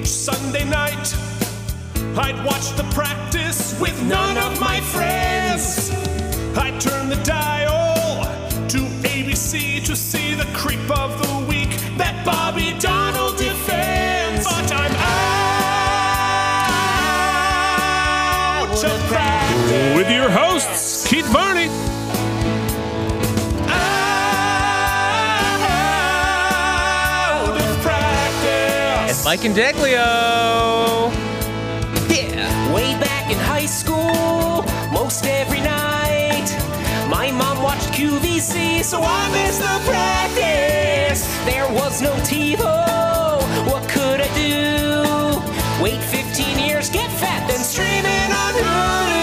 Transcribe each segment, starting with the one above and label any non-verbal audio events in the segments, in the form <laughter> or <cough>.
Each Sunday night, I'd watch the practice with none of my friends. I'd turn the dial to ABC to see the creep of the week that Bobby Donnell defends. But I'm out of practice. With your hosts, Keith Varney, Mike and Deglio. Yeah, way back in high school, most every night, my mom watched QVC, so I missed the practice. There was no TiVo, what could I do? Wait 15 years, get fat, then stream it on Hulu.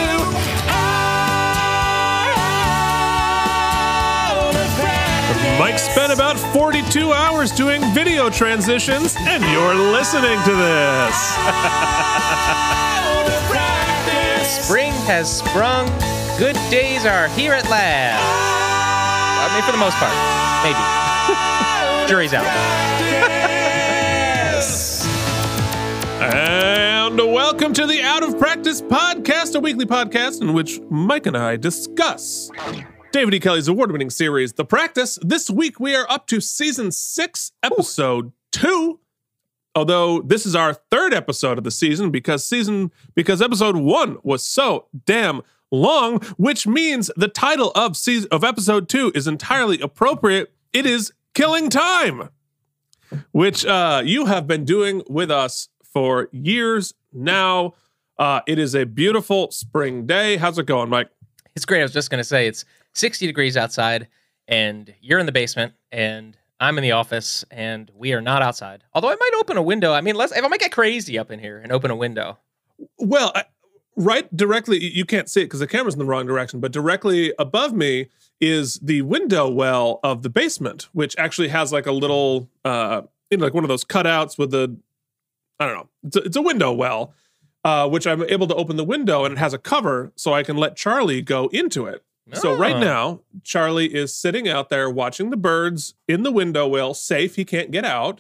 Mike spent about 42 hours doing video transitions, and you're listening to this. Out of practice. Spring has sprung. Good days are here at last. I mean, for the most part, maybe. <laughs> Jury's out. And welcome to the Out of Practice Podcast, a weekly podcast in which Mike and I discuss David E. Kelley's award winning series, The Practice. This week we are up to season six, episode two. Although this is our third episode of the season because season because episode one was so damn long, which means the title of season of episode two is entirely appropriate. It is Killing Time which uh, you have been doing with us for years now. Uh, it is a beautiful spring day. How's it going, Mike? It's great. I was just going to say it's 60 degrees outside, and you're in the basement, and I'm in the office, and we are not outside. Although I might open a window. I mean, let's, if I might get crazy up in here and open a window. Well, I, right directly, you can't see it because the camera's in the wrong direction, but directly above me is the window well of the basement, which actually has like a little, uh, you know, like one of those cutouts with the, I don't know, it's a, it's a window well, uh, which I'm able to open the window and it has a cover so I can let Charlie go into it. So right Oh. now, Charlie is sitting out there watching the birds in the window well, safe. He can't get out,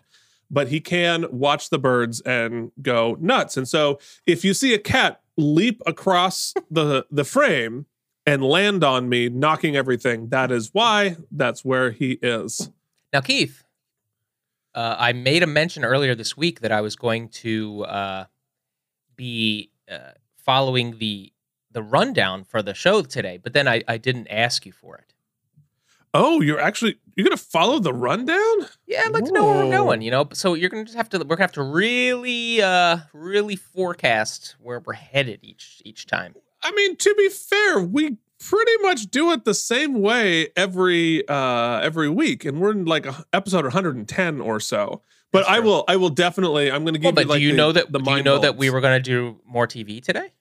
but he can watch the birds and go nuts. And so if you see a cat leap across <laughs> the the frame and land on me, knocking everything, that is why. That's where he is. Now, Keith, uh, I made a mention earlier this week that I was going to uh, be uh, following the the rundown for the show today, but then I, I didn't ask you for it. Oh, you're actually you're gonna follow the rundown? Yeah, I'd like to know where we're going. You know, so you're gonna just have to we're gonna have to really uh really forecast where we're headed each each time. I mean, to be fair, we pretty much do it the same way every uh every week, and we're in like a, episode 110 or so. But I will I will definitely I'm to give Well, but you like do you the, know that the do you know that we were gonna do more TV today?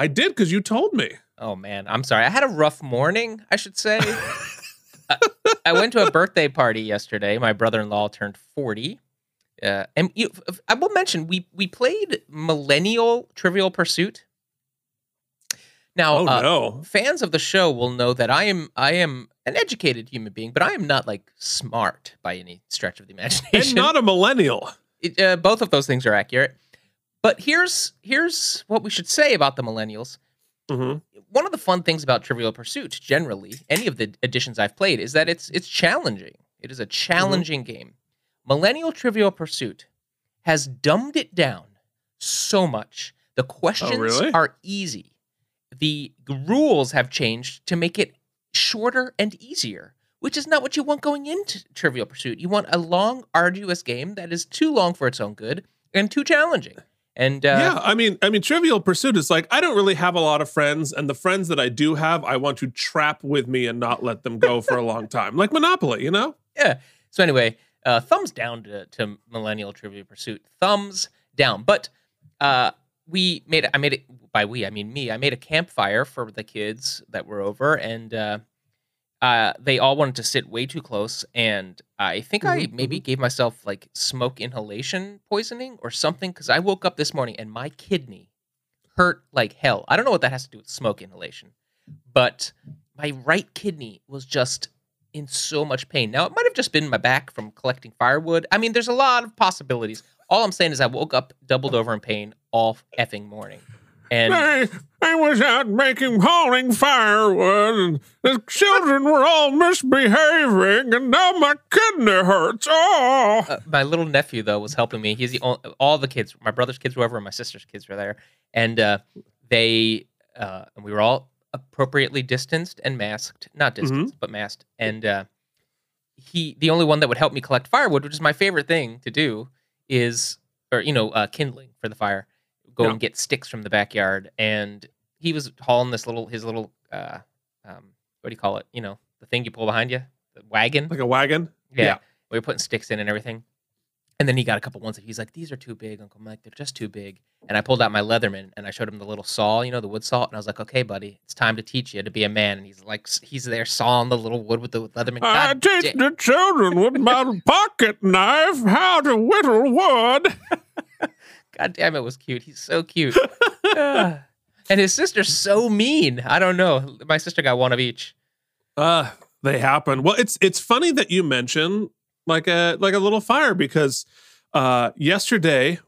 I did because you told me. Oh man, I'm sorry. I had a rough morning, I should say. <laughs> I, I went to a birthday party yesterday. My brother-in-law turned 40. Uh, and you, I will mention we we played Millennial Trivial Pursuit. Now, Oh uh, no. fans of the show will know that I am I am an educated human being, but I am not like smart by any stretch of the imagination, And not a millennial. It, uh, both of those things are accurate. But here's here's what we should say about the millennials hmm one of the fun things about Trivial Pursuit, generally, any of the editions I've played, is that it's it's challenging. It is a challenging game. Millennial Trivial Pursuit has dumbed it down so much. The questions really? are easy. The rules have changed to make it shorter and easier, which is not what you want going into Trivial Pursuit. You want a long, arduous game that is too long for its own good and too challenging. And uh, yeah, I mean, I mean, Trivial Pursuit is like I don't really have a lot of friends, and the friends that I do have, I want to trap with me and not let them go for a long time, like Monopoly, you know. yeah. So anyway, uh, thumbs down to, to Millennial Trivial Pursuit. Thumbs down. But uh, we made it. I made it by we. I mean me. I made a campfire for the kids that were over, and uh, they all wanted to sit way too close. And I think I Mhm, maybe gave myself like smoke inhalation poisoning or something because I woke up this morning and my kidney hurt like hell. I don't know what that has to do with smoke inhalation, but my right kidney was just in so much pain. Now, it might have just been my back from collecting firewood. I mean, there's a lot of possibilities. All I'm saying is I woke up doubled over in pain all effing morning. And I, was out making hauling firewood, and the children were all misbehaving, and now my kidney hurts. Oh, uh, my little nephew though was helping me. He's the only, all the kids. My brother's kids were over, and my sister's kids were there, and uh, they uh, and we were all appropriately distanced and masked, not distanced but masked. And uh, he, the only one that would help me collect firewood, which is my favorite thing to do, is or you know uh, kindling for the fire. Go Yeah. and get sticks from the backyard, and he was hauling this little his little uh, um, what do you call it? You know, the thing you pull behind you, the wagon. like a wagon. Yeah. Yeah. We were putting sticks in and everything. And then he got a couple ones that he's like, these are too big, Uncle Mike. They're just too big. And I pulled out my Leatherman and I showed him the little saw, you know, the wood saw. And I was like, okay, buddy, it's time to teach you to be a man. And he's like, he's there sawing the little wood with the Leatherman. I God teach the children with my <laughs> pocket knife how to whittle wood. <laughs> God damn, it was cute. He's so cute. <sighs> And his sister's so mean. I don't know. My sister got one of each. Uh, they happen. Well, it's it's funny that you mention like a like a little fire because uh yesterday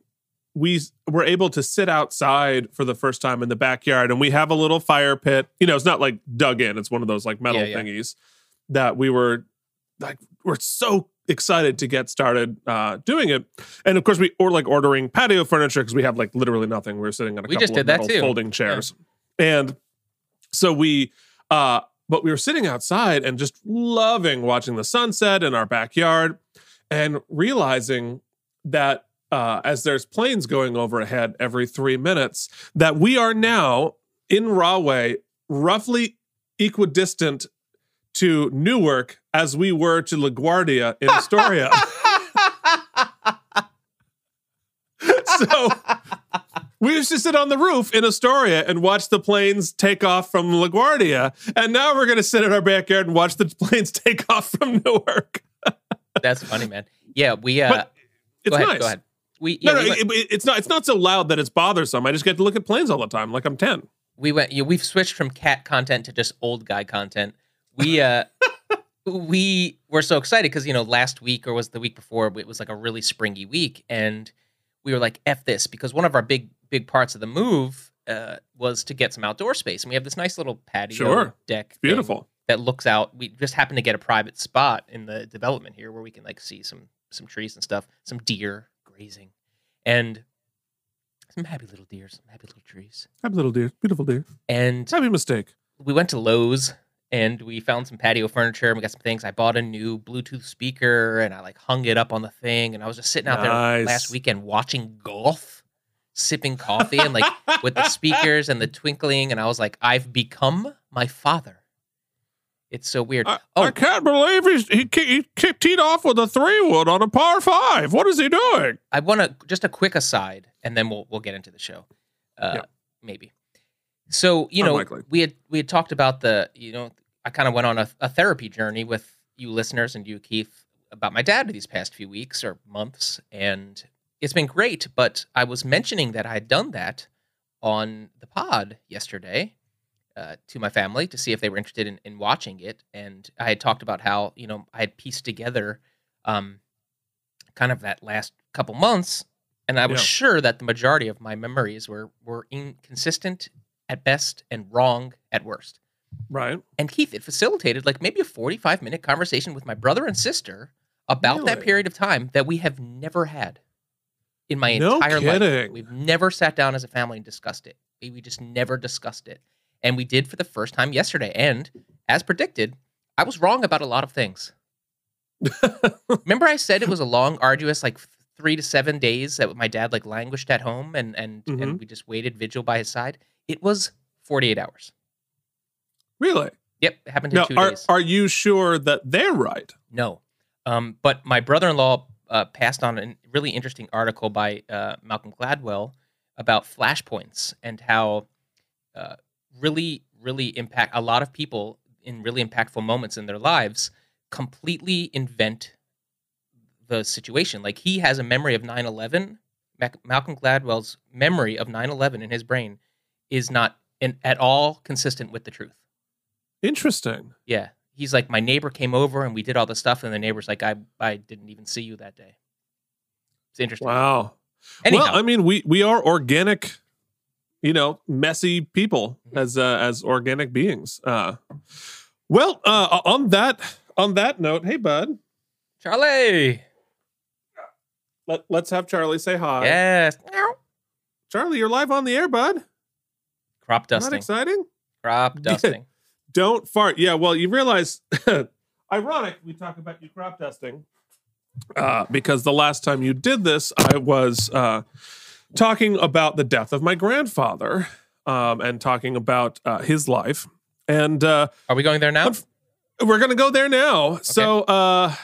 we were able to sit outside for the first time in the backyard and we have a little fire pit. You know, it's not like dug in, it's one of those like metal Yeah, yeah. thingies that we were like we're so excited to get started uh doing it. And of course we or like ordering patio furniture because we have like literally nothing. We are sitting on a We couple just of metal folding chairs. And so we uh but we were sitting outside and just loving watching the sunset in our backyard and realizing that uh, as there's planes going overhead every three minutes, that we are now in Rahway, roughly equidistant to Newark as we were to LaGuardia in Astoria. <laughs> so we used to sit on the roof in Astoria and watch the planes take off from LaGuardia. And now we're going to sit in our backyard and watch the planes <laughs> take off from Newark. That's funny, man. Yeah, we, uh, But It's ahead. nice. Go ahead. We, yeah, No, no, we, went, it- it- it's not. It's not so loud that it's bothersome. I just get to look at planes all the time, like I'm ten. we went, yeah, we've switched from cat content to just old guy content. We, uh, we were so excited because, you know, last week or was the week before, it was like a really springy week. And we were like, F this, because one of our big, big parts of the move uh, was to get some outdoor space. And we have this nice little patio Sure. deck. Beautiful. that looks out. We just happen to get a private spot in the development here where we can like see some some trees and stuff, some deer grazing, and some happy little deer, some happy little trees. Happy little deer, beautiful deer. And Happy mistake. we went to Lowe's and we found some patio furniture and we got some things. I bought a new Bluetooth speaker and I like hung it up on the thing and I was just sitting out there last weekend watching golf, sipping coffee and like with the speakers and the <laughs> twinkling and I was like, I've become my father. It's so weird. I, oh, I can't believe he's, he he kicked teed off with a three wood on a par five. What is he doing? I want to just a quick aside, and then we'll we'll get into the show, uh, Yeah. maybe. So you know, Unlikely. we had we had talked about the you know I kind of went on a, a therapy journey with you listeners and you Keith about my dad these past few weeks or months, and it's been great. But I was mentioning that I had done that on the pod yesterday uh, to my family to see if they were interested in, in watching it, and I had talked about how you know I had pieced together. Um, kind of that last couple months and i was Yeah. sure that the majority of my memories were were inconsistent at best and wrong at worst Right. and keith it facilitated like maybe a 45 minute conversation with my brother and sister about that period of time that we have never had in my No entire life we've never sat down as a family and discussed it we just never discussed it and we did for the first time yesterday and as predicted i was wrong about a lot of things <laughs> Remember, I said it was a long, arduous, like three to seven days that my dad like languished at home, and and Mhm. and we just waited vigil by his side. It was forty eight hours. Really? Yep, it happened in Now, two are, days. are you sure that they're right? no, um, but my brother in law uh, passed on a really interesting article by uh, Malcolm Gladwell about flashpoints and how uh, really, really impact a lot of people in really impactful moments in their lives completely invent the situation. Like he has a memory of 9 11. Malcolm Gladwell's memory of 9 11 in his brain is not in, at all consistent with the truth. Interesting. Yeah. He's like, my neighbor came over and we did all this stuff. And the neighbor's like, I, I didn't even see you that day. It's interesting. Wow. Anyhow, Well, I mean, we we are organic, you know, messy people Mm-hmm. as uh, as organic beings. Uh, well, uh, on that on that note, hey bud, Charlie. let, let's have Charlie say hi. Yes. Charlie, you're live on the air, bud. Crop dusting. Not exciting? Crop <laughs> dusting. Don't fart. Yeah, well, you realize, <laughs> ironic, we talk about you crop dusting uh, because the last time you did this, I was uh, talking about the death of my grandfather um, and talking about uh, his life. And uh, Are we going there now? We're going to go there now. So, uh,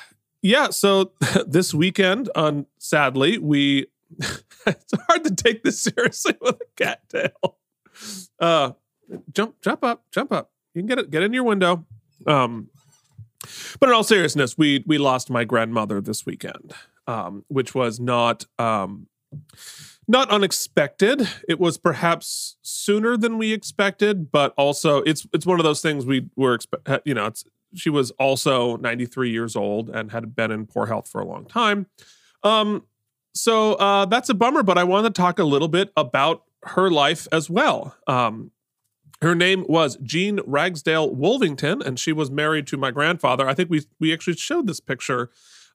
yeah, so <laughs> this weekend, on sadly, we, <laughs> it's hard to take this seriously with a cattail. Uh, jump, jump up, jump up. You can get it, get in your window. Um, but in all seriousness, we we lost my grandmother this weekend, um, which was not um, not unexpected. It was perhaps sooner than we expected, but also it's it's one of those things we were expect. You know, it's she was also 93 years old and had been in poor health for a long time. Um, so uh, that's a bummer. But I want to talk a little bit about her life as well. Um, her name was Jean Ragsdale Wolvington, and she was married to my grandfather. I think we we actually showed this picture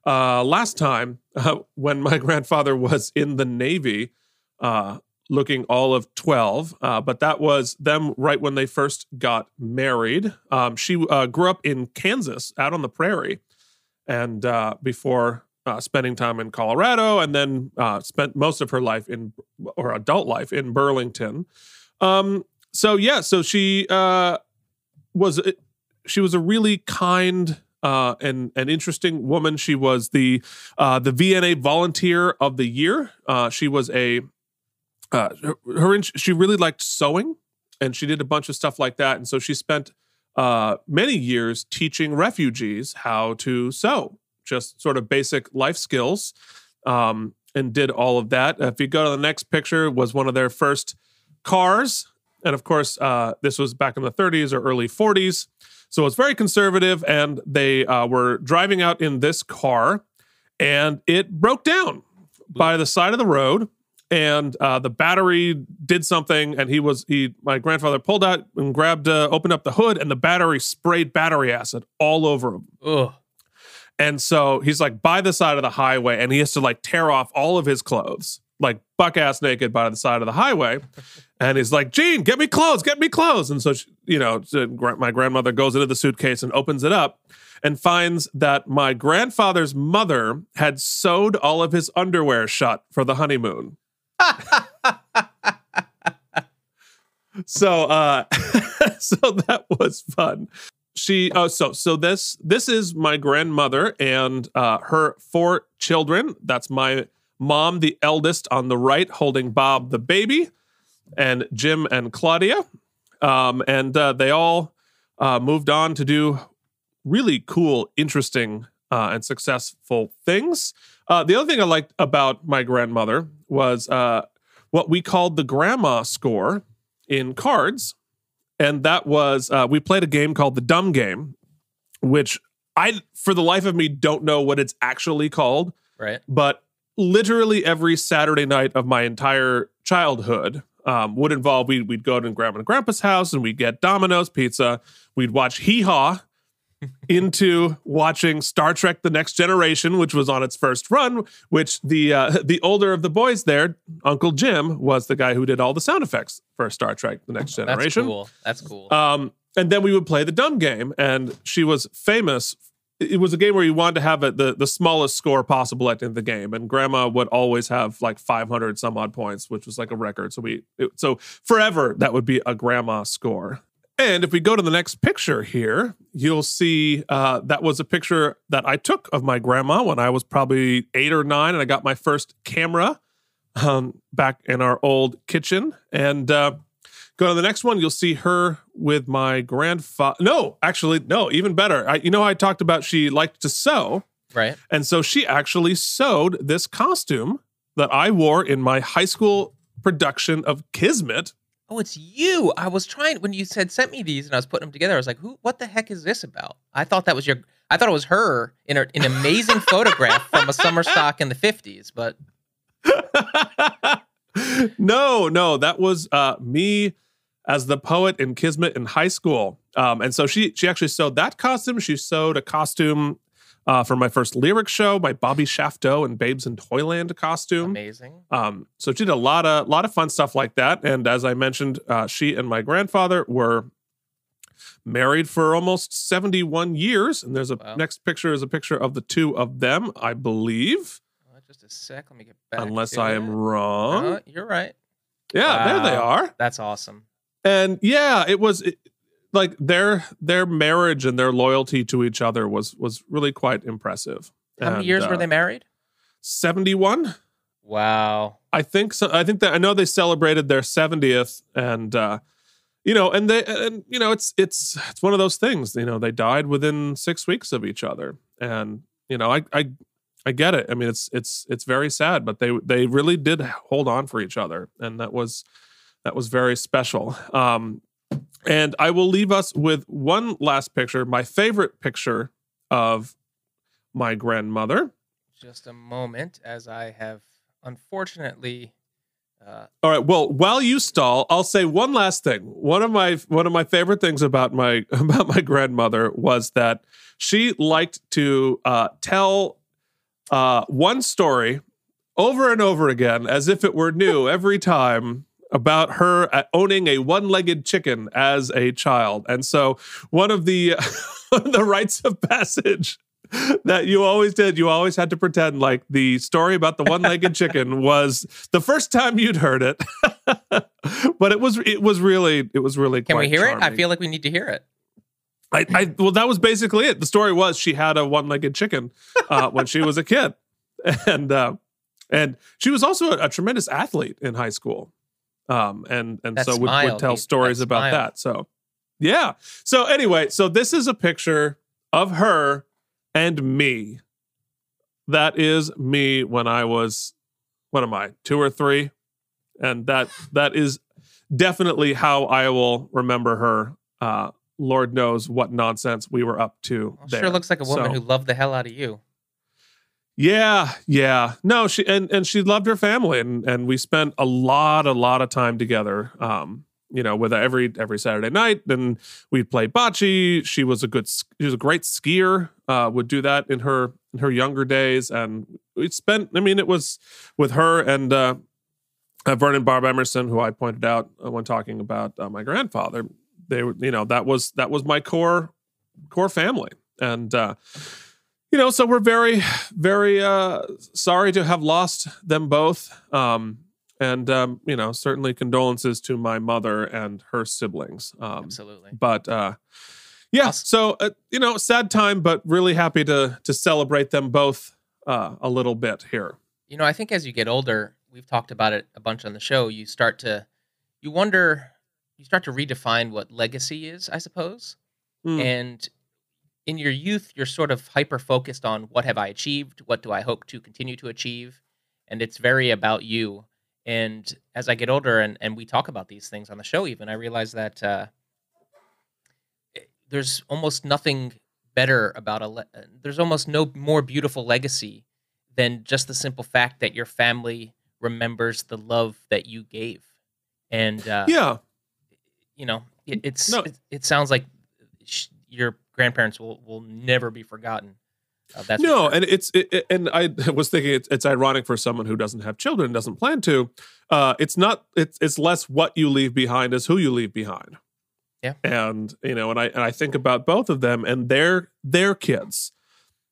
uh, last time <laughs> uh, when my grandfather was in the Navy, uh, looking all of twelve. Uh, but that was them right when they first got married. Um, she uh, grew up in Kansas, out on the prairie, and uh, before uh, spending time in Colorado, and then uh, spent most of her life in or adult life in Burlington. Um, so yeah, so she uh, was she was a really kind uh, and an interesting woman. She was the uh, the VNA Volunteer of the Year. Uh, she was a uh, her, her she really liked sewing, and she did a bunch of stuff like that. And so she spent uh, many years teaching refugees how to sew, just sort of basic life skills, um, and did all of that. If you go to the next picture, was one of their first cars. And of course, uh, this was back in the 30s or early 40s. So it's very conservative. And they uh, were driving out in this car and it broke down by the side of the road. And uh, the battery did something. And he was, he, my grandfather pulled out and grabbed, uh, opened up the hood, and the battery sprayed battery acid all over him. Ugh. And so he's like by the side of the highway and he has to like tear off all of his clothes, like buck ass naked by the side of the highway. And he's like, Jean, get me clothes, get me clothes. And so, she, you know, my grandmother goes into the suitcase and opens it up and finds that my grandfather's mother had sewed all of his underwear shut for the honeymoon. <laughs> so, uh, <laughs> so that was fun she oh, so so this this is my grandmother and uh, her four children that's my mom the eldest on the right holding bob the baby and jim and claudia. Um, and uh, they all uh, moved on to do really cool interesting uh, and successful things. Uh, the other thing i liked about my grandmother was uh, what we called the grandma score in cards. And that was uh, we played a game called the dumb game which i for the life of me don't know what it's actually called. Right. but literally every saturday night of my entire childhood um, would involve we'd, we'd go to grandma and grandpa's house and we'd get domino's pizza we'd watch hee haw <laughs> into watching Star Trek: The Next Generation, which was on its first run. Which the uh, <laughs> the older of the boys there, Uncle Jim, was the guy who did all the sound effects for Star Trek: The Next Generation. That's cool. That's cool. Um, and then we would play the dumb game, and she was famous. It was a game where you wanted to have it, the the smallest score possible at the end of the game, and Grandma would always have like 500 some odd points, which was like a record. So we it, so forever that would be a Grandma score. And if we go to the next picture here, you'll see uh, that was a picture that I took of my grandma when I was probably eight or nine, and I got my first camera um, back in our old kitchen. And uh, go to the next one, you'll see her with my grandfather. No, actually, no, even better. I, you know, I talked about she liked to sew. right. And so she actually sewed this costume that I wore in my high school production of Kismet. Oh, it's you. I was trying when you said sent me these and I was putting them together. I was like, "Who? What the heck is this about?" I thought that was your. I thought it was her in a, an amazing <laughs> photograph from a summer stock in the fifties. But <laughs> no, no, that was uh, me as the poet in Kismet in high school. Um, and so she she actually sewed that costume. She sewed a costume uh, for my first lyric show, my Bobby Shafto and Babes in Toyland costume. Amazing. Um, so she did a lot of lot of fun stuff like that. And as I mentioned, uh, she and my grandfather were married for almost 71 years. And there's a Wow. next picture is a picture of the two of them, I believe, Uh, just a sec. Let me get back. unless I am wrong. Uh, you're right. yeah, there they are. That's awesome. And yeah, it was it, like their their marriage and their loyalty to each other was was really quite impressive. How many And, years were uh, they married? 71. Wow. I think so. I think that I know they celebrated their 70th, and uh, you know, and they, and you know, it's it's it's one of those things. You know, they died within six weeks of each other, and you know, I I I get it. I mean, it's it's it's very sad, but they they really did hold on for each other, and that was that was very special. Um, and I will leave us with one last picture, my favorite picture of my grandmother. Just a moment, as I have unfortunately. Uh, All right. Well, while you stall, I'll say one last thing. One of my one of my favorite things about my <laughs> about my grandmother was that she liked to uh, tell uh, one story over and over again, as if it were new <laughs> every time about her uh, owning a one-legged chicken as a child. And so, one of the <laughs> the rites of passage that you always did. You always had to pretend like the story about the one-legged <laughs> chicken was the first time you'd heard it. <laughs> but it was it was really it was really can we hear it? I feel like we need to hear it. I, I well that was basically it. The story was she had a one-legged chicken uh, when she was a kid, and uh, and she was also a, a tremendous athlete in high school, um, and and That so would, would tell stories that about that. So yeah. So anyway, so this is a picture of her and me. That is me when I was what am I two or three, and that that is definitely how I will remember her. Uh, Lord knows what nonsense we were up to. Well, sure looks like a woman So- who loved the hell out of you. Yeah, yeah. No, she and and she loved her family, and and we spent a lot, a lot of time together. Um, you know, with every every Saturday night, and we'd play bocce. She was a good, she was a great skier. Uh, would do that in her in her younger days, and we spent. I mean, it was with her and uh, uh, Vernon Barb Emerson, who I pointed out uh, when talking about uh, my grandfather. They, you know, that was that was my core core family, and. uh you know, so we're very, very uh, sorry to have lost them both. Um, and, um, you know, certainly condolences to my mother and her siblings. Um, Absolutely. but uh, yeah, Awesome. so, uh, you know, sad time, but really happy to, to celebrate them both uh, a little bit here. You know, I think as you get older, we've talked about it a bunch on the show. You start to, you wonder, you start to redefine what legacy is, I suppose. Mm. And in your youth, you're sort of hyper focused on what have I achieved? What do I hope to continue to achieve? And it's very about you. And as I get older and, and we talk about these things on the show, even, I realize that uh, there's almost nothing better about a, le- uh, there's almost no more beautiful legacy than just the simple fact that your family remembers the love that you gave. And, uh, yeah. you know, it, it's No. it, it sounds like sh- your grandparents will will never be forgotten. Uh, that's no, sure. and it's it, and I <laughs> was thinking it's, it's ironic for someone who doesn't have children, doesn't plan to. Uh, it's not. It's it's less what you leave behind as who you leave behind. Yeah. and you know, and I and I think about both of them and their their kids.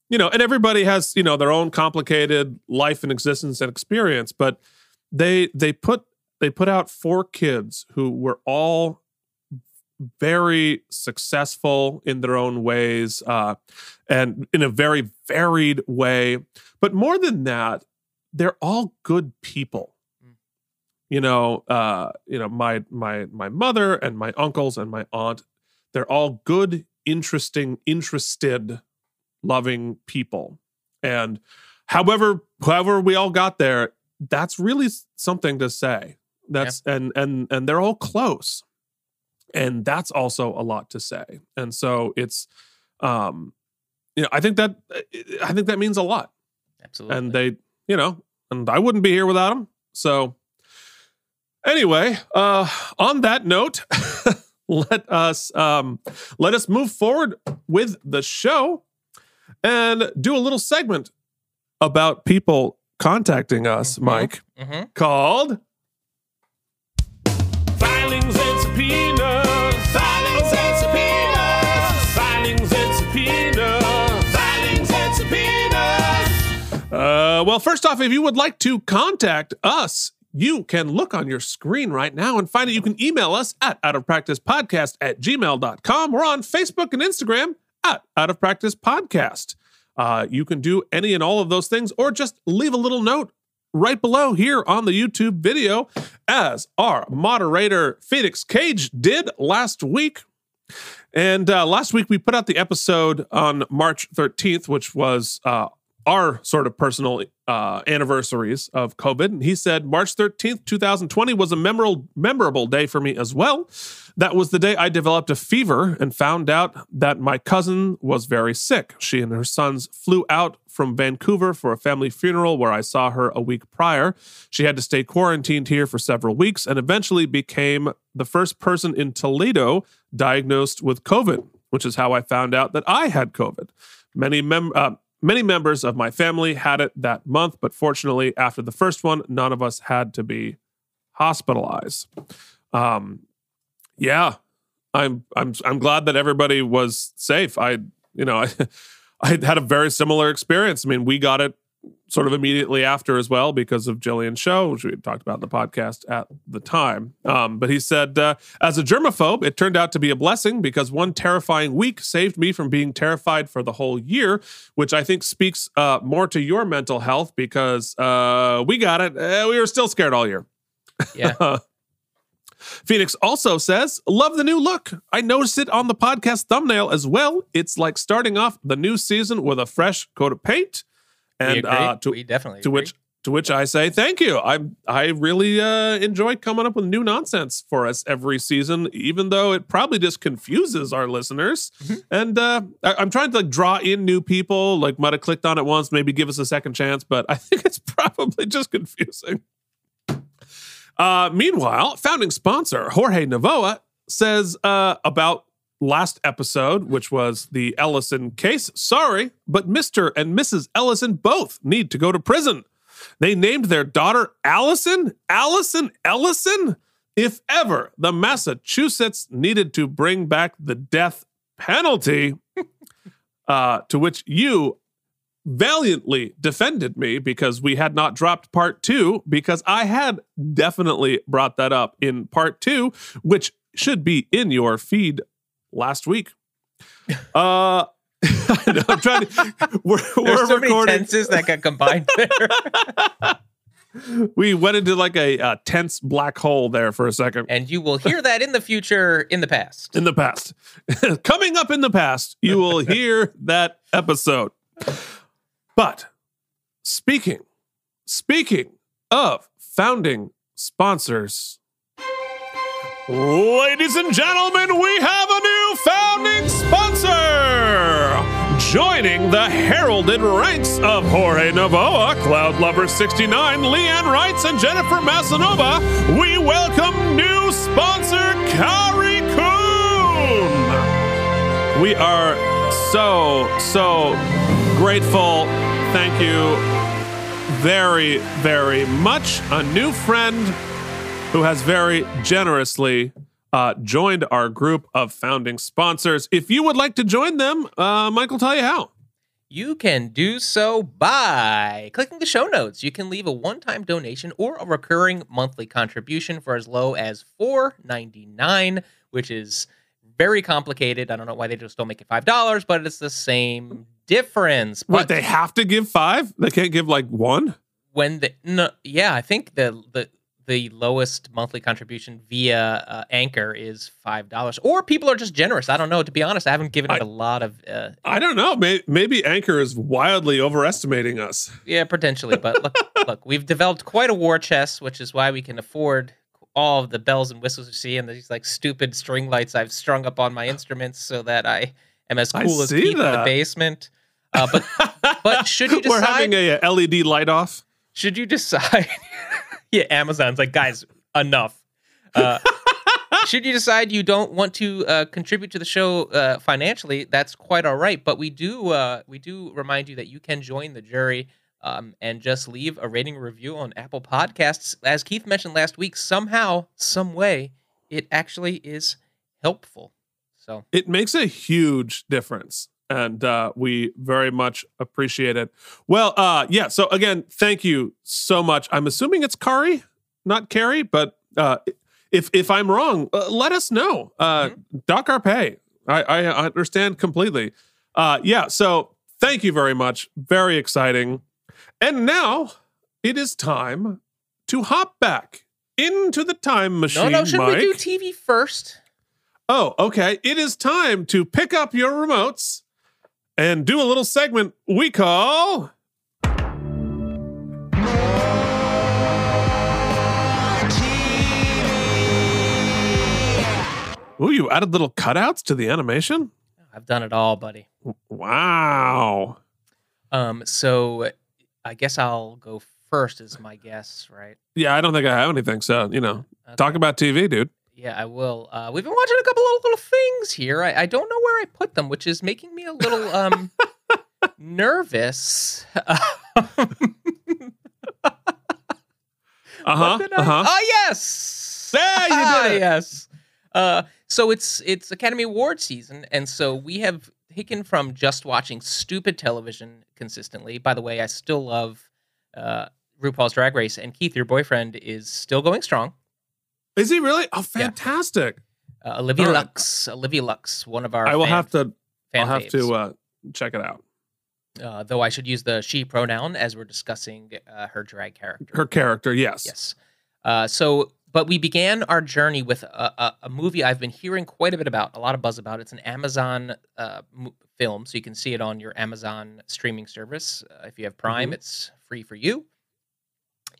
You know, and everybody has you know their own complicated life and existence and experience, but they they put they put out four kids who were all very successful in their own ways uh, and in a very varied way. But more than that, they're all good people. Mm. You know, uh, you know, my my my mother and my uncles and my aunt, they're all good, interesting, interested, loving people. And however, however we all got there, that's really something to say. That's and and and they're all close and that's also a lot to say and so it's um you know i think that i think that means a lot absolutely. and they you know and I wouldn't be here without them So, anyway, uh, on that note, <laughs> let us um, let us move forward with the show and do a little segment about people contacting us, Mhm. Mike, hmm called Filings and subpoenas. Uh, well, first off, if you would like to contact us, you can look on your screen right now and find it. You can email us at out of practice podcast at gmail.com or on Facebook and Instagram at out of practice podcast. Uh, you can do any and all of those things or just leave a little note right below here on the YouTube video, as our moderator Phoenix Cage did last week. And uh, last week we put out the episode on March 13th, which was uh, our sort of personal uh, anniversaries of COVID. And he said March 13th, 2020 was a memorable, memorable day for me as well. That was the day I developed a fever and found out that my cousin was very sick. She and her sons flew out from Vancouver for a family funeral where I saw her a week prior. She had to stay quarantined here for several weeks and eventually became the first person in Toledo diagnosed with COVID, which is how I found out that I had COVID. Many mem- uh, many members of my family had it that month, but fortunately, after the first one, none of us had to be hospitalized. Um, yeah, I'm I'm I'm glad that everybody was safe. I you know I <laughs> I had a very similar experience. I mean, we got it sort of immediately after as well because of Jillian's show, which we had talked about in the podcast at the time. Um, but he said, uh, as a germaphobe, it turned out to be a blessing because one terrifying week saved me from being terrified for the whole year, which I think speaks uh, more to your mental health because uh, we got it. Uh, we were still scared all year. Yeah. <laughs> Phoenix also says, Love the new look. I noticed it on the podcast thumbnail as well. It's like starting off the new season with a fresh coat of paint. And uh, to, we definitely to agree. which to which I say thank you. I I really uh, enjoy coming up with new nonsense for us every season, even though it probably just confuses our listeners. Mm-hmm. And uh, I, I'm trying to like draw in new people, like might have clicked on it once, maybe give us a second chance, but I <laughs> think it's probably just confusing. Uh, meanwhile, founding sponsor Jorge Navoa says uh, about last episode, which was the Ellison case. Sorry, but Mr. and Mrs. Ellison both need to go to prison. They named their daughter Allison. Allison Ellison? If ever the Massachusetts needed to bring back the death penalty, <laughs> uh, to which you valiantly defended me because we had not dropped part two, because I had definitely brought that up in part two, which should be in your feed last week. Uh, <laughs> I'm trying to. We're, <laughs> There's we're so many recording. tenses that got combined there. <laughs> We went into like a, uh tense black hole there for a second. and you will hear that in the future, in the past. in the past. Coming up in the past, you will hear that episode. But speaking, speaking of founding sponsors, ladies and gentlemen, we have a new founding sponsor. Joining the heralded ranks of Jorge Navoa, Cloud Lover 69, Leanne Wrights, and Jennifer Masanova, we welcome new sponsor Kari Kuhn. We are so, so grateful. Thank you very, very much. A new friend who has very generously uh, joined our group of founding sponsors. If you would like to join them, uh, Mike will tell you how. You can do so by clicking the show notes. You can leave a one-time donation or a recurring monthly contribution for as low as $4.99, which is very complicated. I don't know why they just don't make it $5, but it's the same difference. Wait, But they have to give five? They can't give like one? when the no, yeah, I think the the the lowest monthly contribution via uh, Anchor is five dollars, or people are just generous. I don't know. To be honest, I haven't given it I- a lot of uh, I don't know. Maybe, maybe Anchor is wildly overestimating us. yeah, potentially. But look, <laughs> look, we've developed quite a war chest, which is why we can afford all of the bells and whistles you see and these like stupid string lights I've strung up on my instruments so that I am as I cool as Keith in the basement. Uh, but but should you decide? <laughs> We're having a, a LED light off. should you decide, <laughs> <laughs> yeah, Amazon's like, guys, enough. Uh, <laughs> should you decide you don't want to uh, contribute to the show uh, financially, that's quite all right. But we do uh, we do remind you that you can join the jury um, and just leave a rating review on Apple Podcasts. As Keith mentioned last week, somehow, some way, it actually is helpful. So It makes a huge difference. And uh, we very much appreciate it. Well, uh, yeah. So again, thank you so much. I'm assuming it's Kari, not Carrie, but uh, if if I'm wrong, uh, let us know. Uh, Doc our pay. I, I understand completely. Uh, yeah. So thank you very much. Very exciting. And now it is time to hop back into the time machine. no, no, should Mike. we do TV first? Oh, okay. It is time to pick up your remotes and do a little segment we call. Ooh, you added little cutouts to the animation? I've done it all, buddy. Wow. Um, so I guess I'll go first, is my guess, right? Yeah, I don't think I have anything. So, you know, Okay. talk about TV, dude. Yeah, I will. Uh, we've been watching a couple of little things here. I, I don't know where I put them, which is making me a little um <laughs> nervous. <laughs> Uh huh. What did Uh huh. Oh yes. There, you did Ah, it. yes. Uh, so it's it's Academy Award season, and so we have taken from just watching stupid television consistently. By the way, I still love uh, RuPaul's Drag Race, and Keith, your boyfriend, is still going strong. Is he really? Oh, Yeah. fantastic. Uh, Olivia right. Lux, Olivia Lux, one of our I will fan- have to. I'll have faves. to uh, check it out. uh, though I should use the she pronoun as we're discussing uh, her drag character. Her character, yes. Yes. Uh, so, but we began our journey with a, a, a movie I've been hearing quite a bit about, a lot of buzz about. It's an Amazon uh, m- film, so you can see it on your Amazon streaming service. Uh, if you have Prime, Mhm. it's free for you.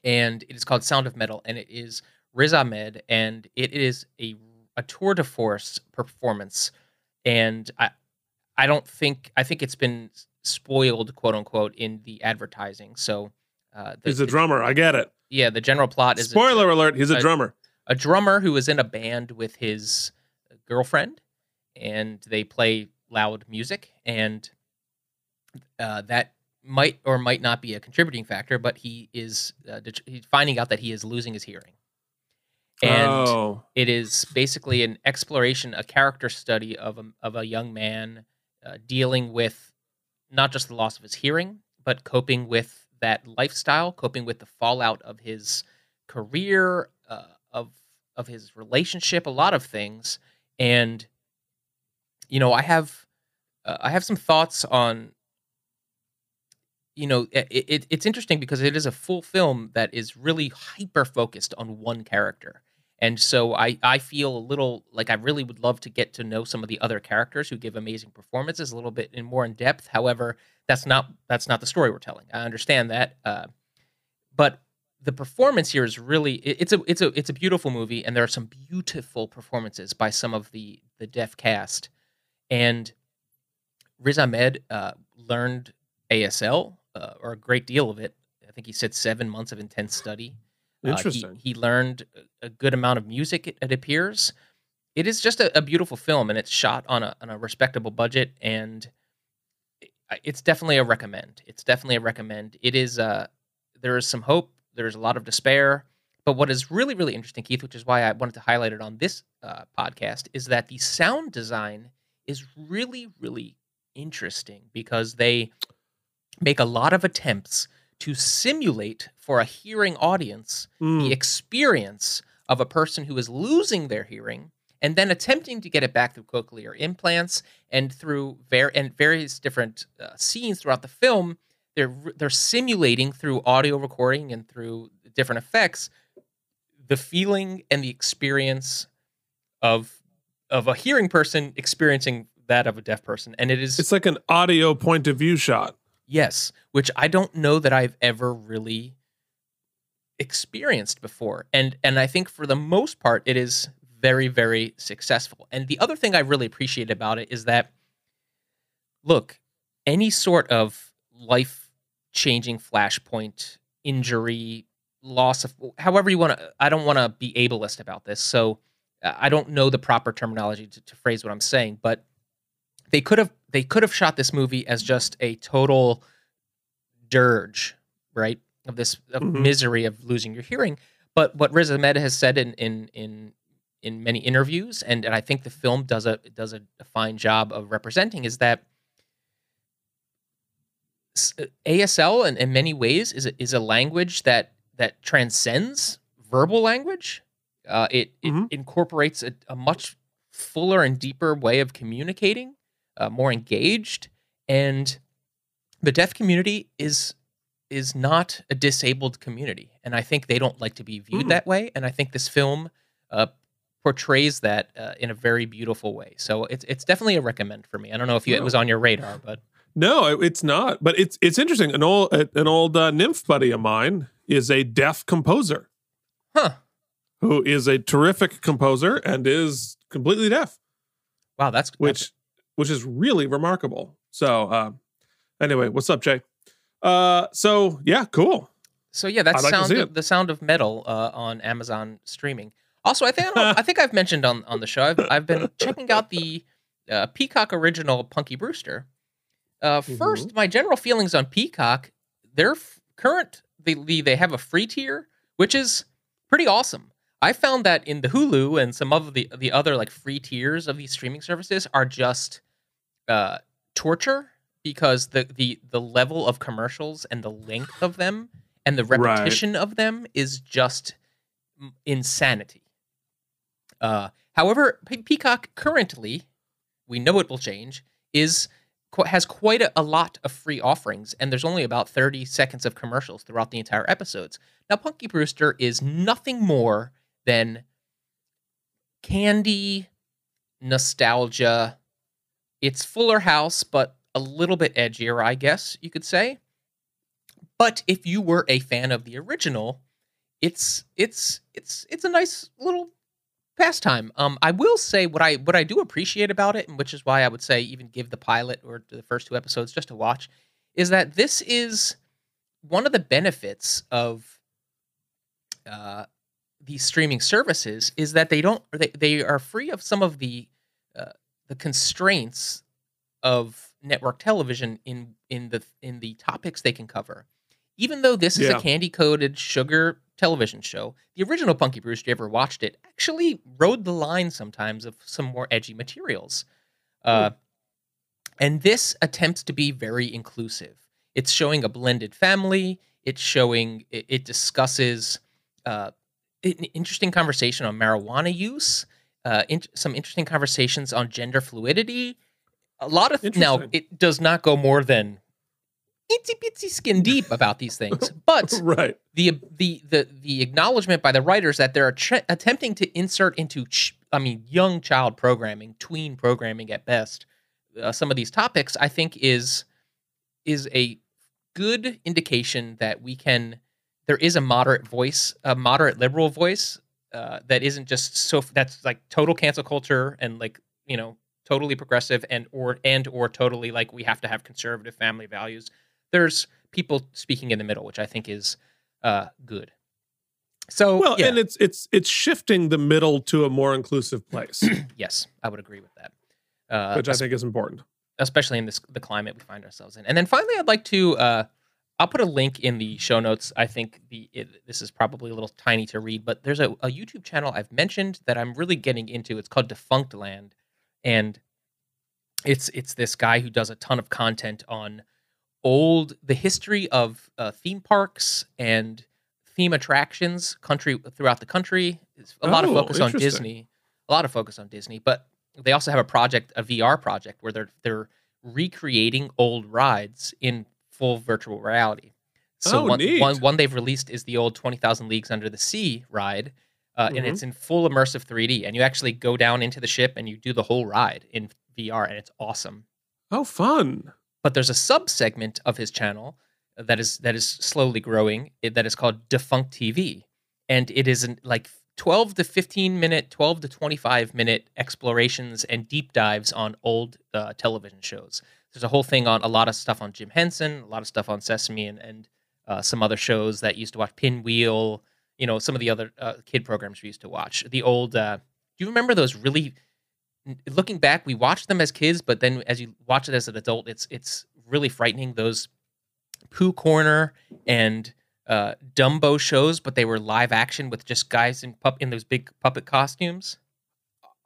And it is called Sound of Metal, and it is Riz Ahmed, and it is a a tour de force performance. And I, I don't think I think it's been spoiled, quote unquote, in the advertising. So. Uh, the- He's a drummer. I get it. yeah, the general plot is it's a- Spoiler alert, he's a a- drummer. a drummer who is in a band with his girlfriend, and they play loud music, and uh, that might or might not be a contributing factor. But he is uh, he's finding out that he is losing his hearing, and oh. it is basically an exploration, a character study of a, of a young man uh, dealing with not just the loss of his hearing, but coping with that lifestyle, coping with the fallout of his career, uh, of of his relationship, a lot of things, and you know, I have uh, I have some thoughts on. You know, it, it, it's interesting because it is a full film that is really hyper focused on one character. And so I, I feel a little like I really would love to get to know some of the other characters who give amazing performances a little bit in more in depth. However, that's not that's not the story we're telling. I understand that, uh, but the performance here is really it- it's a it's a it's a beautiful movie, and there are some beautiful performances by some of the the deaf cast. And Riz Ahmed uh, learned ASL uh, or a great deal of it. I think he said seven months of intense study. Uh, he- Interesting. he, learned a- good amount of music. It, it appears. It is just a, a beautiful film, and it's shot on a on a respectable budget, and it's definitely a recommend. It's definitely a recommend. It is. Uh, there is some hope. There is a lot of despair. But what is really really interesting, Keith, which is why I wanted to highlight it on this uh, podcast, is that the sound design is really really interesting because they make a lot of attempts to simulate for a hearing audience Mm. the experience of a person who is losing their hearing and then attempting to get it back through cochlear implants and through ver- and various different uh, scenes throughout the film they're they're simulating through audio recording and through different effects the feeling and the experience of of a hearing person experiencing that of a deaf person and it is It's like an audio point of view shot. Yes, which I don't know that I've ever really experienced before. And and I think for the most part it is very very successful. And the other thing I really appreciate about it is that look, any sort of life changing flashpoint injury, loss of however you want to. I don't want to be ableist about this, so uh, I don't know the proper terminology to, to phrase what I'm saying, but they could have they could have shot this movie as just a total dirge, right? Of this of Mhm. misery of losing your hearing. But what Riz Ahmed has said in in in in many interviews, and, and I think the film does a does a, a fine job of representing, is that uh, ASL in, in many ways is a, is a language that that transcends verbal language. Uh, it it Mhm. incorporates a, a much fuller and deeper way of communicating, uh, more engaged, and the deaf community is is not a disabled community, and I think they don't like to be viewed Mm. that way. And I think this film uh, portrays that uh, in a very beautiful way. So it's it's definitely a recommend for me. I don't know if you, it Oh. was on your radar, but No, it's not. But it's it's interesting. An old an old uh, nymph buddy of mine is a deaf composer huh? who is a terrific composer and is completely deaf, Wow, that's that's- which which is really remarkable. So uh, anyway, what's up, Jay? Uh, so yeah, cool. So yeah, that's I'd like sound of, the sound of metal uh, on Amazon streaming. Also, I think I, <laughs> I, think I've mentioned on on the show. I've I've been checking out the uh, Peacock original Punky Brewster. Uh, Mm-hmm. First, my general feelings on Peacock. Their f- current they they they have a free tier, which is pretty awesome. I found that in the Hulu and some of the the other like free tiers of these streaming services are just uh, torture because the the the level of commercials and the length of them and the Right. repetition of them is just insanity. Uh, however, Pe- Peacock currently, we know it will change, is has quite a, a lot of free offerings, and there's only about 30 seconds of commercials throughout the entire episodes. Now, Punky Brewster is nothing more than candy, nostalgia. It's Fuller House, but a little bit edgier, I guess you could say. But if you were a fan of the original, it's it's it's it's a nice little pastime. Um, I will say what I what I do appreciate about it, and which is why I would say even give the pilot or the first two episodes just to watch, is that this is one of the benefits of uh, these streaming services is that they don't they, they are free of some of the uh, the constraints of network television in in the in the topics they can cover. Even though this is Yeah. a candy coated sugar television show, the original Punky Brewster, you ever watched it, actually rode the line sometimes of some more edgy materials. Uh, and this attempts to be very inclusive. It's showing a blended family. It's showing it, it discusses uh, an interesting conversation on marijuana use, uh, in, some interesting conversations on gender fluidity. A lot of now it does not go more than itsy bitsy skin deep about these things, <laughs> but right. the the the the acknowledgement by the writers that they're att- attempting to insert into ch- I mean young child programming, tween programming at best, uh, some of these topics I think is is a good indication that we can there is a moderate voice, a moderate liberal voice uh, that isn't just so that's like total cancel culture and like you know totally progressive and or and or totally like we have to have conservative family values. There's people speaking in the middle, which I think is uh, good. So Well, yeah, and it's it's it's shifting the middle to a more inclusive place, <clears throat> yes, I would agree with that. Uh, which I think is important. especially in this the climate we find ourselves in. And then finally, I'd like to uh, I'll put a link in the show notes. I think the it, this is probably a little tiny to read, but there's a, a YouTube channel I've mentioned that I'm really getting into. It's called Defunctland, and it's it's this guy who does a ton of content on old the history of uh, theme parks and theme attractions country throughout the country. It's a lot of Oh, focus on. Disney, a lot of focus on Disney, but they also have a project, a VR project, where they're they're recreating old rides in full virtual reality. So Oh, one, neat. one one they've released is the old Twenty Thousand Leagues Under the Sea ride, uh, and Mhm. it's in full immersive 3D. And you actually go down into the ship and you do the whole ride in VR, and it's awesome. Oh, fun. But there's a sub segment of his channel that is that is slowly growing eh, that is called Defunct TV, and it is an, like 12 to 15 minute, 12 to 25 minute explorations and deep dives on old uh, television shows. There's a whole thing on a lot of stuff on Jim Henson, a lot of stuff on Sesame and, and uh, some other shows that used to watch Pinwheel, you know, some of the other uh, kid programs we used to watch. The old, uh, do you remember those really? Looking back, we watched them as kids, but then as you watch it as an adult, it's it's really frightening. Those Pooh Corner and uh, Dumbo shows, but they were live action with just guys in pup in those big puppet costumes.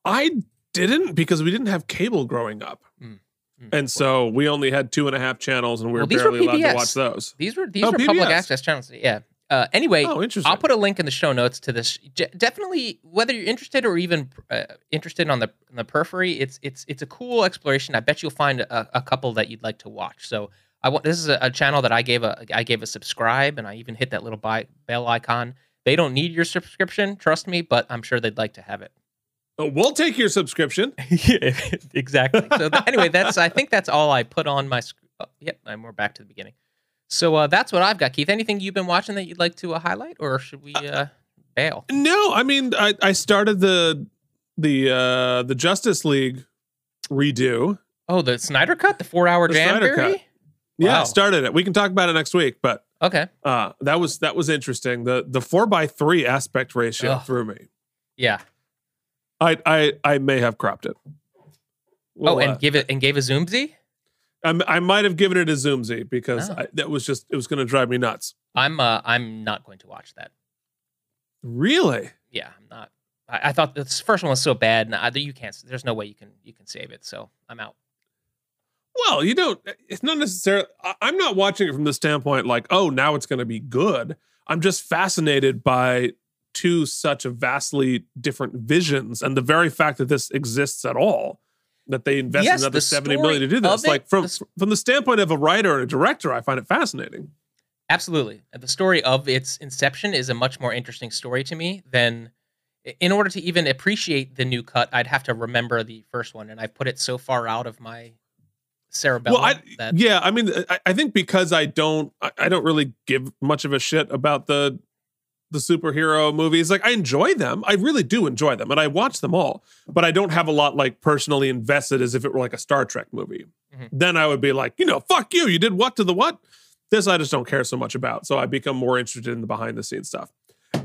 I didn't because we didn't have cable growing up. Mm, mm. And so we only had two and a half channels and we were Well, barely allowed to watch those. These were these Oh, were public access channels. Yeah. Uh, anyway, Oh. I'll put a link in the show notes to this. Definitely, whether you're interested or even uh, interested on the on the periphery, it's it's it's a cool exploration. I bet you'll find a, a couple that you'd like to watch. So I want this is a, a channel that I gave a I gave a subscribe, and I even hit that little buy, bell icon. They don't need your subscription, trust me, but I'm sure they'd like to have it. Oh, we'll take your subscription. <laughs> yeah, <laughs> exactly. So th- anyway, that's I think that's all I put on my. sc- Oh, yep, and we're back to the beginning. So uh, that's what I've got, Keith. Anything you've been watching that you'd like to uh, highlight, or should we uh, bail? No, I mean I, I started the the uh the Justice League redo. Oh, the Snyder Cut, the four-hour The jam? Cut. Yeah, started it. We can talk about it next week, but Okay, uh that was that was interesting. The the four by three aspect ratio Ugh. threw me. yeah. I I I may have cropped it. oh, and uh, give it and gave a zoomsy. I, I might have given it a zoomsy because Oh. I, that was just it was going to drive me nuts. I'm uh, I'm not going to watch that. Really? Yeah, I'm not. I, I thought this first one was so bad, and I, you can't. There's no way you can you can save it. So I'm out. Well, you don't. It's not necessarily. I- I'm not watching it from the standpoint like, oh, now it's going to be good. I'm just fascinated by two such vastly different visions, and the very fact that this exists at all, that they invest Yes, another the seventy million to do this. it, Like from the from the standpoint of a writer and a director, I find it fascinating. Absolutely. The story of its inception is a much more interesting story to me than in order to even appreciate the new cut, I'd have to remember the first one. And I've put it so far out of my cerebellum Well, I, that yeah, I mean, I, I think because I don't, I, I don't really give much of a shit about the the superhero movies. Like, I enjoy them, I really do enjoy them, and I watch them all. But I don't have a lot like personally invested as if it were like a Star Trek movie. Mhm. Then I would be like, you know, fuck you, you did what to the what? This I just don't care so much about. So I become more interested in the behind the scenes stuff.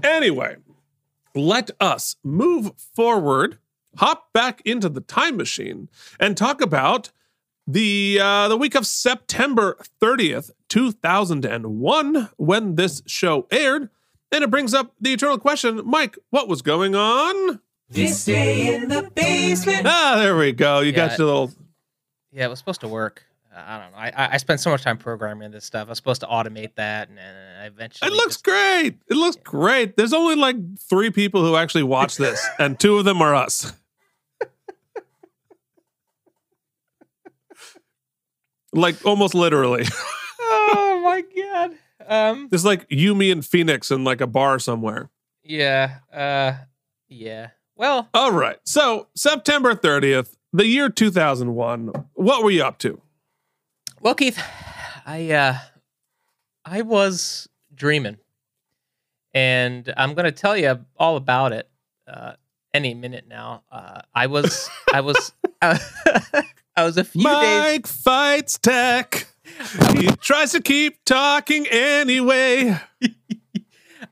Anyway, let us move forward, hop back into the time machine, and talk about the uh, the week of September 30th, 2001, when this show aired. And it brings up the eternal question, Mike, what was going on? This day in the basement. Ah, there we go. You got your little. yeah, it was supposed to work. I don't know. I, I I spent so much time programming this stuff. I was supposed to automate that, and, and I eventually It looks just- great. It looks great. There's only like three people who actually watch this, <laughs> and two of them are us. <laughs> like almost literally. <laughs> oh my god. Um. There's like you, me, and Phoenix in like a bar somewhere. Yeah. Uh. Yeah. Well, All right. So September 30th, the year 2001. What were you up to? Well, Keith, I uh, I was dreaming, and I'm gonna tell you all about it uh, any minute now. Uh, I was I was <laughs> I was a few days. Mike fights tech. He tries to keep talking anyway.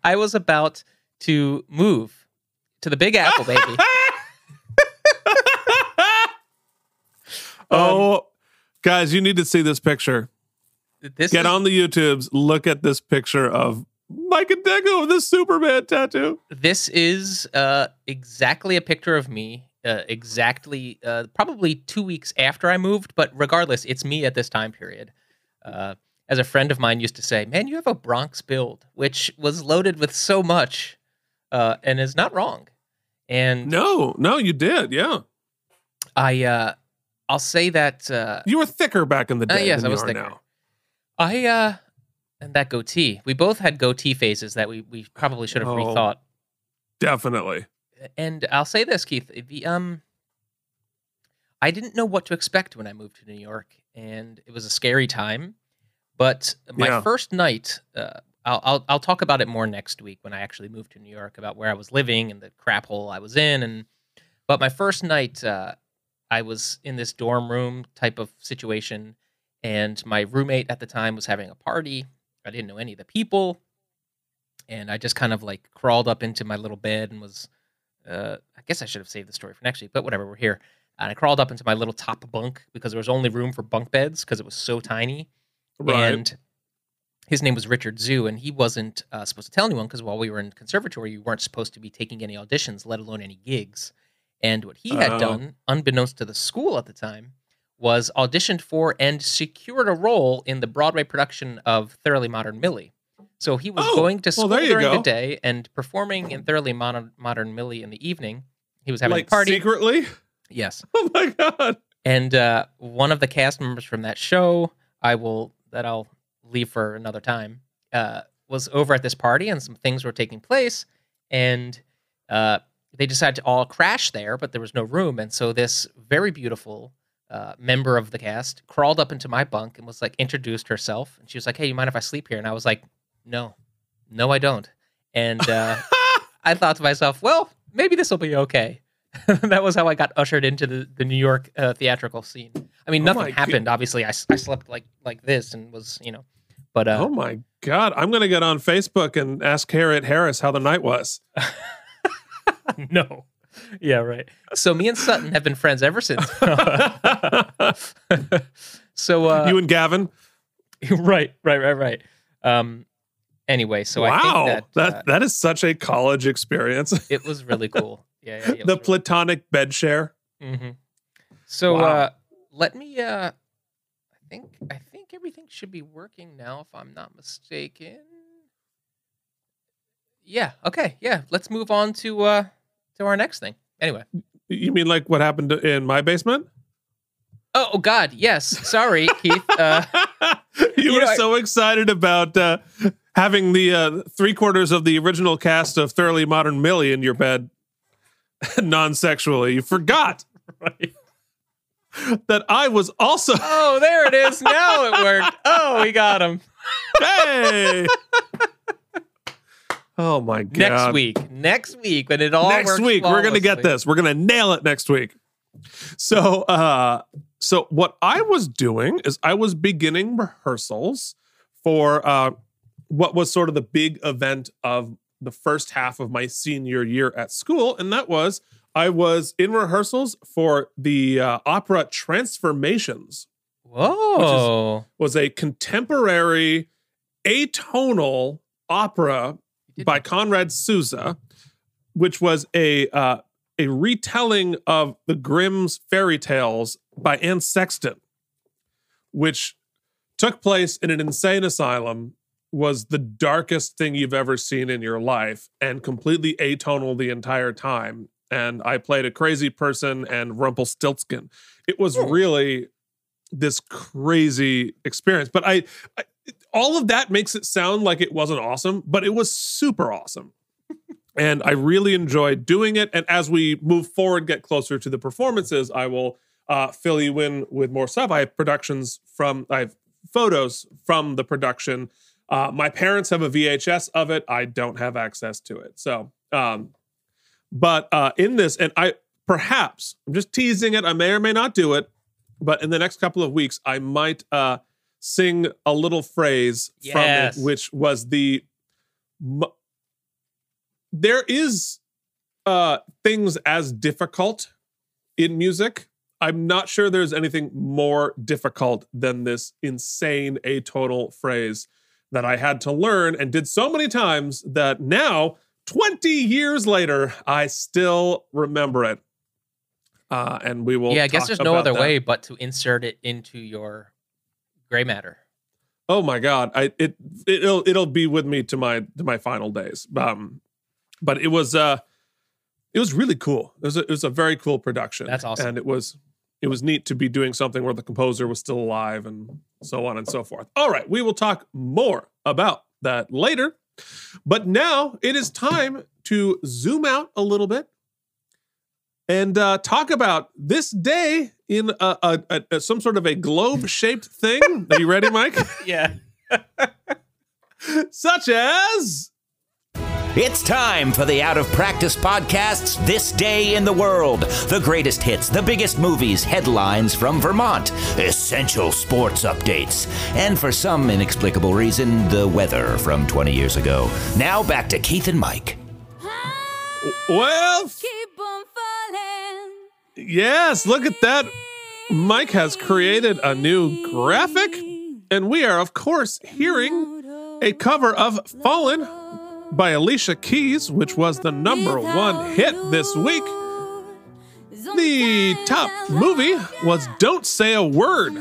I was about to move to the Big Apple, baby. <laughs> oh, guys, you need to see this picture. This Get is, on the YouTubes. Look at this picture of Mike and Deco with the Superman tattoo. This is uh, exactly a picture of me. Uh, exactly, uh, probably two weeks after I moved, but regardless, it's me at this time period. Uh, as a friend of mine used to say, "Man, you have a Bronx build," which was loaded with so much, uh, and is not wrong. And No, no, you did. Yeah. I, uh, I'll say that uh, You were thicker back in the Uh, day. yes, than I was thicker. now. I, uh, and that goatee. We both had goatee phases that we we probably should have Oh. rethought. Definitely. and I'll say this, Keith. The um, I didn't know what to expect when I moved to New York, and it was a scary time. But my Yeah. first night, uh, I'll, I'll I'll talk about it more next week when I actually moved to New York about where I was living and the crap hole I was in. And but my first night, uh, I was in this dorm room type of situation, and my roommate at the time was having a party, I didn't know any of the people, and I just kind of like crawled up into my little bed and was. Uh, I guess I should have saved the story for next week, but whatever. We're here, and I crawled up into my little top bunk because there was only room for bunk beds because it was so tiny. Right. And his name was Richard Zoo, and he wasn't uh, supposed to tell anyone because while we were in conservatory, you weren't supposed to be taking any auditions, let alone any gigs. And what he had Oh. done, unbeknownst to the school at the time, was auditioned for and secured a role in the Broadway production of Thoroughly Modern Millie. So he was Oh, going to well, school you during go. the day and performing in Thoroughly Modern, Modern Millie in the evening. He was having like a party. secretly. Yes <laughs> Oh my god. and uh, one of the cast members from that show i will that i'll leave for another time uh, was over at this party and some things were taking place and uh, they decided to all crash there but there was no room. And so this very beautiful uh, member of the cast crawled up into my bunk and was like introduced herself. And she was like hey you mind if i sleep here? And i was like no no i don't. And uh, <laughs> i thought to myself well maybe this will be okay <laughs> that was how I got ushered into the, the New York uh, theatrical scene. I mean, Oh nothing happened. Obviously, I, I slept like like this and was you know, but uh, oh my god. I'm gonna get on Facebook and ask Harriet Harris how the night was. <laughs> no, yeah, right. So me and Sutton have been friends ever since. <laughs> so uh, you and Gavin. right, right, right, right. Um, anyway, so I wow. think that, that uh, that is such a college experience. it was really cool. Yeah, yeah, yeah the platonic bed share. Mhm. So Wow. uh, let me. Uh, I think I think everything should be working now, if I'm not mistaken. Yeah. Okay. Yeah. Let's move on to uh to our next thing. Anyway. You mean like what happened in my basement? Oh, oh God. Yes. Sorry, <laughs> Keith. Uh, you, You were know, I- so excited about uh, having the uh, three quarters of the original cast of Thoroughly Modern Millie in your bed <laughs> non-sexually. You forgot <laughs> right. that I was also <laughs> Oh, there it is. Now it worked. Oh, we got him. hey. oh my god! Next week. Next week when it all next week we're gonna get this. We're gonna nail it next week. So, uh, so what I was doing is I was beginning rehearsals for uh, what was sort of the big event of the first half of my senior year at school, and that was I was in rehearsals for the uh, opera Transformations, Whoa. was a contemporary atonal opera by Conrad Susa, which was a uh, a retelling of the Grimm's fairy tales by Anne Sexton, which took place in an insane asylum, was the darkest thing you've ever seen in your life, and completely atonal the entire time. And I played a crazy person and Rumpelstiltskin. It was Hmm. really this crazy experience, but I, I all of that makes it sound like it wasn't awesome, but it was super awesome. and I really enjoyed doing it. And as we move forward, get closer to the performances, I will uh, fill you in with more stuff. I have productions from, I have photos from the production. Uh, my parents have a VHS of it. I don't have access to it. So, um, but uh, in this, and I perhaps I'm just teasing it. I may or may not do it, but in the next couple of weeks, I might uh, sing a little phrase Yes. from it, which was the. m- There is uh, things as difficult in music. I'm not sure there's anything more difficult than this insane atonal phrase that I had to learn and did so many times that now, 20 years later, I still remember it. Uh, and we will. yeah, I guess there's no other that. way but to insert it into your gray matter. Oh my god, I it it'll it'll be with me to my to my final days. Um, but it was uh, it was really cool. It was a, it was a very cool production. That's awesome. and it was it was neat to be doing something where the composer was still alive and so on and so forth. All right, we will talk more about that later. But now it is time to zoom out a little bit and uh, talk about this day in a, a, a, a- some sort of a globe-shaped thing. Are you ready, Mike? <laughs> Yeah. <laughs> Such as It's time for the Out of Practice Podcast's This Day in the World. The greatest hits, the biggest movies, headlines from Vermont, essential sports updates, and for some inexplicable reason, the weather from 20 years ago. Now back to Keith and Mike. Well, Keep on falling. yes, look at that. Mike has created a new graphic, and we are, of course, hearing a cover of Fallin' by Alicia Keys, which was the number one hit this week. The top movie was Don't Say a Word,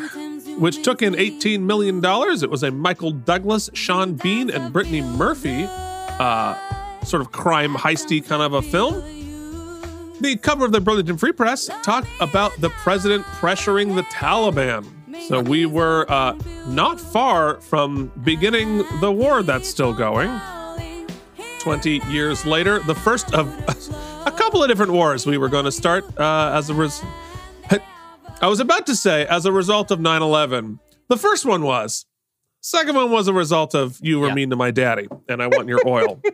which took in $18 million. It was a Michael Douglas, Sean Bean, and Brittany Murphy uh, sort of crime heisty kind of a film. The cover of the Burlington Free Press talked about the president pressuring the Taliban. So we were uh, not far from beginning the war that's still going. 20 years later, the first of a couple of different wars we were going to start uh, as a res- I was about to say as a result of 9/11. The first one was. Second one was a result of you were Yeah. mean to my daddy and I want your oil. <laughs>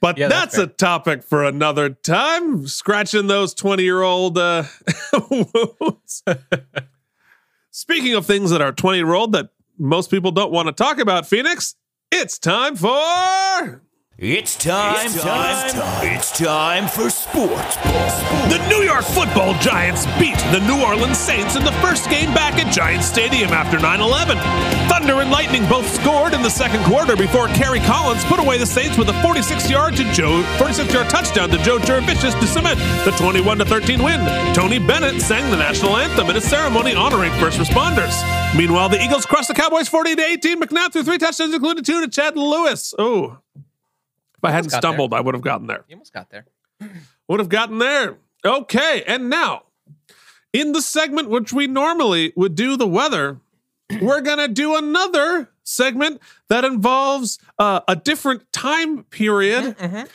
But Yeah, that's, that's a topic for another time. Scratching those 20 year old uh, <laughs> wounds. <laughs> Speaking of things that are 20 year old that most people don't want to talk about, Phoenix, it's time for. It's time, time, It's time for sports ball. The New York football Giants beat the New Orleans Saints in the first game back at Giant Stadium after 9 11. Thunder and Lightning both scored in the second quarter before Kerry Collins put away the Saints with a 46 yard to Joe 46 yard touchdown to Joe Jurevicius to cement the 21 13 win. Tony Bennett sang the national anthem in a ceremony honoring first responders. Meanwhile, the Eagles crushed the Cowboys 40 18. McNabb threw three touchdowns, including two to Chad Lewis. Oh. If I hadn't got there. stumbled, I would have gotten there You almost got there. <clears throat> would have gotten there. Okay, and now in the segment which we normally would do the weather, <clears throat> we're gonna do another segment that involves uh, a different time period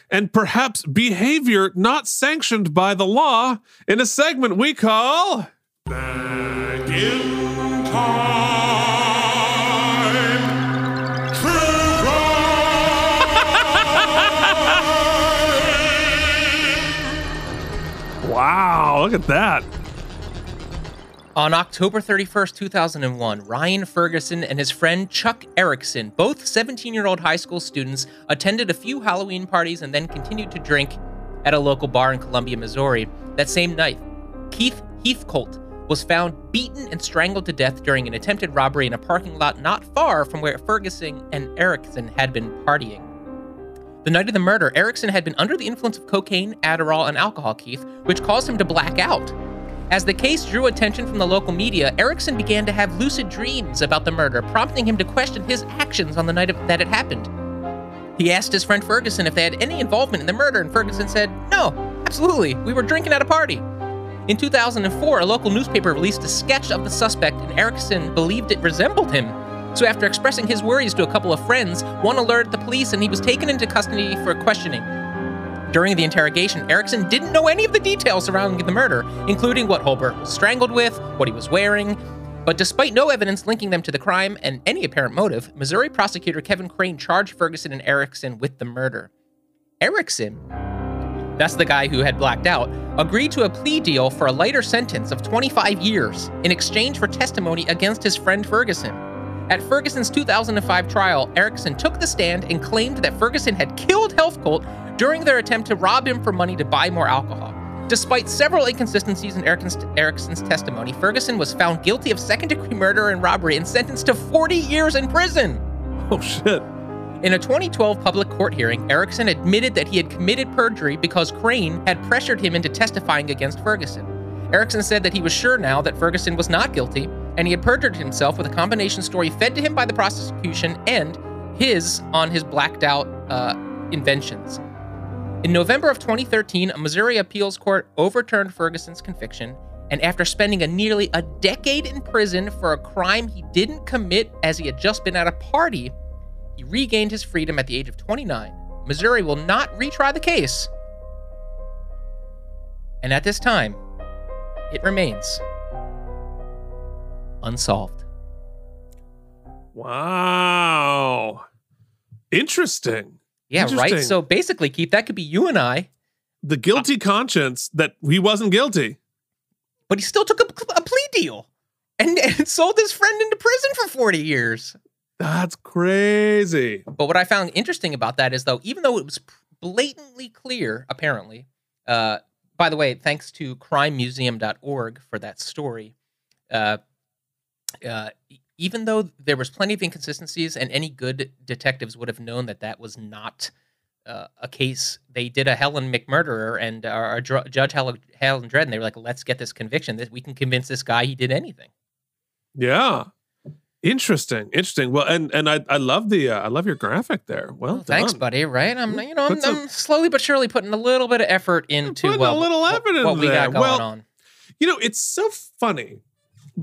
and perhaps behavior not sanctioned by the law in a segment we call. Wow, look at that. On October 31st, 2001, Ryan Ferguson and his friend Chuck Erickson, both 17 year old high school students, attended a few Halloween parties and then continued to drink at a local bar in Columbia, Missouri. That same night, Keith Heitholt was found beaten and strangled to death during an attempted robbery in a parking lot not far from where Ferguson and Erickson had been partying. The night of the murder, Erickson had been under the influence of cocaine, Adderall, and alcohol, Keith, which caused him to black out. As the case drew attention from the local media, Erickson began to have lucid dreams about the murder, prompting him to question his actions on the night of, that it happened. He asked his friend Ferguson if they had any involvement in the murder, and Ferguson said, No, absolutely, we were drinking at a party. In 2004, a local newspaper released a sketch of the suspect, and Erickson believed it resembled him. So, after expressing his worries to a couple of friends, one alerted the police and he was taken into custody for questioning. During the interrogation, Erickson didn't know any of the details surrounding the murder, including what Holbert was strangled with, what he was wearing. But despite no evidence linking them to the crime and any apparent motive, Missouri prosecutor Kevin Crane charged Ferguson and Erickson with the murder. Erickson, that's the guy who had blacked out, agreed to a plea deal for a lighter sentence of 25 years in exchange for testimony against his friend Ferguson. At Ferguson's 2005 trial, Erickson took the stand and claimed that Ferguson had killed Heitholt during their attempt to rob him for money to buy more alcohol. Despite several inconsistencies in Erickson's, Erickson's testimony, Ferguson was found guilty of second degree murder and robbery and sentenced to 40 years in prison. Oh, shit. In a 2012 public court hearing, Erickson admitted that he had committed perjury because Crane had pressured him into testifying against Ferguson. Erickson said that he was sure now that Ferguson was not guilty, and he had perjured himself with a combination story fed to him by the prosecution and his on his blacked out uh, inventions. In November of 2013, a Missouri appeals court overturned Ferguson's conviction, and after spending a nearly a decade in prison for a crime he didn't commit as he had just been at a party, he regained his freedom at the age of 29. Missouri will not retry the case. And at this time, it remains unsolved. Wow. Interesting. Yeah, right. So basically, Keith, that could be you and I, the guilty conscience that he wasn't guilty. but he still took a, a plea deal and, <laughs> and sold his friend into prison for 40 years. That's crazy. But what I found interesting about that is, though, even though it was blatantly clear, apparently, uh, by the way, thanks to crimemuseum.org for that story, uh, uh, even though there was plenty of inconsistencies and any good detectives would have known that that was not uh, a case, they did a Helen McMurderer and uh, our dr- Judge Helen, Helen Dredd, and they were like, let's get this conviction. That we can convince this guy he did anything. Yeah. Interesting. Interesting. Well, and and I I love the uh, I love your graphic there. Well, Well, thanks, buddy. Right? I'm, you know, I'm, some- I'm slowly but surely putting a little bit of effort into putting a well, little what- effort what in we there. got going Well, on. You know, it's so funny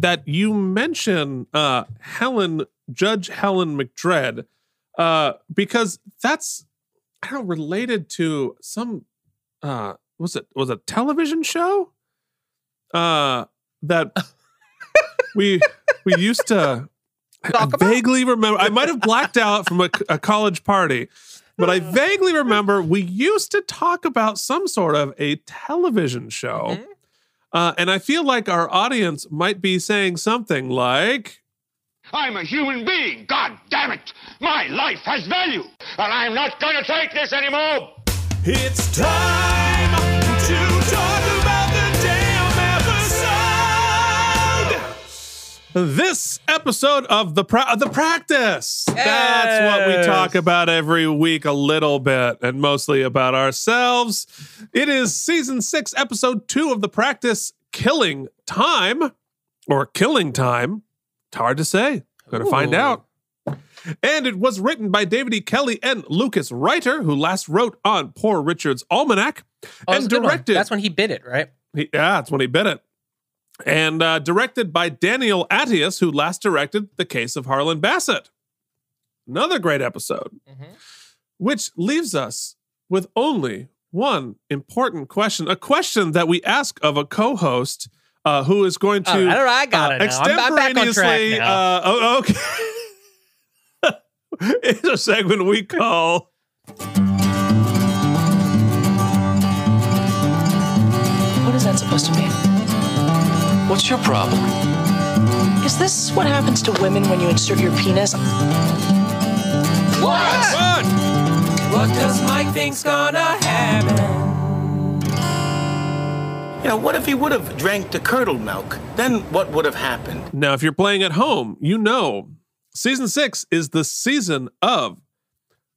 that you mention uh Helen Judge Helen McDread uh because that's I don't know, related to some uh was it was a television show uh that <laughs> we we used to I vaguely remember I might have blacked out from a, a college party but I vaguely remember we used to talk about some sort of a television show Mhm. Uh, and I feel like our audience might be saying something like, I'm a human being. God damn it. My life has value. And I'm not going to take this anymore. It's time This episode of the pra- the practice. That's what we talk about every week a little bit and mostly about ourselves. It is season 6 episode 2 of the practice Killing Time or Killing Time. It's hard to say. Going to find out. And it was written by David E. Kelley and Lucas Reiter, who last wrote on Poor Richard's Almanac, Oh, and directed. That's when he bid it, right? He, yeah, that's when he bit it. And uh, directed by Daniel Attias, who last directed The Case of Harlan Bassett. Another great episode, Mhm. which leaves us with only one important question, a question that we ask of a co host uh, who is going to All right, all right, I got uh, it. Now. I'm, I'm back on track now. Uh, oh, okay. <laughs> it's a segment we call What is that supposed to mean? What's your problem? Is this what happens to women when you insert your penis? What? What does Mike think's gonna happen? You know, what if he would have drank the curdled milk? Then what would have happened? Now, if you're playing at home, you know season six is the season of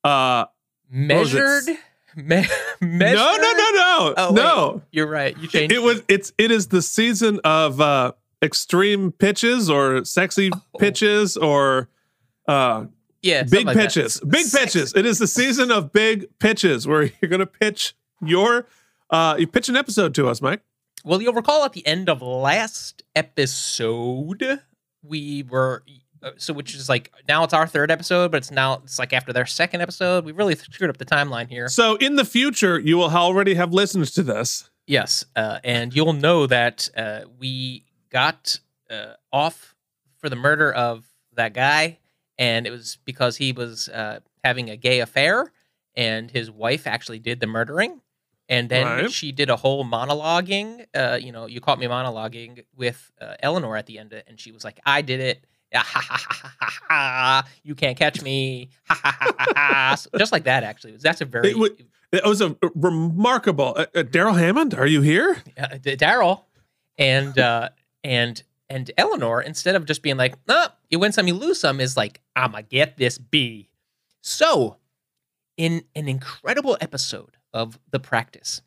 uh measured, me- measured. no no no no Oh, wait. no You're right. You changed. it was it's it is the season of uh extreme pitches or sexy Oh. pitches or uh yeah, big like that. pitches big Sex- pitches it is the season of big pitches where <laughs> you're gonna pitch your uh you pitch an episode to us mike Well, you'll recall at the end of last episode, we were so which is like now it's our third episode, but it's now it's like after their second episode. We really screwed up the timeline here. so in the future you will already have listened to this Yes, uh, and you'll know that uh, we got uh, off for the murder of that guy, and it was because he was uh, having a gay affair, and his wife actually did the murdering, and then Right. she did a whole monologuing. Uh, you know, you caught me monologuing with uh, Eleanor at the end, and she was like, "I did it." Ha, ha, ha, ha, ha, ha. You can't catch me. So just like that, actually. That's a very It would- it was a remarkable uh, uh, daryl hammond are you here uh, Daryl and uh and and Eleanor instead of just being like, "Ah, you win some, you lose some," is like, "I'ma get this B." So, in an incredible episode of The Practice,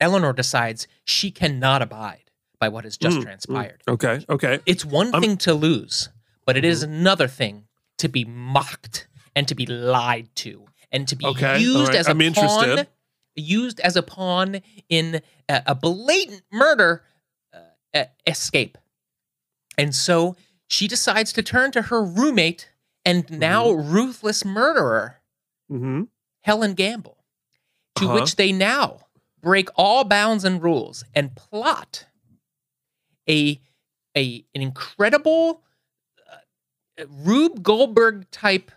Eleanor decides she cannot abide by what has just Mm, mm. transpired. okay okay It's one I'm- thing to lose, but it is another thing to be mocked and to be lied to and to be Okay, used right, as a I'm pawn, interested. used as a pawn in a, a blatant murder uh, escape. And so she decides to turn to her roommate and now Mm-hmm. ruthless murderer, hmm Helen Gamble, to Uh-huh. which they now break all bounds and rules and plot a a an incredible uh, Rube Goldberg type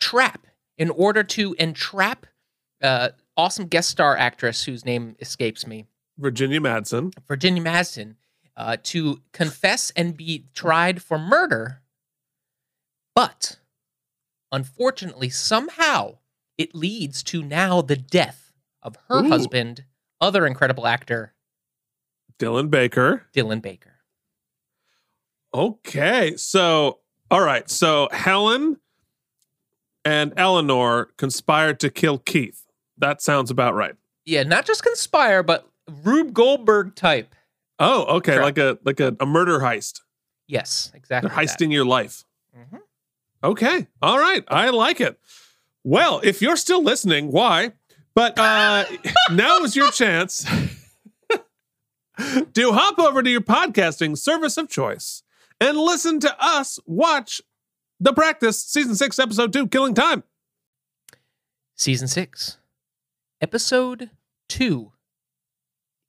trap in order to entrap uh, awesome guest star actress whose name escapes me, Virginia Madsen. Virginia Madsen, uh, to confess and be tried for murder. But unfortunately, somehow it leads to now the death of her Ooh. husband, other incredible actor, Dylan Baker. Dylan Baker. Okay. So, all right. So Helen and Eleanor conspired to kill Keith. That sounds about right. Yeah, not just conspire, but Rube Goldberg type. Oh, okay. Correct. Like a like a, a murder heist. Yes, exactly. They're that. heisting your life. Mhm. Okay. All right. I like it. Well, if you're still listening, why? But uh <laughs> now is your chance <laughs> to hop over to your podcasting service of choice and listen to us watch The Practice season 6 episode 2 Killing Time. Season six, episode two,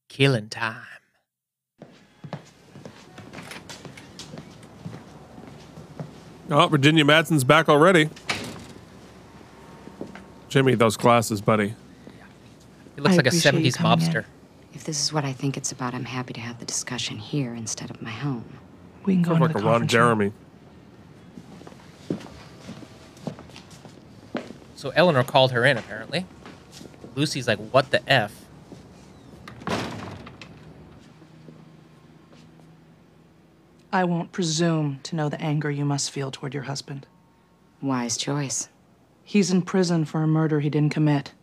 Killing Time. Oh, Virginia Madsen's back already. Jimmy, those glasses, buddy. He looks I like a 70s coming in. Mobster. If this is what I think it's about, I'm happy to have the discussion here instead of my home. We can go Sounds into like the a Ron conference room. Jeremy. So Eleanor called her in, apparently. Lucy's like, what the F? I won't presume to know the anger you must feel toward your husband. Wise choice. He's in prison for a murder he didn't commit.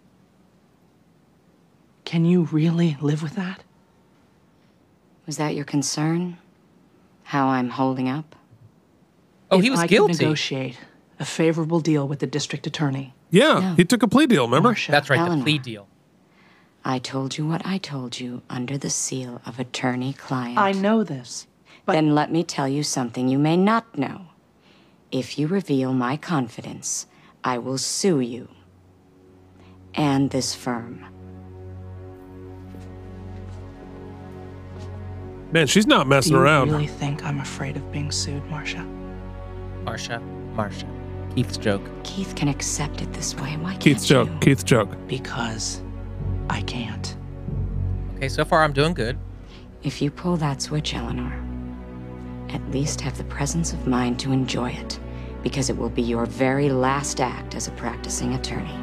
Can you really live with that? Was that your concern? How I'm holding up? Oh, if he was I guilty. Could negotiate a favorable deal with the district attorney. Yeah, Yeah. he took a plea deal, remember? Oh, Marcia, That's right, the plea deal. I told you what I told you under the seal of attorney client. I know this, but Then let me tell you something you may not know. If you reveal my confidence, I will sue you and this firm. Man, she's not messing do messing you around. really think I'm afraid of being sued, Marcia? Marsha, Marsha. Keith's joke. Keith can accept it this way. Why Keith's can't Keith's joke. you? Keith's joke. Because I can't. Okay, so far I'm doing good. If you pull that switch, Eleanor, at least have the presence of mind to enjoy it, because it will be your very last act as a practicing attorney.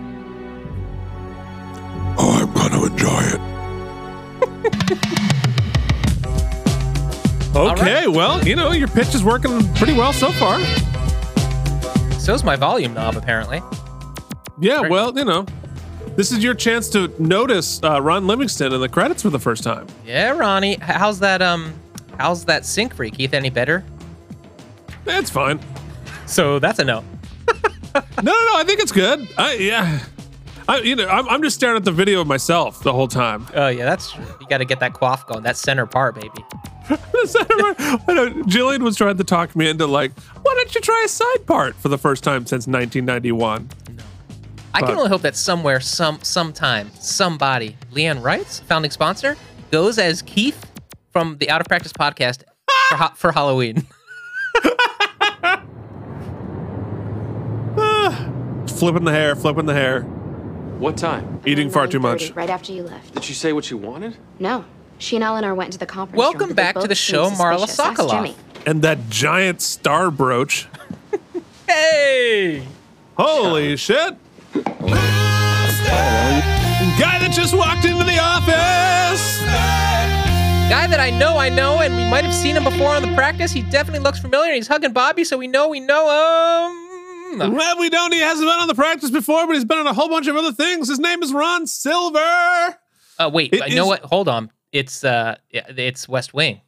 Oh, I'm gonna enjoy it. <laughs> Okay, well, you know, your pitch is working pretty well so far. So's my volume knob, apparently. Yeah, well, you know, this is your chance to notice uh, Ron Livingston in the credits for the first time. Yeah, Ronnie. How's that um how's that sync for you, Keith? Any better? It's fine. So that's a no. <laughs> No, no, no. I think it's good. I yeah. I you know I'm, I'm just staring at the video of myself the whole time. Oh yeah, that's true. You gotta get that quaff going. That center part, baby. I know, Jillian was trying to talk me into like, why don't you try a side part for the first time since 1991? No. I can only hope that somewhere, some sometime, somebody, Leanne Wrights, founding sponsor, goes as Keith from the Out of Practice podcast for, ha- for Halloween. <laughs> <sighs> Flipping the hair, flipping the hair, What time? eating far too much. Right after you left. Did she say what she wanted? No. She and Eleanor went to the conference Welcome room, back to both the show, Marla suspicious. Ask Sokoloff. Jimmy. And that giant star brooch. <laughs> Hey! Holy shit! Guy that just walked into the office. Guy that I know, I know, and we might have seen him before on the practice. He definitely looks familiar. He's hugging Bobby, so we know we know him. Well, we don't. He hasn't been on the practice before, but he's been on a whole bunch of other things. His name is Ron Silver. Uh, wait, It I know is- what? Hold on. It's uh, it's West Wing.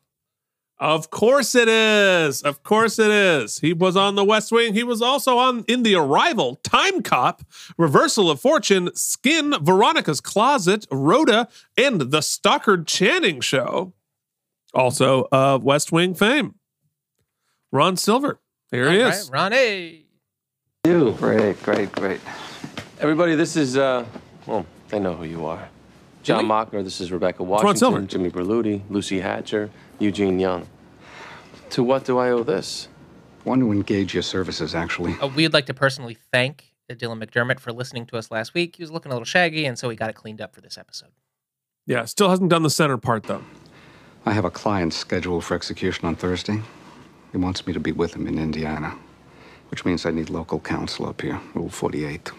Of course it is. Of course it is. He was on The West Wing. He was also on in The Arrival, Timecop, Reversal of Fortune, Skin, Veronica's Closet, Rhoda, and The Stockard Channing Show. Also of West Wing fame. Ron Silver. Here he All is. Ronnie. You. Great, great, great. Everybody, this is, uh, well, they know who you are. John Mockner, this is Rebecca Washington, Jimmy Berluti, Lucy Hatcher, Eugene Young. To what do I owe this? Want to engage your services, actually. Uh, we'd like to personally thank Dylan McDermott for listening to us last week. He was looking a little shaggy, and so we got it cleaned up for this episode. Yeah, still hasn't done the center part though. I have a client scheduled for execution on Thursday. He wants me to be with him in Indiana, which means I need local counsel up here, Rule 48.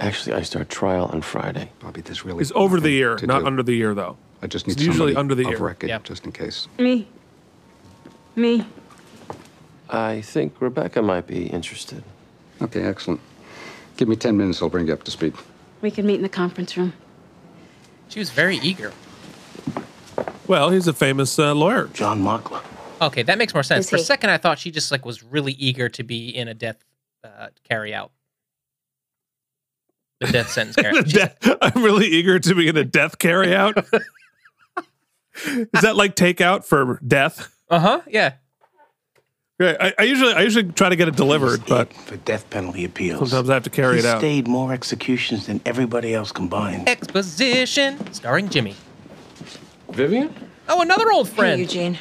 Actually, I start trial on Friday. Bobby, there's really It's over the nothing ear, not do. under the ear though. I just need It's need usually somebody under the of ear. record, Yep. just in case. Me. Me. I think Rebecca might be interested. Okay, excellent. Give me 10 minutes, I'll bring you up to speed. We can meet in the conference room. She was very eager. Well, he's a famous uh, lawyer. John Mockler. Okay, that makes more sense. For a second, I thought she just like was really eager to be in a death uh, carry out. The death sentence carry. <laughs> out. De- I'm really eager to be in a death carryout. <laughs> Is that like takeout for death? Uh huh. Yeah. Right. I, I usually I usually try to get it delivered, but for death penalty appeals. sometimes I have to carry he it out. stayed more executions than everybody else combined. Exposition, starring Jimmy. Vivian? Oh, another old friend. Eugene.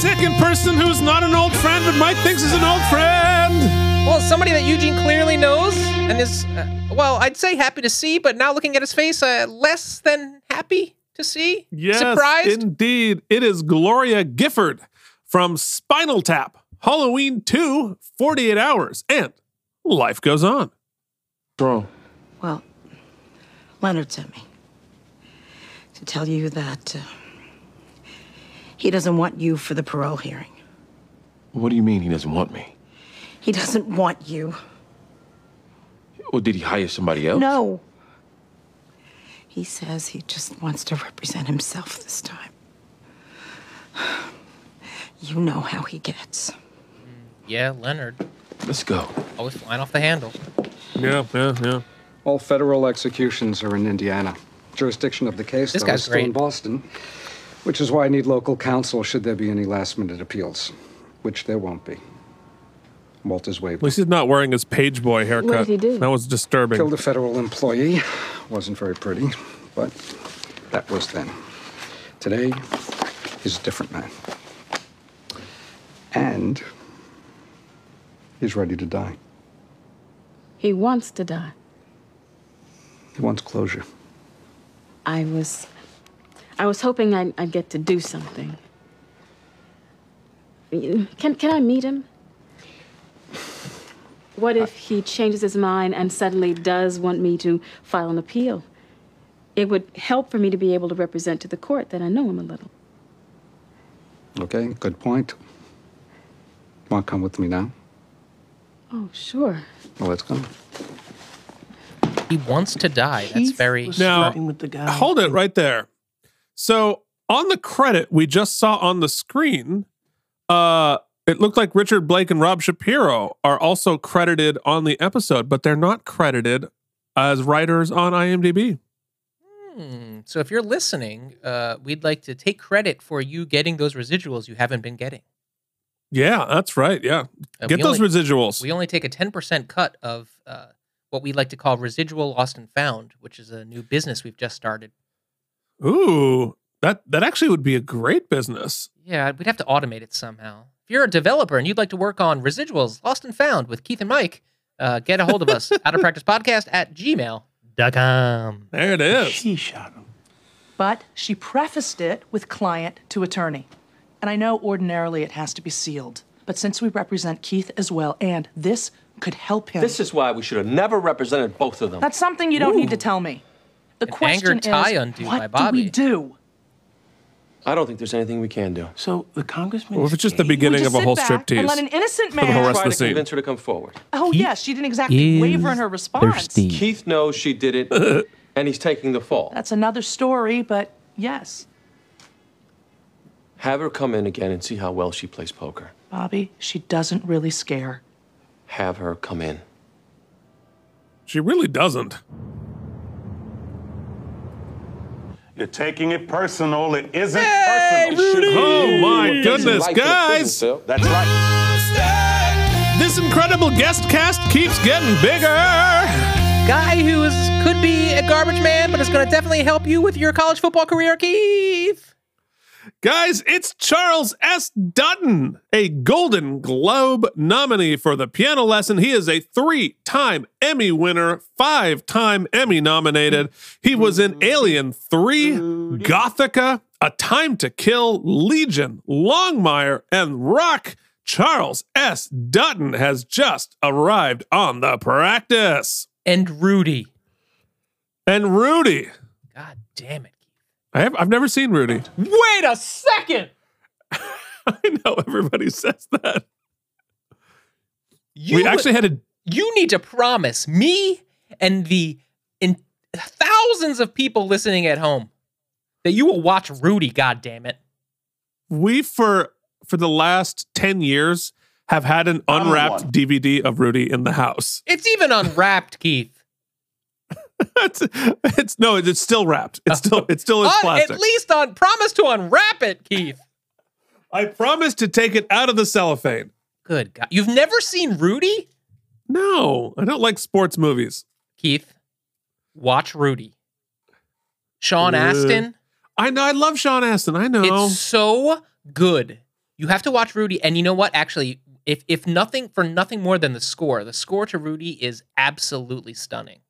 Second person who's not an old friend but Mike thinks is an old friend. Well, somebody that Eugene clearly knows and is, uh, well, I'd say happy to see, but now looking at his face, uh, less than happy to see. Yes, Surprised? indeed. It is Gloria Gifford from Spinal Tap, Halloween 2, 48 hours, and life goes on. Wrong. Well, Leonard sent me to tell you that uh, he doesn't want you for the parole hearing. What do you mean he doesn't want me? He doesn't want you. Or did he hire somebody else? No. He says he just wants to represent himself this time. You know how he gets. Mm, yeah, Leonard. Let's go. Always flying off the handle. Yeah, yeah, yeah. All federal executions are in Indiana. Jurisdiction of the case, This though, guy's is still in. Boston, which is why I need local counsel should there be any last minute appeals, which there won't be. Walter's At waived. least he's not wearing his page boy haircut. What did he do? That was disturbing. Killed a federal employee. Wasn't very pretty, but that was then. Today, he's a different man. And he's ready to die. He wants to die. He wants closure. I was, I was hoping I'd, I'd get to do something. Can can I meet him? What if he changes his mind and suddenly does want me to file an appeal? It would help for me to be able to represent to the court that I know him a little. Okay, good point. Want to come with me now? Oh, sure. Well, let's go. He wants to die. That's very. Now, hold it right there. So on the credit we just saw on the screen, uh, it looked like Richard Blake and Rob Shapiro are also credited on the episode, but they're not credited as writers on IMDb. Hmm. So if you're listening, uh, we'd like to take credit for you getting those residuals you haven't been getting. Yeah, that's right. Yeah, Uh, get those only- residuals. We only take a 10% cut of uh, what we like to call residual lost and found, which is a new business we've just started. Ooh, that that actually would be a great business. Yeah, we'd have to automate it somehow. If you're a developer and you'd like to work on residuals lost and found with Keith and Mike, uh, get a hold of us <laughs> out of practice podcast at gmail.com. There it is. She shot him. But she prefaced it with client to attorney. And I know ordinarily it has to be sealed. But since we represent Keith as well, and this could help him. This is why we should have never represented both of them. That's something you don't need to tell me. The An question anger tie is, undo what by do we do? I don't think there's anything we can do. So the congressman. Well, if it's just the beginning We of a whole sit back striptease and let an innocent for the man- whole rest Try of the to scene. convince her to come forward. Oh, yes, she didn't exactly waver in her response. Keith knows she did it, <laughs> and he's taking the fall. That's another story, but yes. Have her come in again and see how well she plays poker. Bobby, she doesn't really scare. Have her come in. She really doesn't. You're taking it personal. It isn't personal. Oh my goodness, guys! That's right. This incredible guest cast keeps getting bigger. Guy who is could be a garbage man, but is going to definitely help you with your college football career, Keith. Guys, it's Charles S. Dutton, a Golden Globe nominee for the piano lesson. He is a three time Emmy winner, five time Emmy nominated. He was in Alien 3, Gothika, A Time to Kill, Legion, Longmire, and Rock. Charles S. Dutton has just arrived on the practice. And Rudy. And Rudy. God damn it. I have, I've never seen Rudy. Wait a second. <laughs> I know everybody says that. You we actually had a You need to promise me and the in thousands of people listening at home that you will watch Rudy, god damn it. we for for the last 10 years have had an unwrapped. DVD of Rudy in the house. It's even unwrapped, Keith. It's, it's no, it's still wrapped. It's still it still is <laughs> Un- plastic. at least on promise to unwrap it, Keith. I promise to take it out of the cellophane. Good God. You've never seen Rudy? No, I don't like sports movies. Keith, watch Rudy. Sean Uh, Astin. I know I love Sean Astin. I know. It's so good. You have to watch Rudy, and you know what? Actually, if if nothing for nothing more than the score, the score to Rudy is absolutely stunning.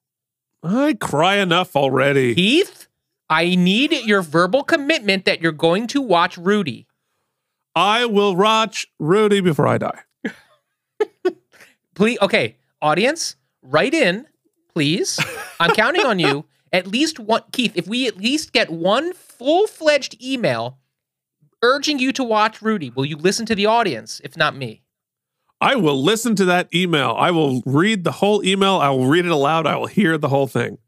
I cry enough already. Keith, I need your verbal commitment that you're going to watch Rudy. I will watch Rudy before I die. <laughs> Please, okay, audience, write in, please. <laughs> I'm counting on you. At least one, Keith. If we at least get one full fledged email urging you to watch Rudy, will you listen to the audience? If not me, I will listen to that email. I will read the whole email. I will read it aloud. I will hear the whole thing.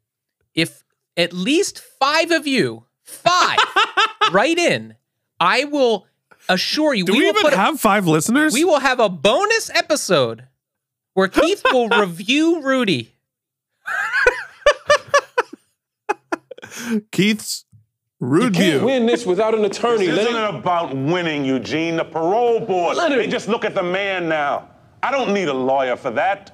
if at least five of you, five, <laughs> write in, I will assure you. Do we, will even put a- have five listeners? we will have a bonus episode where Keith will <laughs> review Rudy. Keith's You rude can't view. win this without an attorney. This isn't about winning, Eugene. The parole board. Leonard. They just look at the man now. I don't need a lawyer for that.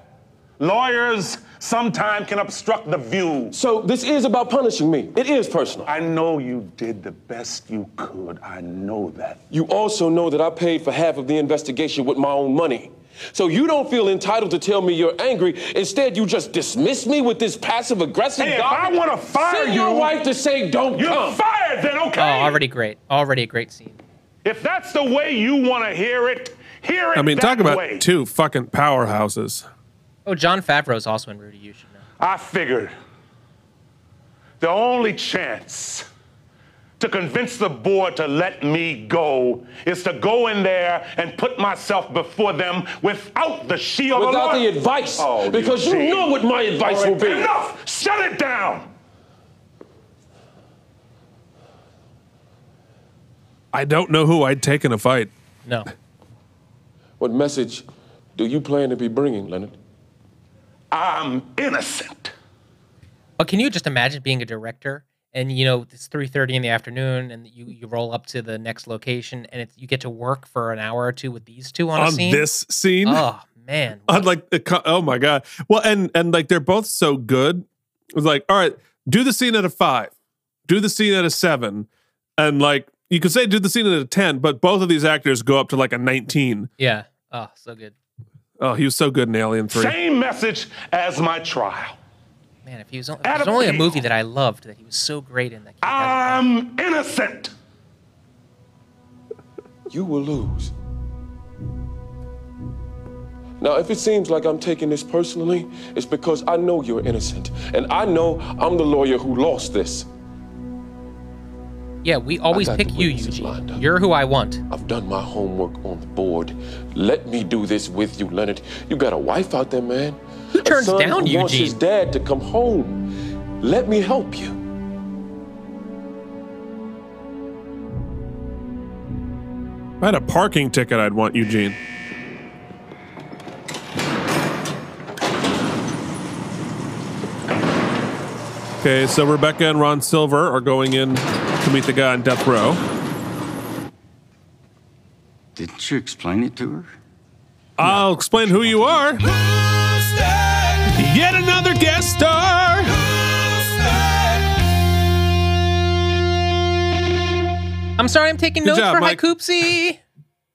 Lawyers sometimes can obstruct the view. So this is about punishing me. It is personal. I know you did the best you could. I know that. You also know that I paid for half of the investigation with my own money. So you don't feel entitled to tell me you're angry. Instead, you just dismiss me with this passive aggressive. Hey, if I wanna fire send your wife to say don't You're come. fired then, okay. Oh, already great. Already a great scene. If that's the way you want to hear it, hear it I mean, that talk about way. two fucking powerhouses. Oh, Jon Favreau's also in Rudy. You should know. I figured the only chance to convince the board to let me go is to go in there and put myself before them without the shield Without law. the advice, Oh, because you Eugene. know what my advice All right, will be. Enough! Shut it down! I don't know who I'd take in a fight. No. What message do you plan to be bringing, Leonard? I'm innocent. But can you just imagine being a director and you know it's three thirty in the afternoon and you you roll up to the next location and it's, you get to work for an hour or two with these two on, a On scene? this scene? Oh man. <laughs> I'd like, the co- oh my god. Well, and and like they're both so good. It was like, all right, do the scene at a five, do the scene at a seven, and like you could say do the scene at a ten, but both of these actors go up to like a nineteen. Yeah. Oh, so good. Oh, he was so good in Alien Three. Same message as my trial. Man, if he was, on, if it was only a movie that I loved that he was so great in that. I'm innocent. You will lose. Now, if it seems like I'm taking this personally, it's because I know you're innocent. And I know I'm the lawyer who lost this. Yeah, we always pick the you, witnesses Eugene. You're who I want. I've done my homework on the board. Let me do this with you, Leonard. You got a wife out there, man. Who turns a son down who wants his dad to come home. Let me help you. If I had a parking ticket, I'd want Eugene. Okay, so Rebecca and Ron Silver are going in to meet the guy on death row. Didn't you explain it to her? I'll explain who you are. Yet another guest star. I'm sorry, I'm taking Good notes job, for Mike. Haikoopsy.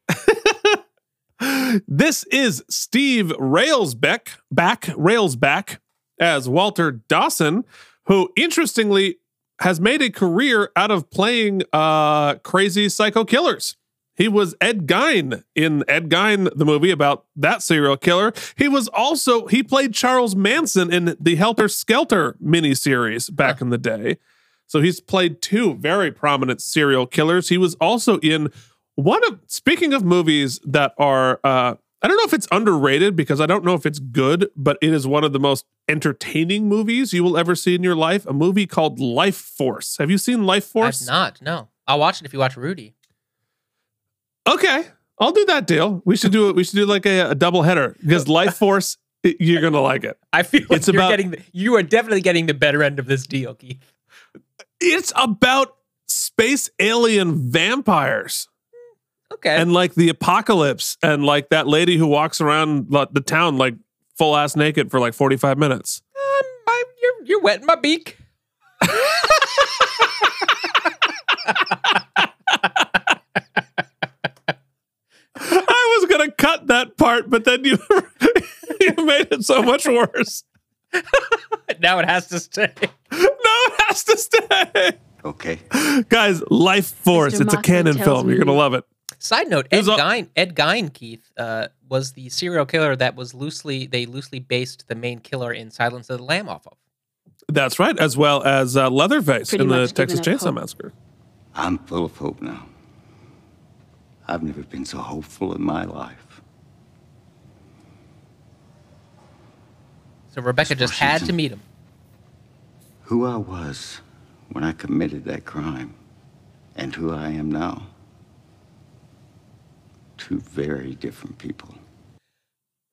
<laughs> This is Steve Railsbeck, back, Railsback, as Walter Dawson, who interestingly has made a career out of playing uh, crazy psycho killers. He was Ed Gein in Ed Gein, the movie about that serial killer. He was also, he played Charles Manson in the Helter Skelter miniseries back in the day. So he's played two very prominent serial killers. He was also in one of speaking of movies that are uh I don't know if it's underrated because I don't know if it's good, but it is one of the most entertaining movies you will ever see in your life. A movie called Life Force. Have you seen Life Force? I've not. No, I'll watch it if you watch Rudy. Okay, I'll do that deal. We should do it. We should do like a, a double header because <laughs> Life Force, you're gonna like it. I feel like It's you're about- getting the, you are definitely getting the better end of this deal, Keith. It's about space alien vampires. Okay. And like the apocalypse and like that lady who walks around the town like full ass naked for like 45 minutes. Um, I, you're you're wetting my beak. <laughs> I was gonna cut that part, but then you <laughs> you made it so much worse. <laughs> now it has to stay. No, it has to stay. Okay. Guys, Life Force. Mr. It's a Cannon tells film. You're gonna love it. Side note: Ed was all- Gein, Ed Gein, Keith, uh, was the serial killer that was loosely they loosely based the main killer in Silence of the Lamb off of. That's right, as well as uh, Leatherface Pretty in the Texas Chainsaw hope. Massacre. I'm full of hope now. I've never been so hopeful in my life. So Rebecca just had to meet him. Who I was when I committed that crime and who I am now. Two very different people.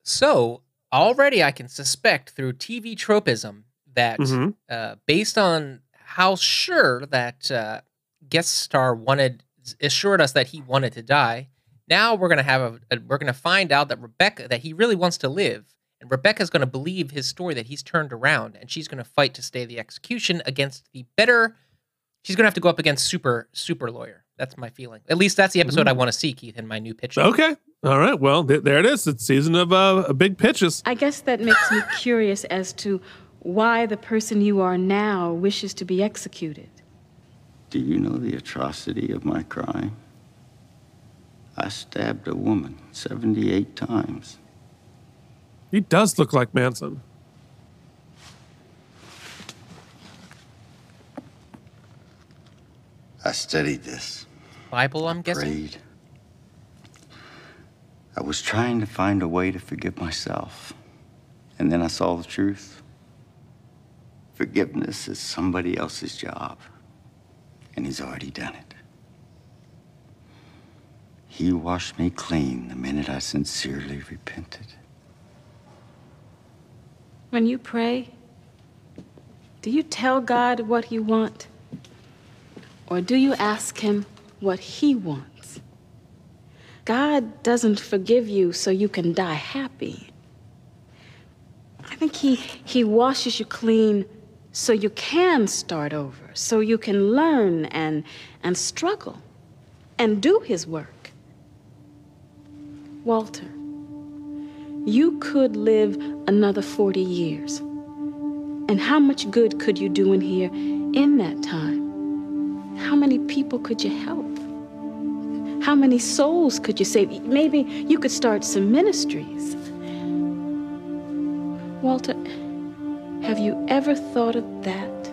So already I can suspect through TV tropism that Mhm. uh, based on how sure that uh, guest star wanted assured us that he wanted to die, now we're gonna have a, a we're gonna find out that Rebecca that he really wants to live, and Rebecca's gonna believe his story that he's turned around, and she's gonna fight to stay the execution against the better. She's gonna have to go up against super super lawyer. That's my feeling. At least that's the episode I want to see, Keith, in my new pitch. Okay. All right. Well, th- there it is. It's season of uh, big pitches. I guess that makes me <laughs> curious as to why the person you are now wishes to be executed. Do you know the atrocity of my crime? I stabbed a woman 78 times. He does look like Manson. I studied this, Bible, I'm guessing. prayed. I was trying to find a way to forgive myself. And then I saw the truth. Forgiveness is somebody else's job, and he's already done it. He washed me clean the minute I sincerely repented. When you pray, do you tell God what you want? Or do you ask Him what He wants? God doesn't forgive you so you can die happy. I think He, he washes you clean so you can start over, so you can learn and, and struggle and do His work. Walter, you could live another 40 years. And how much good could you do in here in that time? How many people could you help? How many souls could you save? Maybe you could start some ministries. Walter, have you ever thought of that?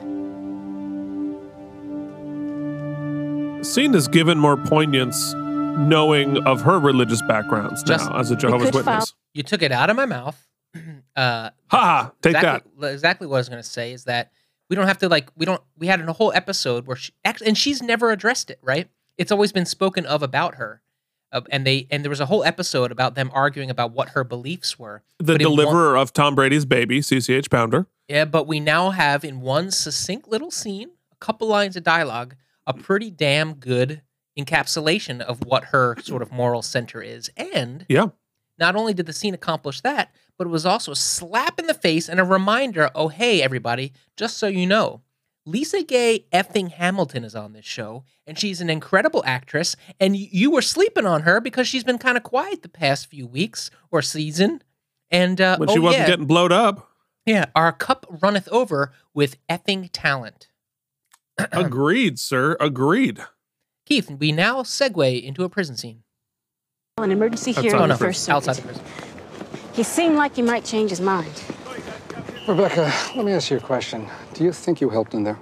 Scene is given more poignance knowing of her religious backgrounds Just- now as a Jehovah's could file- Witness. You took it out of my mouth. <clears throat> uh, Ha! Take exactly, that. Exactly what I was going to say is that we don't have to like we don't we had a whole episode where she actually and she's never addressed it. Right? It's always been spoken of about her. Uh, and they and there was a whole episode about them arguing about what her beliefs were. The in one- deliverer of Tom Brady's baby, CCH Pounder. Yeah, but we now have in one succinct little scene, a couple lines of dialogue, a pretty damn good encapsulation of what her sort of moral center is. And Yeah. not only did the scene accomplish that, but it was also a slap in the face and a reminder oh, hey, everybody, just so you know, Lisa Gay effing Hamilton is on this show, and she's an incredible actress. And you were sleeping on her because she's been kind of quiet the past few weeks or season. And uh, When she oh, wasn't yeah, getting blowed up. yeah, our cup runneth over with effing talent. <clears throat> Agreed, sir. Agreed. Keith, we now segue into a prison scene. An emergency Outside hearing the on the prison. first Outside the prison. He seemed like he might change his mind. Rebecca, let me ask you a question. Do you think you helped in there?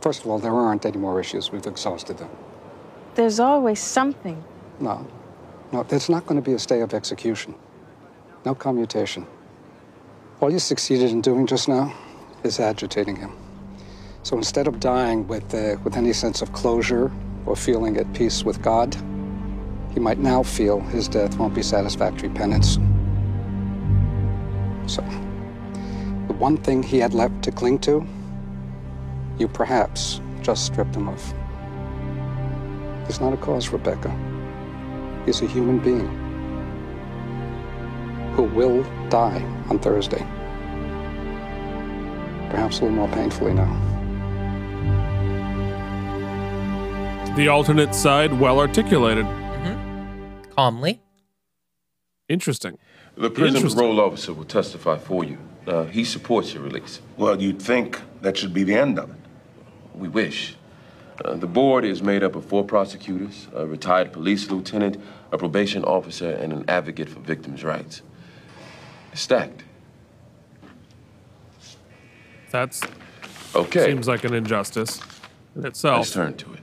First of all, there aren't any more issues. We've exhausted them. There's always something. No. No, there's not going to be a stay of execution. No commutation. All you succeeded in doing just now is agitating him. So instead of dying with, uh, with any sense of closure or feeling at peace with God, he might now feel his death won't be satisfactory penance. So, the one thing he had left to cling to, you perhaps just stripped him of. He's not a cause, Rebecca. He's a human being who will die on Thursday. Perhaps a little more painfully now. The alternate side, well articulated. Mm-hmm. Calmly. Interesting. The prison Interesting. parole officer will testify for you. Uh, he supports your release. Well, you'd think that should be the end of it. We wish. Uh, the board is made up of four prosecutors, a retired police lieutenant, a probation officer, and an advocate for victims' rights. It's stacked. That's Okay. seems like an injustice in itself. Let's turn to it.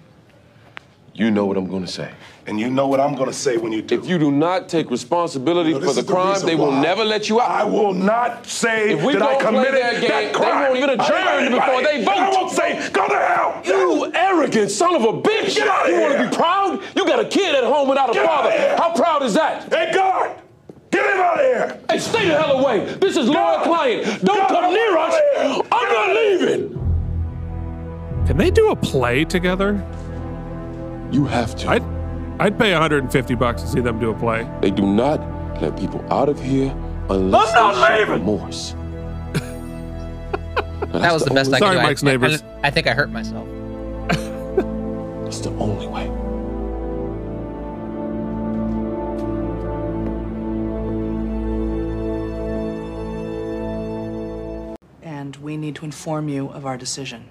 You know what I'm going to say. And you know what I'm going to say when you do. If you do not take responsibility No, for the the crime, they will why. never let you out. I will not say If we that I don't play committed that game, that they crime. won't even adjourn before they vote. And I won't say, go to hell. You arrogant son of a bitch! Get outta you want to be proud? You got a kid at home without a Get father. outta here. How proud is that? Hey, guard! Get him out of here! Hey, stay the hell away! This is lawyer client. Don't God, come I'm near us. here. I'm not leaving. Can they do a play together? You have to. I'd, I'd pay 150 bucks to see them do a play. They do not let people out of here unless I'm not they show leaving. remorse. <laughs> That was the best I could Sorry, do. I- Mike's I- neighbors. I, I think I hurt myself. <laughs> It's the only way. And we need to inform you of our decision.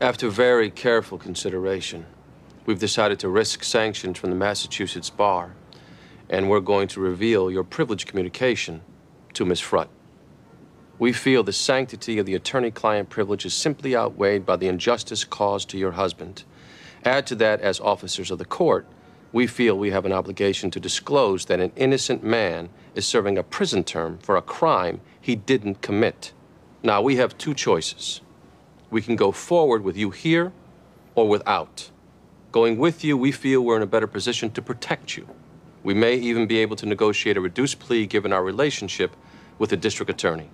After very careful consideration, we've decided to risk sanctions from the Massachusetts Bar, and we're going to reveal your privileged communication to Miss Frutt. We feel the sanctity of the attorney client privilege is simply outweighed by the injustice caused to your husband. Add to that, as officers of the court, we feel we have an obligation to disclose that an innocent man is serving a prison term for a crime he didn't commit. Now, we have two choices. We can go forward with you here or without. Going with you, we feel we're in a better position to protect you. We may even be able to negotiate a reduced plea given our relationship with the district attorney.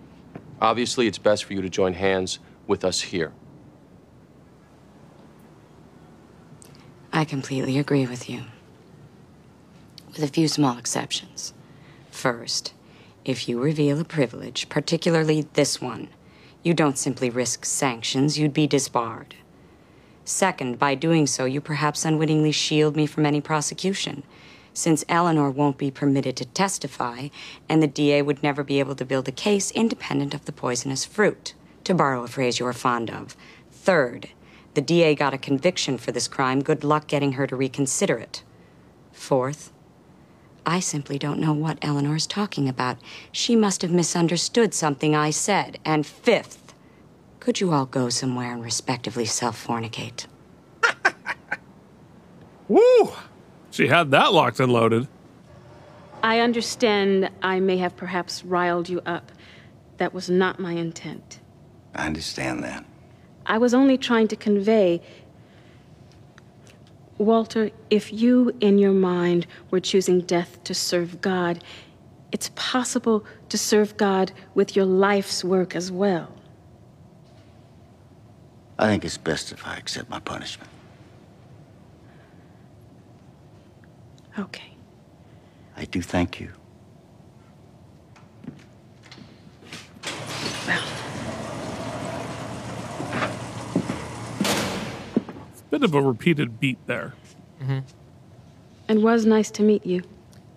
Obviously, it's best for you to join hands with us here. I completely agree with you. With a few small exceptions. First, if you reveal a privilege, particularly this one, you don't simply risk sanctions, you'd be disbarred. Second, by doing so, you perhaps unwittingly shield me from any prosecution, since Eleanor won't be permitted to testify, and the DA would never be able to build a case independent of the poisonous fruit, to borrow a phrase you are fond of. Third, the DA got a conviction for this crime. Good luck getting her to reconsider it. Fourth, I simply don't know what Eleanor's talking about. She must have misunderstood something I said. And fifth, could you all go somewhere and respectively self fornicate? <laughs> Woo! She had that locked and loaded. I understand I may have perhaps riled you up. That was not my intent. I understand that. I was only trying to convey. Walter, if you in your mind were choosing death to serve God, it's possible to serve God with your life's work as well. I think it's best if I accept my punishment. Okay. I do thank you. Well. It's a bit of a repeated beat there. Mm-hmm. It was nice to meet you.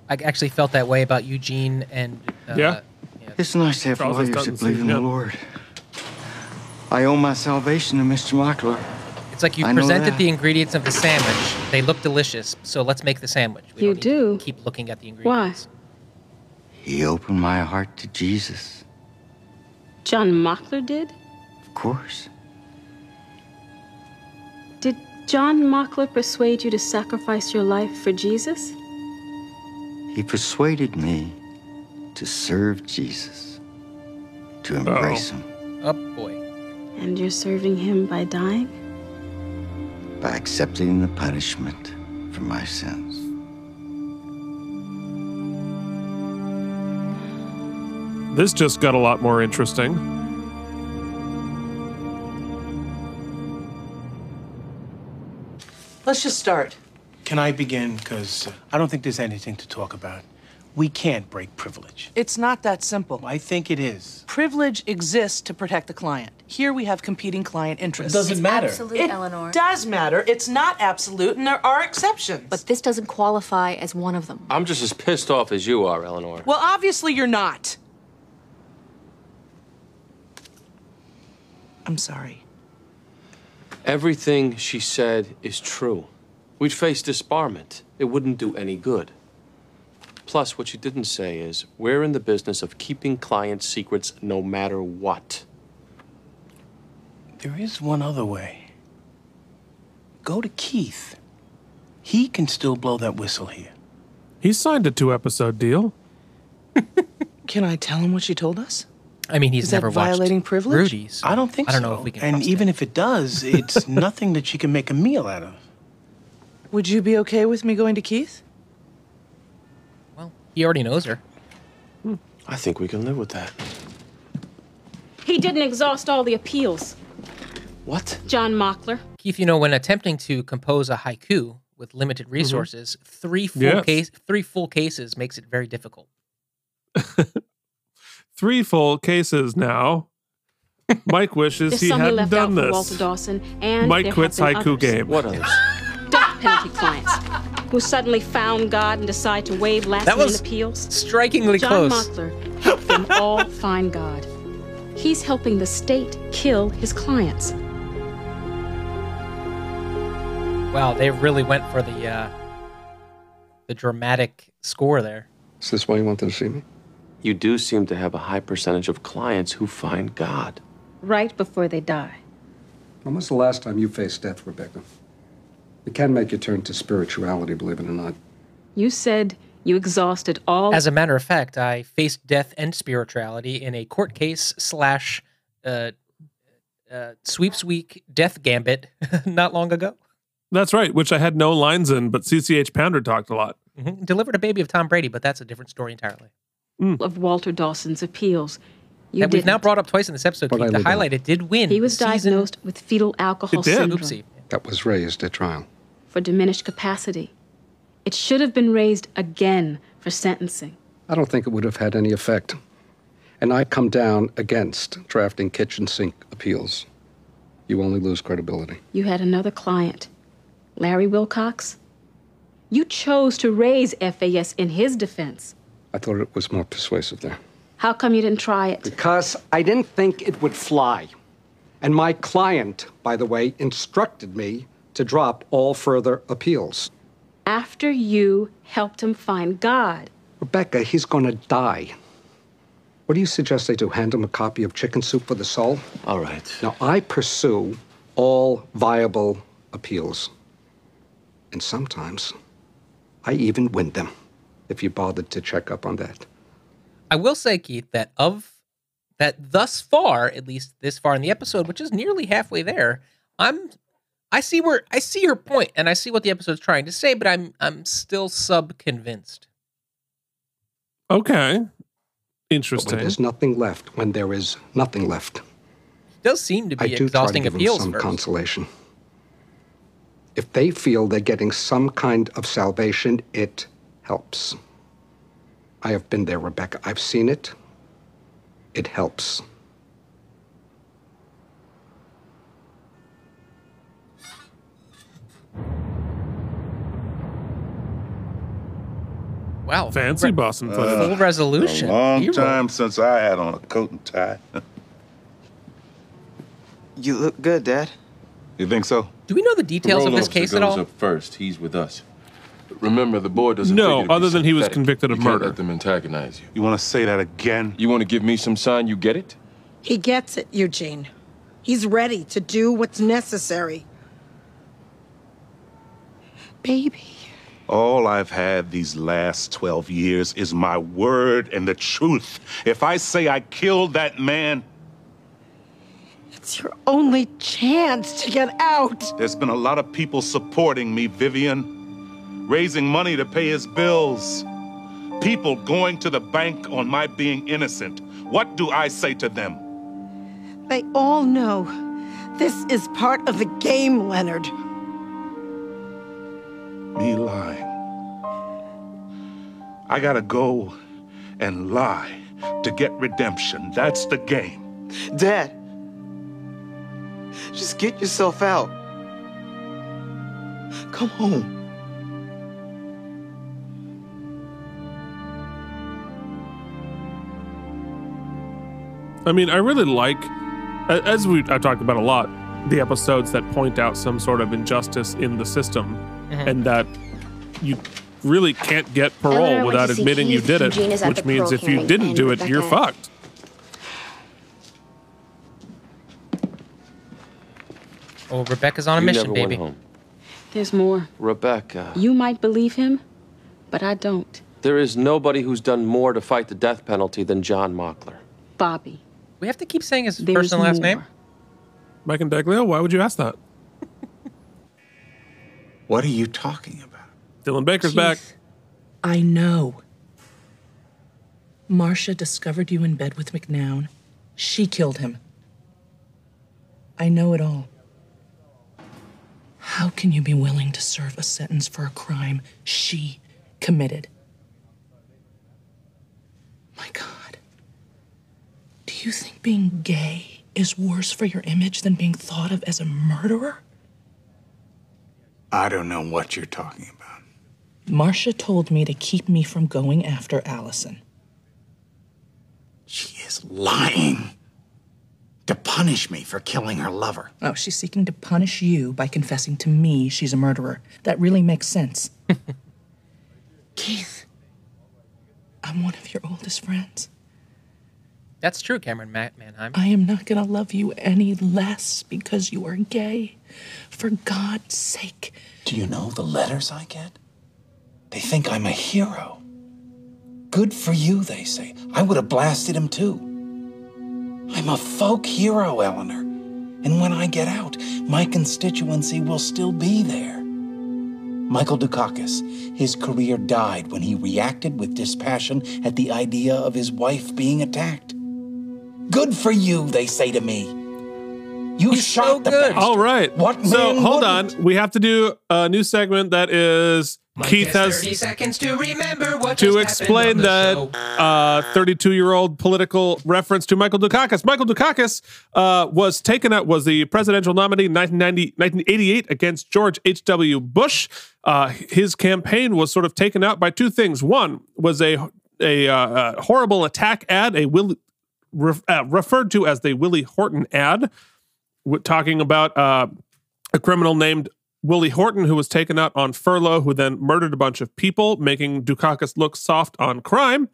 I actually felt that way about Eugene and. Uh, yeah. yeah. It's nice to have Charles lawyers that believe in the Lord. I owe my salvation to Mr. Mockler. It's like you I presented the ingredients of the sandwich. They look delicious, so let's make the sandwich. We You don't need to? Keep looking at the ingredients. Why? He opened my heart to Jesus. John Mockler did? Of course. Did John Mockler persuade you to sacrifice your life for Jesus? He persuaded me to serve Jesus, to embrace him Oh boy. And you're serving him by dying? by accepting the punishment for my sins. This just got a lot more interesting. Let's just start. Can I begin? Because I don't think there's anything to talk about. We can't break privilege. It's not that simple. I think it is. Privilege exists to protect the client. Here we have competing client interests. doesn't It's matter. absolute, it Eleanor. does matter. It's not absolute, and there are exceptions. But this doesn't qualify as one of them. I'm just as pissed off as you are, Eleanor. well, obviously you're not. I'm sorry. Everything she said is true. We'd face disbarment. It wouldn't do any good. Plus, what she didn't say is we're in the business of keeping client secrets no matter what. There is one other way. Go to Keith. He can still blow that whistle here. He signed a two episode deal. <laughs> Can I tell him what she told us? I mean, he's Is that never watched violating privilege? Rudy, so I don't think I don't so. know if we can. and even it. if it does, it's <laughs> nothing that she can make a meal out of. Would you be okay with me going to Keith? He already knows her. Hmm. I think we can live with that. He didn't exhaust all the appeals. What? John Mockler. Keith, you know, when attempting to compose a haiku with limited mm-hmm. resources, three full Yes. case, three full cases makes it very difficult. <laughs> Three full cases now. Mike wishes There's he hadn't done this. Walter Dawson, and Mike there quits haiku others. game. What others? Death penalty clients who suddenly found God and decide to waive last-minute appeals. strikingly John close. Mockler helped them <laughs> all find God. He's helping the state kill his clients. Wow, they really went for the uh, the dramatic score there. Is this why you want them to see me? You do seem to have a high percentage of clients who find God. Right before they die. When was the last time you faced death, Rebecca? It can make you turn to spirituality, believe it or not. You said you exhausted all. As a matter of fact, I faced death and spirituality in a court case slash uh, uh, sweeps week death gambit <laughs> not long ago. That's right, which I had no lines in, but CCH Pounder talked a lot. Mhm. Delivered a baby of Tom Brady, but that's a different story entirely. of Walter Dawson's appeals. You that we've now brought up twice in this episode. But I Keith, to leave it highlight it did win. He was diagnosed with fetal alcohol It did. syndrome Oopsie. That was raised at trial. For diminished capacity. It should have been raised again for sentencing. I don't think it would have had any effect. And I come down against drafting kitchen sink appeals. You only lose credibility. You had another client, Larry Wilcox. You chose to raise FAS in his defense. I thought it was more persuasive there. How come you didn't try it? Because I didn't think it would fly. And my client, by the way, instructed me to drop all further appeals. After you helped him find God. Rebecca, he's gonna die. What do you suggest I do? Hand him a copy of Chicken Soup for the Soul? All right. Now, I pursue all viable appeals. And sometimes I even win them, if you bothered to check up on that. I will say, Keith, that of that thus far, at least this far in the episode, which is nearly halfway there, I'm I see where I see your point and I see what the episode's trying to say, but I'm I'm still sub convinced. Okay. But when Interesting. there's nothing left, when there is nothing left, It does seem to I be do try to exhausting give them appeals some first. consolation. If they feel they're getting some kind of salvation, it helps. I have been there, Rebecca. I've seen it. It helps. Wow. Fancy Boston. Uh, full resolution. A long Hero. time since I had on a coat and tie. <laughs> you look good, Dad. You think so? Do we know the details the of this case goes at all? up first. He's with us. Remember, the board doesn't. No, other than he was convicted of you murder. Can't let them antagonize you. You want to say that again? You want to give me some sign you get it? He gets it, Eugene. He's ready to do what's necessary. Baby. All I've had these last 12 years is my word and the truth. If I say I killed that man, It's your only chance to get out. there's been a lot of people supporting me, Vivian, raising money to pay his bills. People going to the bank on my being innocent. What do I say to them? They all know this is part of the game, Leonard. Me lying. I gotta go and lie to get redemption. That's the game. Dad. Just get yourself out. Come home. I mean, I really like, as we I talked about a lot, the episodes that point out some sort of injustice in the system, Mhm. and that you really can't get parole without to see admitting you did it, Eugene is at which means if you didn't do it, you're fucked. Oh, Rebecca's on a You mission, baby. There's more. Rebecca, You might believe him, but I don't. there is nobody who's done more to fight the death penalty than John Mockler. Bobby. We have to keep saying his There's first and last name. More. Mike and Deglio, why would you ask that? <laughs> What are you talking about? Dylan Baker's back. I know. Marcia discovered you in bed with McNown. She killed him. I know it all. How can you be willing to serve a sentence for a crime she committed? My God. Do you think being gay is worse for your image than being thought of as a murderer? I don't know what you're talking about. Marcia told me to keep me from going after Allison. She is lying. To punish me for killing her lover. Oh, she's seeking to punish you by confessing to me she's a murderer. That really makes sense. <laughs> Keith, I'm one of your oldest friends. That's true, Camryn Ma- Manheim. I am not gonna love you any less because you are gay. For God's sake. Do you know the letters I get? They think I'm a hero. Good for you, they say. I would have blasted him too. I'm a folk hero, Eleanor. And when I get out, my constituency will still be there. Michael Dukakis, his career died when he reacted with dispassion at the idea of his wife being attacked. Good for you, they say to me. You shot the bastard. All right. What so hold wouldn't? on. We have to do a new segment that is Keith has seconds to remember what to explain that uh, 32 year old political reference to Michael Dukakis. Michael Dukakis uh, was taken out, was the presidential nominee in 1990, 1988 against George H.W. Bush. Uh, his campaign was sort of taken out by two things. One was a, a uh, horrible attack ad, a Will, ref, uh, referred to as the Willie Horton ad, w- talking about uh, a criminal named Willie Horton, who was taken out on furlough, who then murdered a bunch of people, making Dukakis look soft on crime.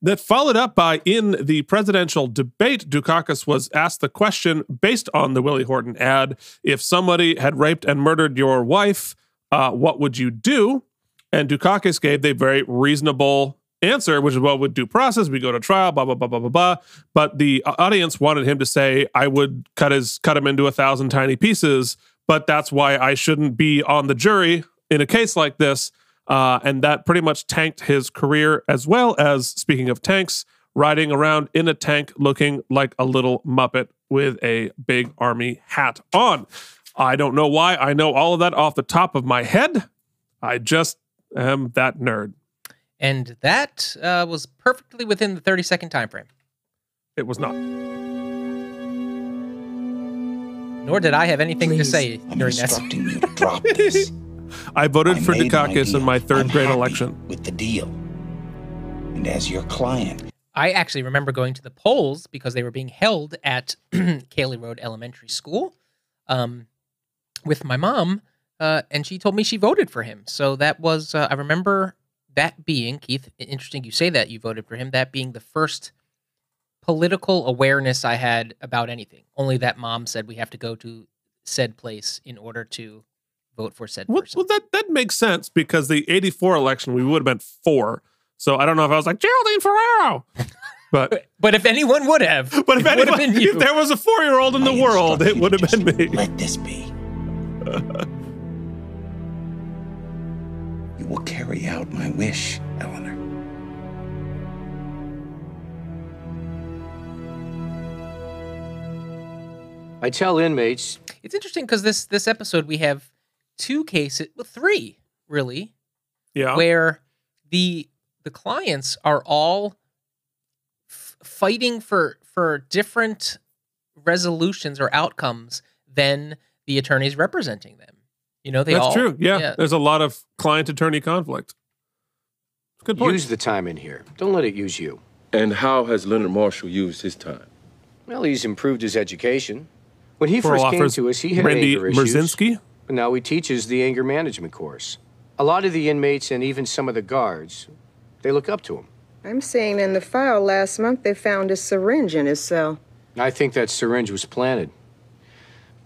That followed up by in the presidential debate, Dukakis was asked the question based on the Willie Horton ad if somebody had raped and murdered your wife, uh, what would you do? And Dukakis gave the very reasonable answer, which is well, with due process, we go to trial, blah blah blah blah blah blah. But the audience wanted him to say, "I would cut his cut him into a thousand tiny pieces," but that's why I shouldn't be on the jury in a case like this. Uh, and that pretty much tanked his career, as well as speaking of tanks, riding around in a tank looking like a little muppet with a big army hat on. I don't know why I know all of that off the top of my head. I just am that nerd. And that uh, was perfectly within the 30 second time frame. It was not. Nor did I have anything to say I'm during that. instructing you to <laughs> drop this I voted I for made my Dukakis in my 3rd I'm grade election. with the deal. And as your client, I actually remember going to the polls because they were being held at <clears throat> Cayley Road Elementary School um, with my mom, uh, and she told me she voted for him. So that was, uh, I remember that being, Keith, interesting you say that you voted for him, that being the first political awareness I had about anything. Only that mom said we have to go to said place in order to vote for said Well, well, that that makes sense because the '84 election we would have been four. So I don't know if I was like Geraldine Ferraro, <laughs> but but if anyone would have, <laughs> but if, it would anyone, <laughs> if there was a four year old in the world, it would have been me. Let this be. You will carry out my wish, Eleanor. I tell inmates It's interesting because this this episode we have two cases, well, three really, Yeah. where the the clients are all f- fighting for for different resolutions or outcomes than the attorneys representing them. You know, they That's all true. Yeah, there's a lot of client attorney conflict. Good point. use the time in here. Don't let it use you. And how has Leonard Marshall used his time? Well, he's improved his education. When he Parole first came to us, he had Randy anger issues. Merzinski? But now he teaches the anger management course. A lot of the inmates and even some of the guards, they look up to him. I'm seeing in the file last month they found a syringe in his cell. I think that syringe was planted.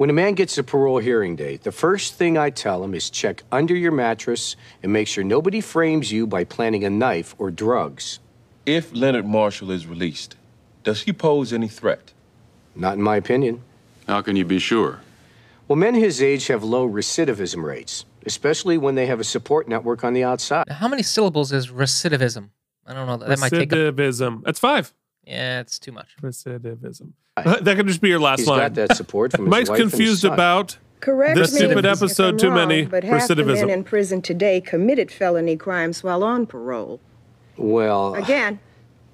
When a man gets a parole hearing date, the first thing I tell him is check under your mattress and make sure nobody frames you by planting a knife or drugs. If Leonard Marshall is released, does he pose any threat? Not in my opinion. How can you be sure? Well, men his age have low recidivism rates, especially when they have a support network on the outside. How many syllables is recidivism? I don't know. That might take a, Recidivism. That's five. Yeah, it's too much. Recidivism. Uh, that could just be your last He's line. got that support from <laughs> his Mike's wife and his confused son. about Correct the me stupid if episode. I'm Too wrong, many But half the men recidivism. in prison today committed felony crimes while on parole. Well, Again,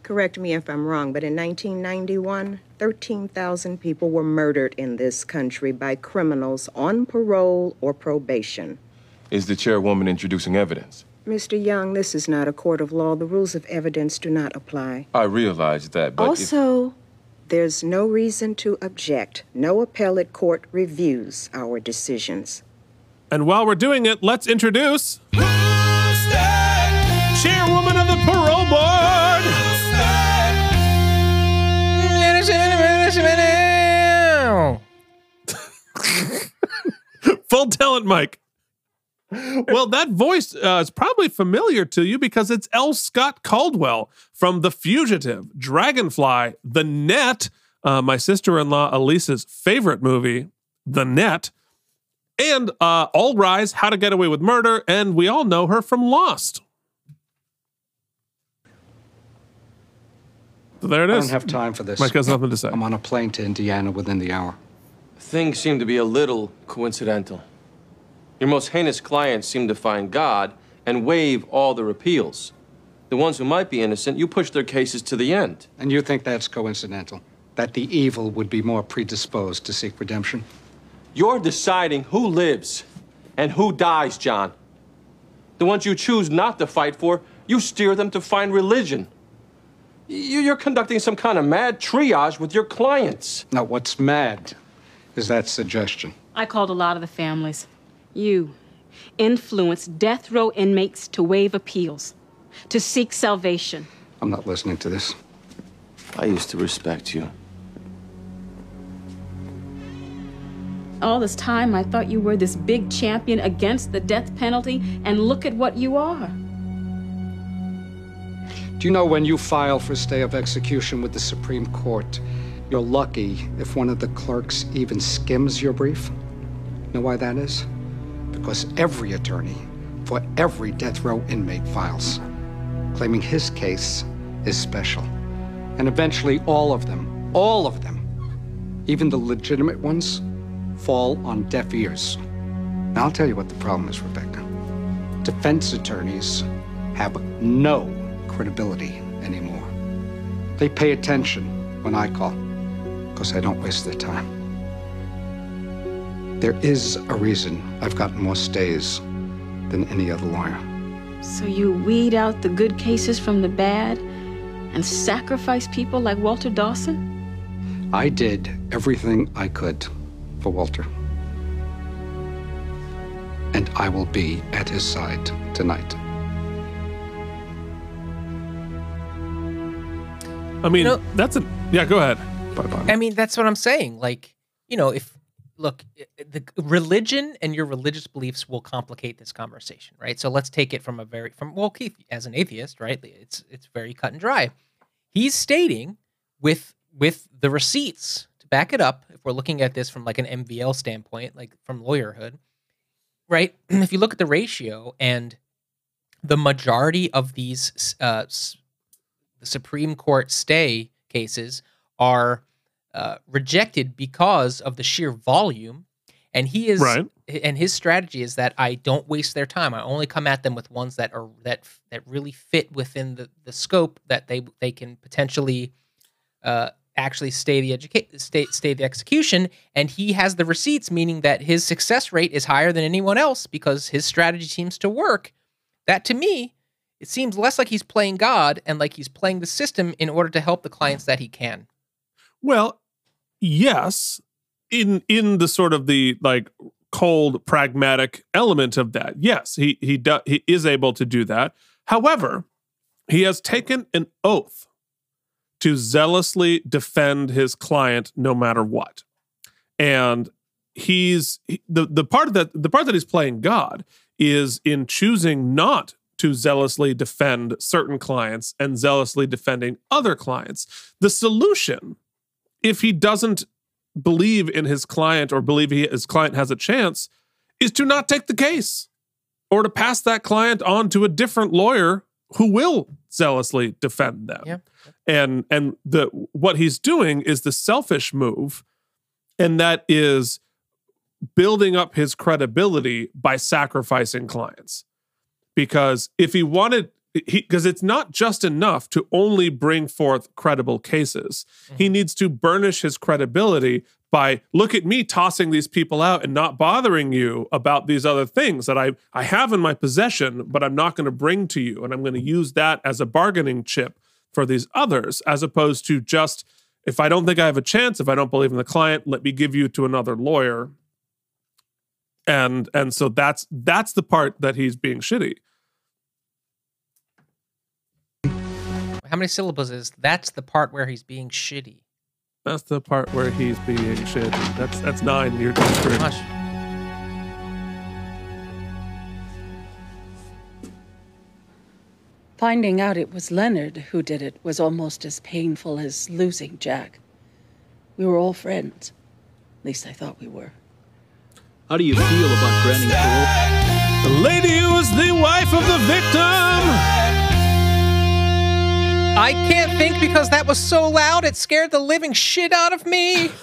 correct me if I'm wrong, but in 1991, 13,000 people were murdered in this country by criminals on parole or probation. Is the chairwoman introducing evidence? Mr. Young, this is not a court of law. The rules of evidence do not apply. I realize that, but if- also, there's no reason to object. No appellate court reviews our decisions. And while we're doing it, let's introduce chairwoman of the parole board. <laughs> Full talent, Mike. Well, that voice uh, is probably familiar to you because it's L. Scott Caldwell from The Fugitive, Dragonfly, The Net, uh, my sister in law Elisa's favorite movie, The Net, and uh, All Rise, How to Get Away with Murder, and we all know her from Lost. So there it is. I don't have time for this. Mike has nothing to say. I'm on a plane to Indiana within the hour. Things seem to be a little coincidental. Your most heinous clients seem to find God and waive all their appeals. The ones who might be innocent, you push their cases to the end. And you think that's coincidental? That the evil would be more predisposed to seek redemption? You're deciding who lives and who dies, John. The ones you choose not to fight for, you steer them to find religion. You- You're conducting some kind of mad triage with your clients. Now, what's mad is that suggestion. I called a lot of the families. You influence death row inmates to waive appeals, to seek salvation. I'm not listening to this. I used to respect you. All this time, I thought you were this big champion against the death penalty, and look at what you are. Do you know when you file for stay of execution with the Supreme Court, you're lucky if one of the clerks even skims your brief? Know why that is? Because every attorney for every death row inmate files, claiming his case is special. And eventually, all of them, all of them, even the legitimate ones, fall on deaf ears. Now, I'll tell you what the problem is, Rebecca. Defense attorneys have no credibility anymore. They pay attention when I call, because I don't waste their time. There is a reason I've gotten more stays than any other lawyer. So you weed out the good cases from the bad and sacrifice people like Walter Dawson? I did everything I could for Walter. And I will be at his side tonight. I mean, that's a yeah. Go ahead. Bye bye. I mean, that's what I'm saying. Like, you know, if look, the religion and your religious beliefs will complicate this conversation, right? So let's take it from a very from well, Keith, as an atheist, right? It's it's very cut and dry. He's stating with with the receipts to back it up. If we're looking at this from like an MVL standpoint, like from lawyerhood, right? <clears throat> if you look at the ratio and the majority of these uh, Supreme Court stay cases are uh, rejected because of the sheer volume. And he is, Right. and his strategy is that I don't waste their time. I only come at them with ones that are that that really fit within the, the scope that they they can potentially uh, actually stay the educate stay stay the execution. And he has the receipts, meaning that his success rate is higher than anyone else because his strategy seems to work. That to me, it seems less like he's playing God and like he's playing the system in order to help the clients that he can. Well, yes, in in the sort of the like cold pragmatic element of that. Yes, he he do, he is able to do that. However, he has taken an oath to zealously defend his client no matter what. And he's he- the the part that the part that he's playing God is in choosing not to zealously defend certain clients and zealously defending other clients. The solution if he doesn't believe in his client or believe he, his client has a chance, is to not take the case or to pass that client on to a different lawyer who will zealously defend them. Yeah. And and the what he's doing is the selfish move, and that is building up his credibility by sacrificing clients. Because if he wanted because it's not just enough to only bring forth credible cases. He mm-hmm. needs to burnish his credibility by look at me tossing these people out and not bothering you about these other things that I I have in my possession, but I'm not going to bring to you, and I'm going to use that as a bargaining chip for these others, as opposed to just if I don't think I have a chance, if I don't believe in the client, let me give you to another lawyer. And and so that's that's the part that he's being shitty. How many syllables is that's the part where he's being shitty? That's the part where he's being shitty. That's that's nine. You're you're screwed. Much. Finding out it was Leonard who did it was almost as painful as losing Jack. We were all friends. At least I thought we were. How do you feel about granting parole? The lady who was the wife of the victim. I can't think because that was so loud it scared the living shit out of me. <laughs>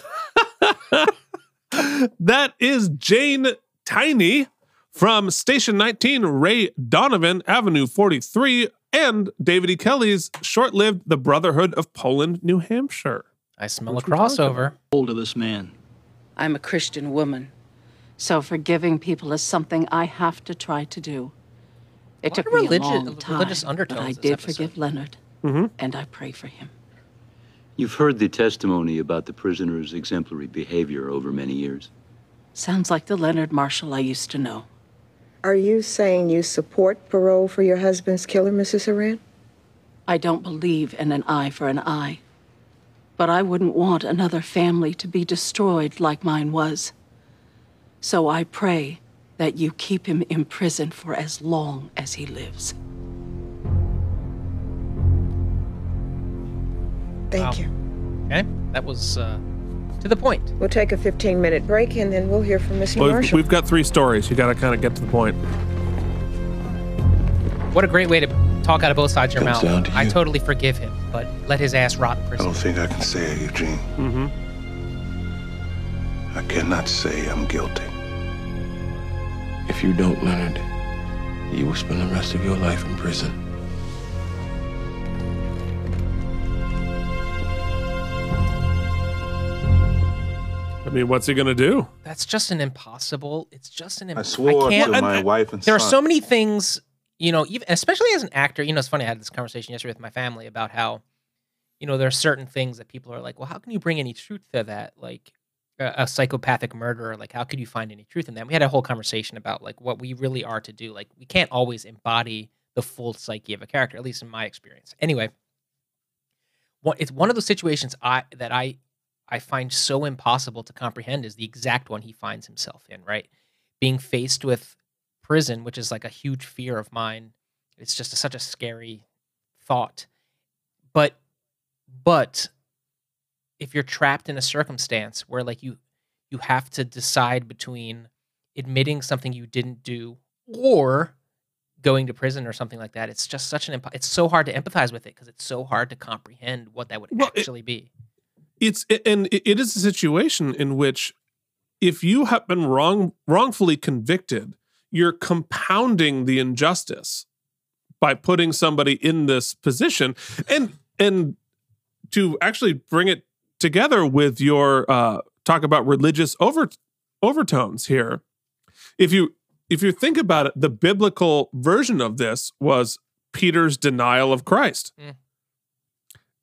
That is Jane Tiny from Station 19, Ray Donovan, Avenue 43, and David E. Kelley's short-lived The Brotherhood of Poland, New Hampshire. I smell Which a we talked crossover. Hold of this man. I'm a Christian woman, so forgiving people is something I have to try to do. It lot took of me religi- a long time, religious but I did episode. forgive Leonard, Mm-hmm. and I pray for him. You've heard the testimony about the prisoner's exemplary behavior over many years. Sounds like the Leonard Marshall I used to know. Are you saying you support parole for your husband's killer, Mrs. Horan? I don't believe in an eye for an eye. But I wouldn't want another family to be destroyed like mine was. So I pray that you keep him in prison for as long as he lives. Thank Wow. you. Okay, that was uh, to the point. We'll take a 15 minute break and then we'll hear from Mr. Well, we've, Marshall. we've got three stories. You got to kind of get to the point. What a great way to talk out of both sides of your Comes mouth. down to I totally forgive him, but let his ass rot in I prison. don't think I can say it, Eugene. Mm-hmm. I cannot say I'm guilty. If you don't, Leonard, you will spend the rest of your life in prison. I mean, what's he going to do? That's just an impossible. It's just an. Im- I swore can't- to my wife and There are so many things you know, even especially as an actor, you know, it's funny. I had this conversation yesterday with my family about how, you know, there are certain things that people are like, well, how can you bring any truth to that? Like a, a psychopathic murderer, like how could you find any truth in that? We had a whole conversation about like what we really are to do. Like we can't always embody the full psyche of a character, at least in my experience. Anyway, it's one of those situations I that I I find so impossible to comprehend is the exact one he finds himself in, right? Being faced with prison, which is like a huge fear of mine. It's just a, such a scary thought. But but if you're trapped in a circumstance where like you you have to decide between admitting something you didn't do or going to prison or something like that it's just such an imp- it's so hard to empathize with it because it's so hard to comprehend what that would Well, it- actually be it's and it is a situation in which if you have been wrong wrongfully convicted you're compounding the injustice by putting somebody in this position and and to actually bring it together with your uh talk about religious over overtones here if you if you think about it the biblical version of this was peter's denial of christ Mm.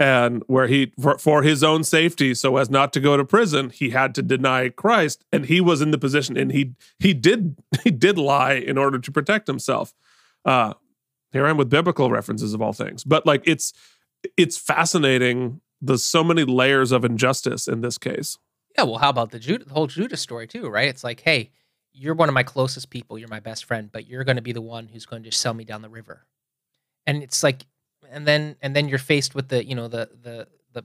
And where he for, for his own safety so as not to go to prison he had to deny christ and he was in the position and he he did <laughs> he did lie in order to protect himself. Uh here i am with biblical references of all things. But like it's it's fascinating there's so many layers of injustice in this case. Yeah, well, how about the Judah, the whole Judas story too, right? It's like, hey, you're one of my closest people, you're my best friend, but you're going to be the one who's going to sell me down the river, and it's like, and then and then you're faced with the you know the the the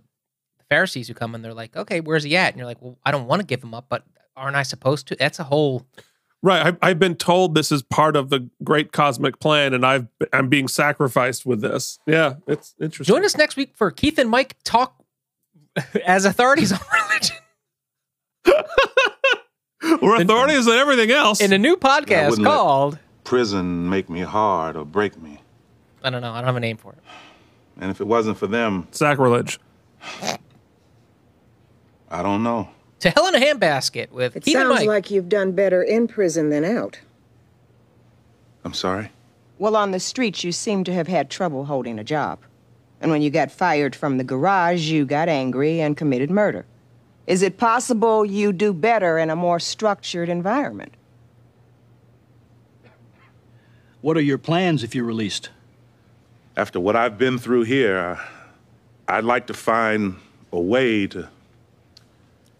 Pharisees who come and they're like, okay, where's he at? And you're like, well, I don't want to give him up, but aren't I supposed to? That's a whole. right I, i've been told this is part of the great cosmic plan and i've i'm being sacrificed with this yeah it's interesting Join us next week for Keith and Mike talk <laughs> as authorities on religion <laughs> we're authorities on everything else in a new podcast wouldn't let called. prison make me hard or break me. I don't know. I don't have a name for it. And if it wasn't for them, sacrilege. I don't know. To hell in a handbasket with It Keith and sounds Mike. like you've done better in prison than out. I'm sorry. Well, on the streets, you seem to have had trouble holding a job. And when you got fired from the garage, you got angry and committed murder. Is it possible you do better in a more structured environment? What are your plans if you're released? After what I've been through here, I'd like to find a way to Is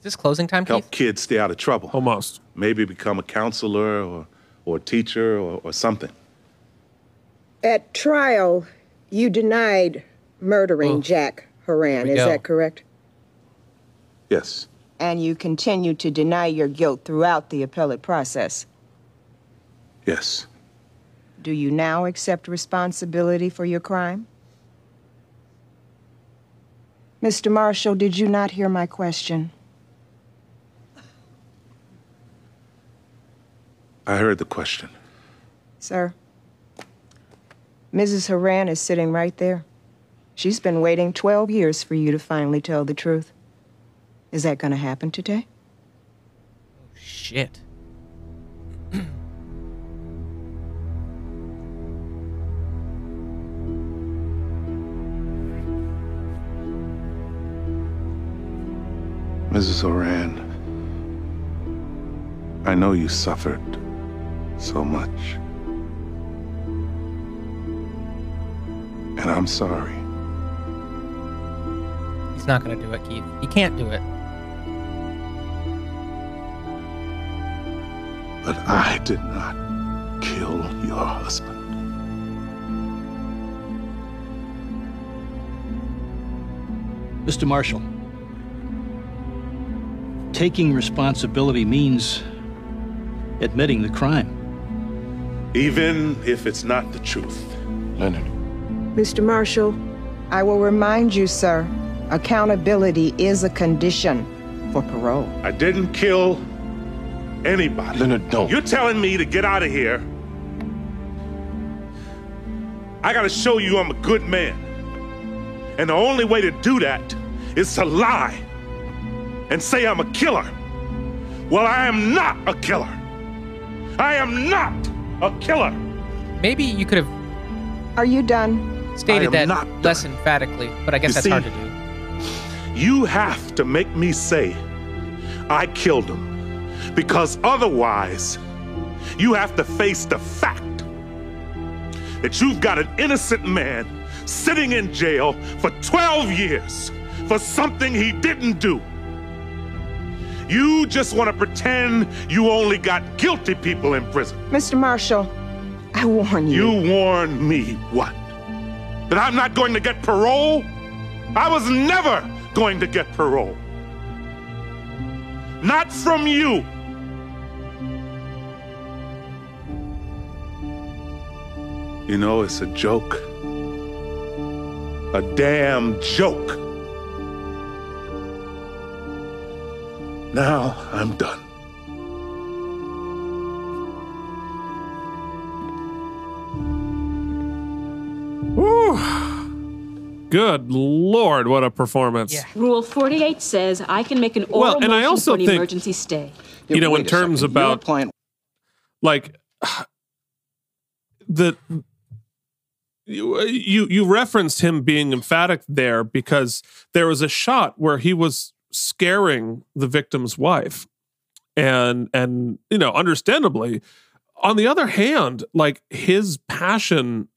this closing time, help Keith? kids stay out of trouble. Almost. Maybe become a counselor or, or a teacher or, or something. At trial, you denied murdering oh. Jack Horan. we Is go. that correct? Yes. And you continue to deny your guilt throughout the appellate process. Yes. Do you now accept responsibility for your crime? Mr. Marshall, did you not hear my question? I heard the question. Sir, Mrs. Horan is sitting right there. She's been waiting 12 years for you to finally tell the truth. Is that going to happen today? Oh, shit. Mrs. Horan, I know you suffered so much. And I'm sorry. He's not going to do it, Keith. He can't do it. But I did not kill your husband. Mr. Marshall, taking responsibility means admitting the crime. Even if it's not the truth. Leonard. Mr. Marshall, I will remind you, sir, accountability is a condition for parole. I didn't kill anybody. Leonard, don't. You're telling me to get out of here. I gotta show you I'm a good man. And the only way to do that is to lie and say I'm a killer. Well, I am not a killer. I am not a killer. Maybe you could have Are you done? Stated I am that not less emphatically, but I guess You that's hard to do. You have to make me say I killed him. Because otherwise, you have to face the fact that you've got an innocent man sitting in jail for 12 years for something he didn't do. You just want to pretend you only got guilty people in prison. Mr. Marshall, I warn you. You warn me what? That I'm not going to get parole? I was never going to get parole. Not from you. You know, it's a joke. A damn joke. Now I'm done. Whew. Good lord, what a performance! Rule 48 says I can make an oral Well, and I motion also for an think- emergency stay. you know, in terms second. About client- like the you uh, you you referenced him being emphatic there because there was a shot where he was scaring the victim's wife. And and you know understandably on the other hand like his passion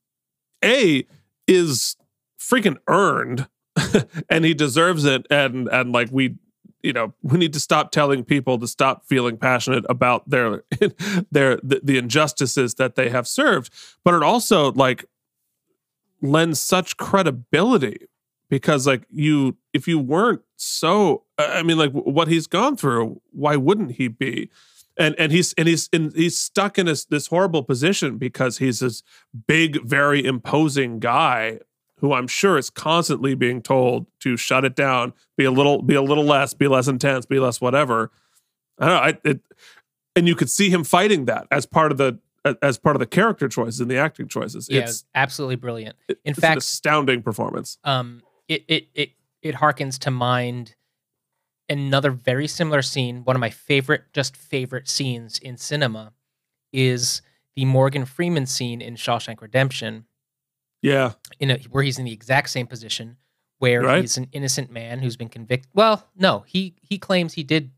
a is freaking earned <laughs> and he deserves it. And and like we you know we need to stop telling people to stop feeling passionate about their <laughs> their the, the injustices that they have served. But it also like lends such credibility because like you if you weren't so i mean like what he's gone through why wouldn't he be? And and he's and he's and he's stuck in this this horrible position because he's this big very imposing guy who i'm sure is constantly being told to shut it down be a little be a little less be less intense be less whatever. I don't know I, it and you could see him fighting that as part of the as part of the character choices and the acting choices. Yeah, it's absolutely brilliant. In it's an fact, astounding performance. Um, it it it it harkens to mind another very similar scene. One of my favorite, just favorite scenes in cinema, is the Morgan Freeman scene in Shawshank Redemption. Yeah, in a, where he's in the exact same position, where Right. he's an innocent man who's been convicted. Well, no, he he claims he did.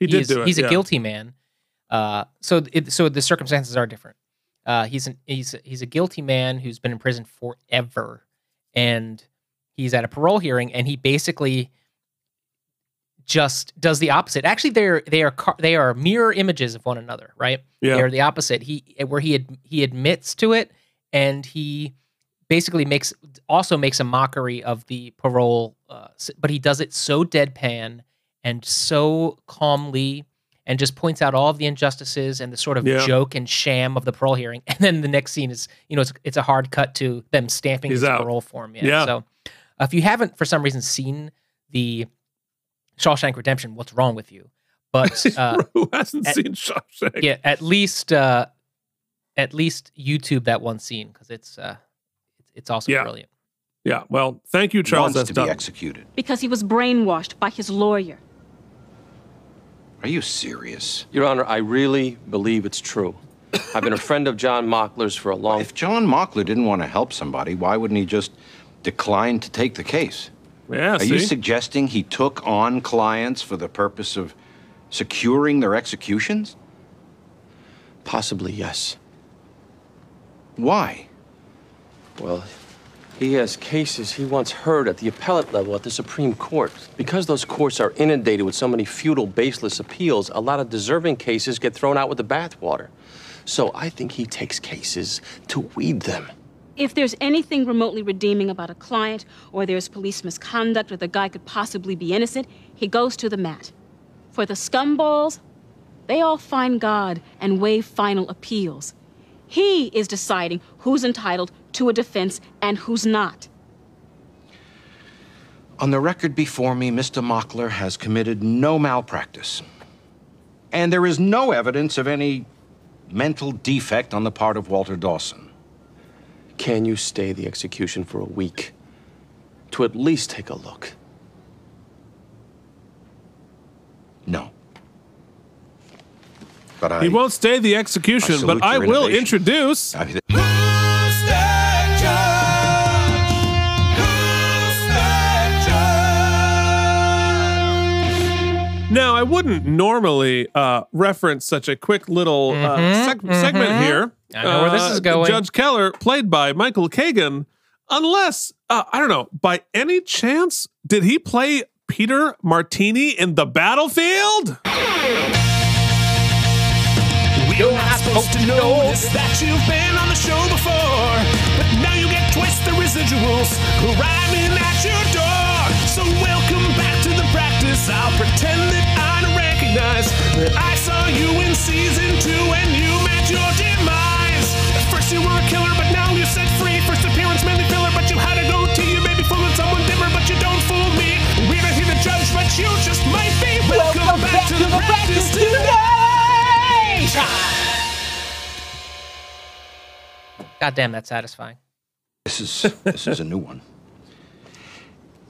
He did is- do it, He's a guilty man. Uh, so it, so the circumstances are different. Uh, he's an he's he's a guilty man who's been in prison forever, and he's at a parole hearing, and he basically just does the opposite. Actually, they're they are they are mirror images of one another, right? Yeah. They're the opposite. He where he ad- he admits to it, and he basically makes also makes a mockery of the parole, uh, but he does it so deadpan and so calmly, and just points out all of the injustices and the sort of Yeah. joke and sham of the parole hearing. <laughs> And then the next scene is you know it's it's a hard cut to them stamping He's his out. parole form. Yeah. Yeah. So if you haven't for some reason seen the Shawshank Redemption, what's wrong with you? But <laughs> uh, who hasn't at- seen Shawshank? yeah, at least uh, at least YouTube that one scene because it's uh, it's, it's also Yeah. brilliant. Yeah. Well, thank you, Charles. Wants S. to be executed. Because he was brainwashed by his lawyer. Are you serious? Your Honor, I really believe it's true. I've been a friend of John Mockler's for a long If John Mockler didn't want to help somebody, why wouldn't he just decline to take the case? Yeah, Are you suggesting he took on clients for the purpose of securing their executions? Possibly, yes. Why? Well, he has cases he once heard at the appellate level at the Supreme Court. Because those courts are inundated with so many futile, baseless appeals, a lot of deserving cases get thrown out with the bathwater. So I think he takes cases to weed them. If there's anything remotely redeeming about a client, or there's police misconduct, or the guy could possibly be innocent, he goes to the mat. For the scumballs, they all find God and waive final appeals. He is deciding who's entitled to a defense and who's not. On the record before me, Mr. Mockler has committed no malpractice. And there is no evidence of any mental defect on the part of Walter Dawson. Can you stay the execution for a week? To at least take a look. No. But I. He won't stay the execution, I but I will introduce. I mean, Now, I wouldn't normally uh, reference such a quick little uh, mm-hmm, seg- mm-hmm. segment here, I know where this Uh, is going. Judge Keller, played by Michael Kagan, unless, uh, I don't know, by any chance, did he play Peter Martini in The Battlefield? You're not supposed to notice that you've been on the show before, but now you get twice the residuals arriving at your door. So welcome back to the practice. I'll pretend that I don't recognize that I saw you in season two and you don't fool me. We're not here to judge, but you just might be. Welcome, back, to the practice today. God damn, that's satisfying. This is this is a new one.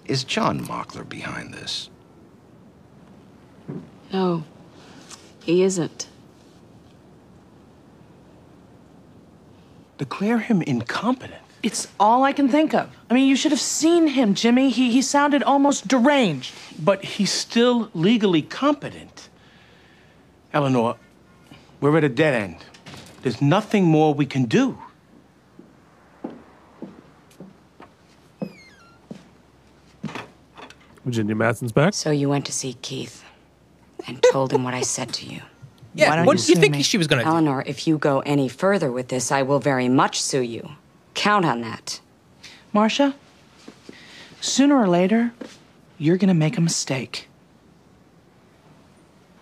Is John Mockler behind this? No, he isn't. Declare him incompetent. It's all I can think of. I mean, you should have seen him, Jimmy. He, he sounded almost deranged. But he's still legally competent. Eleanor, we're at a dead end. There's nothing more we can do. Virginia Madsen's back. So you went to see Keith and told him what I said to you. Yeah, Why don't what you do you think me? she was gonna do? Eleanor, if you go any further with this, I will very much sue you. Count on that. Marcia, sooner or later, you're gonna make a mistake.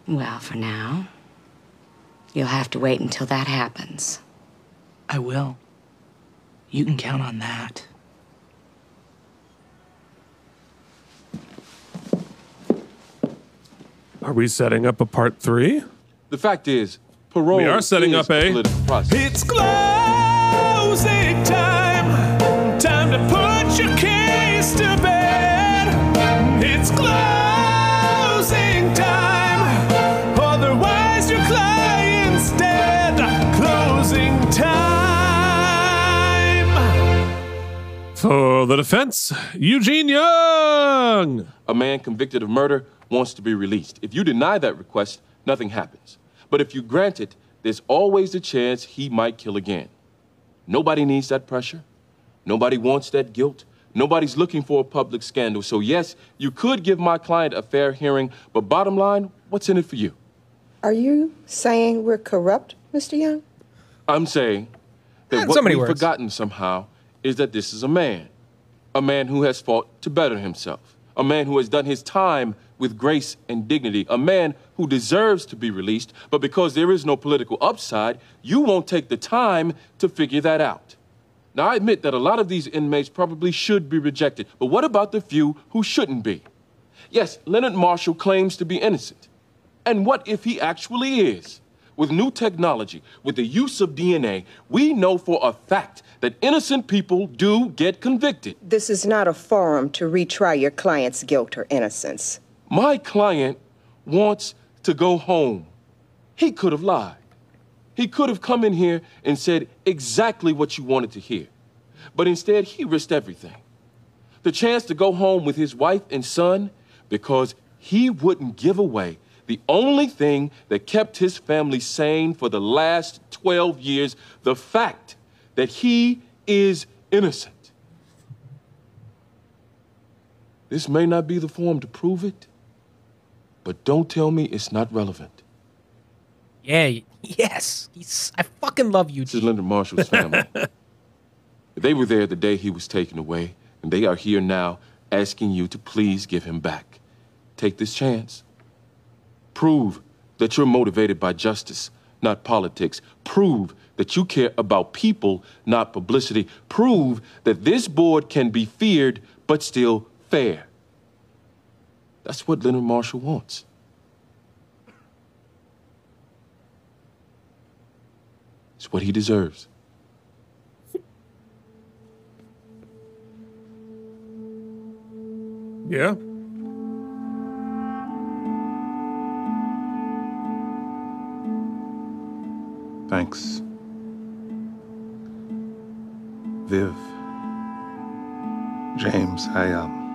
Well, for now, you'll have to wait until that happens. I will. You can count on that. Are we setting up a part three? The fact is, parole We are setting is up a- political process. It's closing time. Time to put your case to bed. It's closing time. Otherwise, your client's dead. Closing time. For the defense, Eugene Young. A man convicted of murder wants to be released. If you deny that request, nothing happens. But if you grant it, there's always a chance he might kill again. Nobody needs that pressure. Nobody wants that guilt. Nobody's looking for a public scandal. So, yes, you could give my client a fair hearing, but bottom line, what's in it for you? Are you saying we're corrupt, Mr. Young? I'm saying that Eh, what so we've words. forgotten somehow is that this is a man. A man who has fought to better himself. A man who has done his time with grace and dignity. A man who deserves to be released, but because there is no political upside, you won't take the time to figure that out. Now, I admit that a lot of these inmates probably should be rejected, but what about the few who shouldn't be? Yes, Leonard Marshall claims to be innocent. And what if he actually is? With new technology, with the use of DNA, we know for a fact that innocent people do get convicted. This is not a forum to retry your client's guilt or innocence. My client wants to go home. He could have lied. He could have come in here and said exactly what you wanted to hear. But instead, he risked everything. The chance to go home with his wife and son because he wouldn't give away the only thing that kept his family sane for the last 12 years the fact that he is innocent. This may not be the forum to prove it, but don't tell me it's not relevant. Yeah, yes. He's, I fucking love you. This is Leonard Marshall's family. <laughs> they were there the day he was taken away, and they are here now asking you to please give him back. Take this chance. Prove that you're motivated by justice, not politics. Prove that you care about people, not publicity. Prove that this board can be feared, but still fair. That's what Leonard Marshall wants. It's what he deserves. Yeah. Thanks. Viv. James, I, um.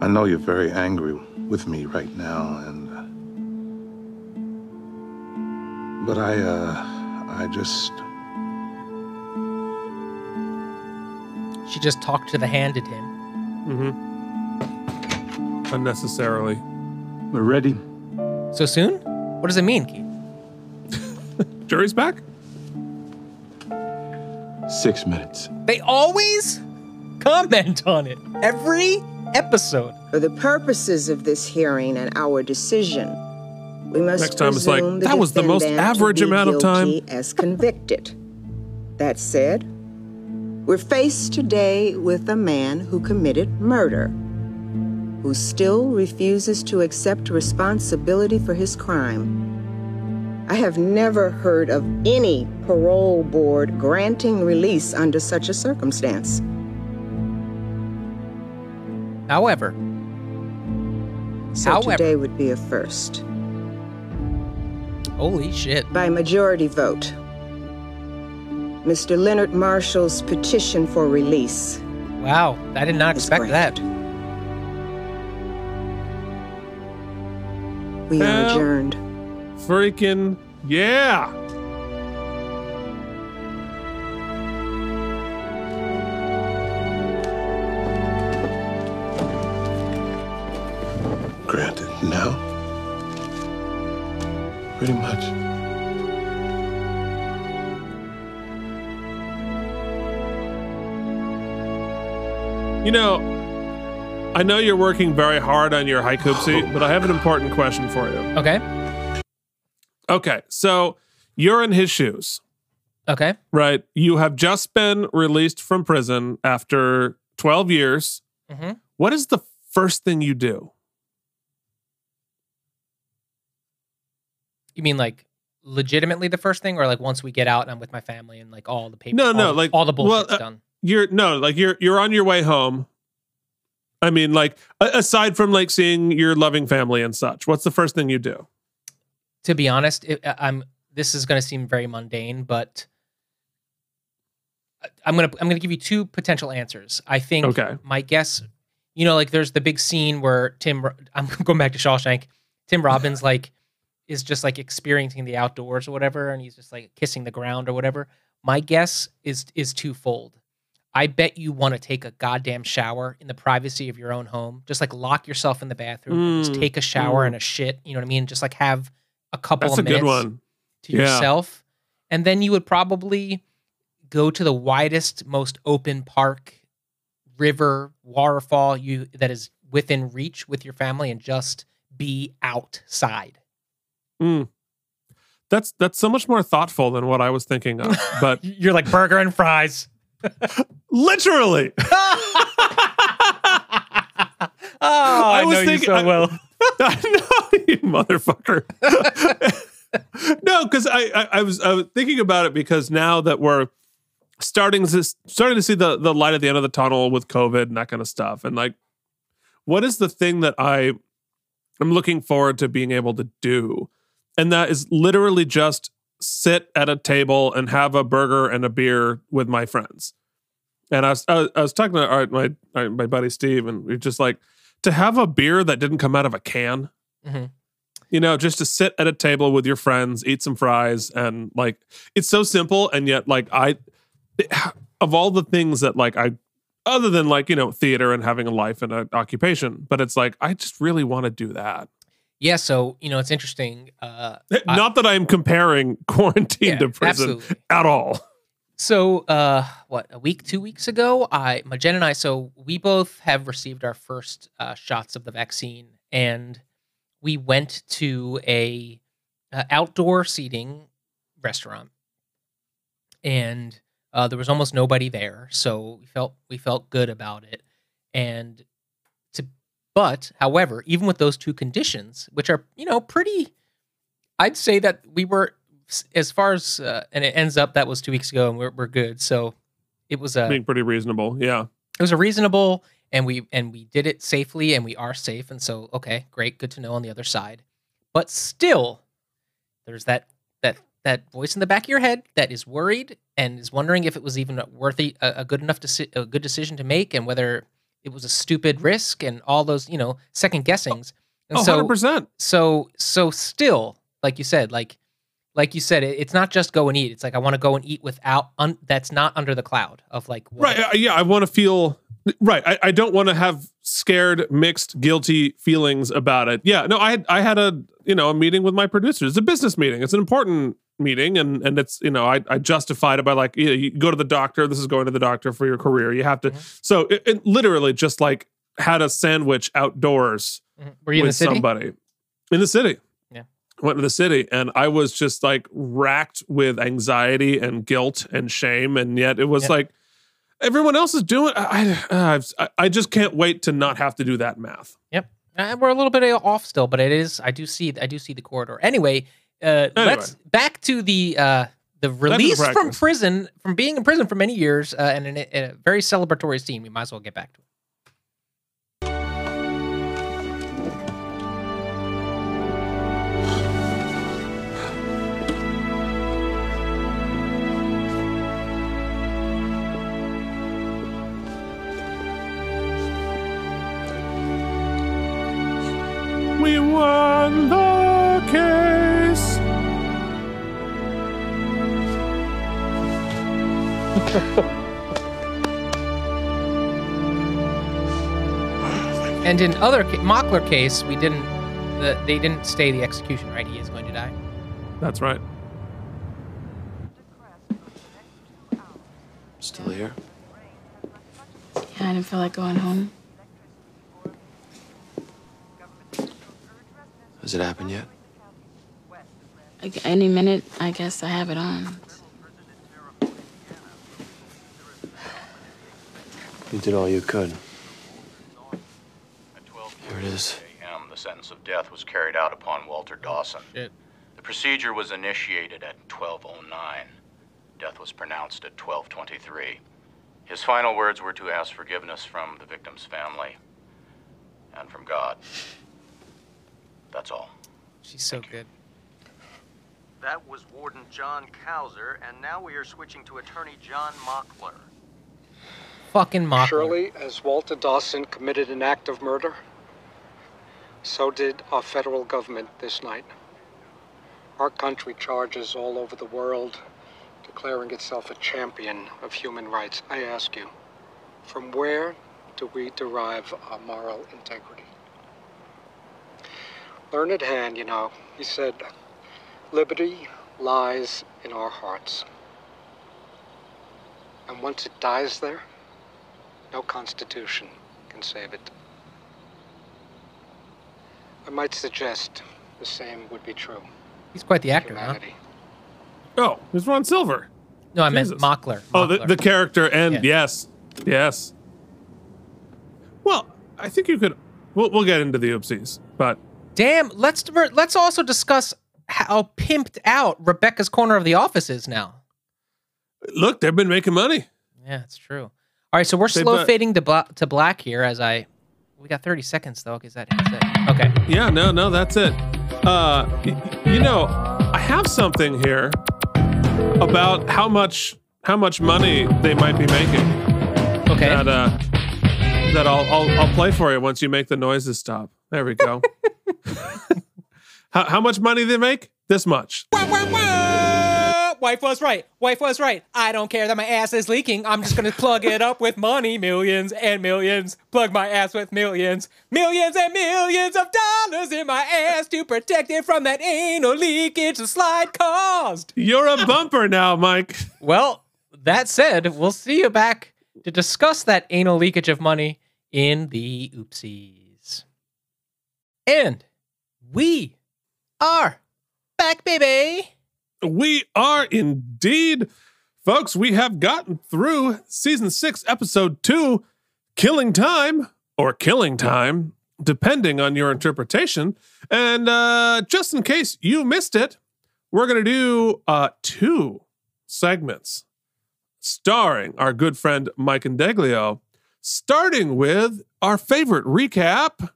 I know you're very angry with me right now, and. But I, uh, I just. She just talked to the hand at him. Mm-hmm. Unnecessarily. We're ready. So soon? What does it mean, Keith? <laughs> Jury's back? Six minutes. They always comment on it. Every episode. For the purposes of this hearing and our decision, we must Next time it's like, presume "That was the most average amount of time." As convicted. That said, we're faced today with a man who committed murder, who still refuses to accept responsibility for his crime. I have never heard of any parole board granting release under such a circumstance. However, So However- today would be a first. holy shit. By majority vote, Mr. Leonard Marshall's petition for release. Wow, I did not expect that. We are adjourned. Freaking yeah. Pretty much. You know, I know you're working very hard on your Haikupsi, <sighs> but I have an important question for you. Okay. Okay, so you're in his shoes. Okay. Right. You have just been released from prison after 12 years. Mm-hmm. What is the first thing you do? You mean like legitimately the first thing, or like once we get out and I'm with my family and like all the paper? No, no, all, like all the bullshit's well, uh, done. You're no, like you're you're on your way home. I mean, like aside from like seeing your loving family and such, what's the first thing you do? To be honest, it, I- I'm. This is going to seem very mundane, but I'm gonna I'm gonna give you two potential answers. I think. Okay. My guess, you know, like there's the big scene where Tim. I'm <laughs> going back to Shawshank. Tim Robbins like is just like experiencing the outdoors or whatever, and he's just like kissing the ground or whatever. My guess is is twofold. I bet you want to take a goddamn shower in the privacy of your own home. Just like lock yourself in the bathroom, just Mm, take a shower mm. and a shit. You know what I mean? Just like have a couple That's of a good minutes one. to Yeah. yourself, and then you would probably go to the widest, most open park, river, waterfall you that is within reach with your family, and just be outside. Mm. That's that's so much more thoughtful than what I was thinking of. <laughs> But you're like burger and fries. <laughs> Literally. <laughs> Oh, I, know you so I- well. I know you motherfucker. no, because I, I I was I was thinking about it because now that we're starting to starting to see the the light at the end of the tunnel with COVID and that kind of stuff, and like, what is the thing that I am looking forward to being able to do, and that is literally just sit at a table and have a burger and a beer with my friends. And I was I was, I was talking to our, my our, my buddy Steve, and we are just like to have a beer that didn't come out of a can. Mhm. You know, just to sit at a table with your friends, eat some fries, and like it's so simple, and yet like I, of all the things that like I, other than like you know theater and having a life and an occupation, but it's like I just really want to do that. Yeah, so you know it's interesting. Uh, <laughs> I- Not that I'm comparing <laughs> quarantine Yeah, to prison absolutely. at all. So, uh, what a week, two weeks ago, I, my Jen and I, so we both have received our first uh, shots of the vaccine, and we went to a uh, outdoor seating restaurant, and uh, there was almost nobody there, so we felt we felt good about it, and but however, even with those two conditions, which are you know pretty, I'd say that we were as far as uh, and it ends up that was two weeks ago and we're we're good. So it was a Being pretty reasonable, yeah. it was a reasonable and we and we did it safely and we are safe and so okay great good to know on the other side. But still, there's that that that voice in the back of your head that is worried and is wondering if it was even worthy a, a good enough deci- a good decision to make and whether it was a stupid risk and all those you know second guessings. And Oh, so 100%. so so still like you said like like you said it, it's not just go and eat. It's like I want to go and eat without un, that's not under the cloud of like what Right. uh, Yeah. I want to feel right. I, I don't want to have scared, mixed, guilty feelings about it. Yeah. No, I had I had a you know a meeting with my producers. It's a business meeting. It's an important meeting, and and it's you know I I justified it by like you, know, you go to the doctor. This is going to the doctor for your career. You have to. So it, it literally just like had a sandwich outdoors Were you in with the city? somebody in the city. Yeah. Went to the city and I was just like racked with anxiety and guilt and shame. And yet it was Yep. like everyone else is doing. I, I, I- just can't wait to not have to do that math. Yep. Uh, we're a little bit off still, but it is. I do see. I do see the corridor. Anyway, uh, let's back to the uh, the release from prison, from being in prison for many years, uh, and in a, in a very celebratory scene. We might as well get back to it. We won the <laughs> And in other ca- Mockler case, we didn't. The, they didn't stay the execution. Right? He is going to die. That's right. Still here? Yeah, I didn't feel like going home. Has it happened yet? Like, any minute, I guess I have it on. You did all you could. Here it is. a.m., the sentence of death was carried out upon Walter Dawson. Shit. The procedure was initiated at 1209. Death was pronounced at 1223. His final words were to ask forgiveness from the victim's family and from God. That's all. She's so good. That was Warden John Cowser, and now we are switching to Attorney John Mockler. Fucking. Surely, as Walter Dawson committed an act of murder, so did our federal government this night. Our country charges all over the world, declaring itself a champion of human rights. I ask you, from where do we derive our moral integrity? Learned Hand, you know, he said, liberty lies in our hearts. And once it dies there, no constitution can save it. I might suggest the same would be true. He's quite the actor, huh? Oh, it's Ron Silver. No, I meant Jesus. Mockler. Oh, the, the character, and Yeah. yes, yes. Well, I think you could. We'll, we'll get into the oopsies, but Damn. Let's let's also discuss how pimped out Rebecca's corner of the office is now. look, they've been making money. Yeah, it's true. All right, so we're They've, slow uh, fading to, bla- to black here as I. We got 30 seconds though. Is that, is it. okay? Yeah, no, no, that's it. Uh, y- you know, I have something here about how much how much money they might be making. Okay. That uh, that I'll I'll I'll play for you once you make the noises stop. There we go. <laughs> how how much money they make? This much. Wife was right. Wife was right. I don't care that my ass is leaking. I'm just gonna plug it up with money, millions and millions. Plug my ass with millions, millions and millions of dollars in my ass to protect it from that anal leakage the slide caused. You're a <laughs> bumper now, Mike. Well, that said, we'll see you back to discuss that anal leakage of money in the oopsies. And we are back, baby. We are indeed. Folks, we have gotten through season six, episode two, Killing Time or Killing Time, depending on your interpretation. And uh, just in case you missed it, we're going to do uh, two segments starring our good friend Mike and Deglio, starting with our favorite recap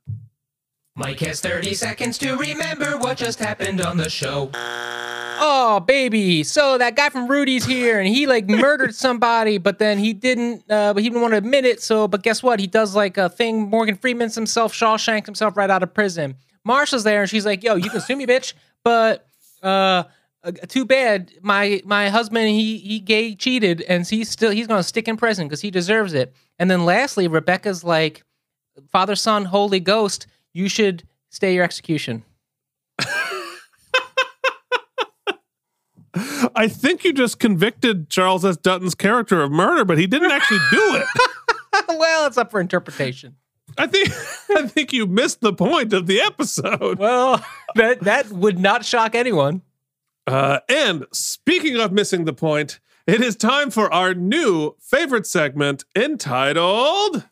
Mike has 30 seconds to remember what just happened on the show. Oh, baby. So that guy from Rudy's here and he like murdered somebody, but then he didn't, uh, but he didn't want to admit it. So, but guess what? He does like a thing. Morgan Freeman's himself, Shawshank himself right out of prison. Marsha's there and she's like, yo, you can sue me, bitch. But, uh, uh, too bad my my husband he he gay cheated and he's still he's gonna stick in prison because he deserves it and then lastly rebecca's like father son holy ghost you should stay your execution I think you just convicted Charles S. Dutton's character of murder, but he didn't actually do it. <laughs> well it's up for interpretation I think <laughs> I think you missed the point of the episode. Well, that that would not shock anyone. Uh, and speaking of missing the point, it is time for our new favorite segment entitled.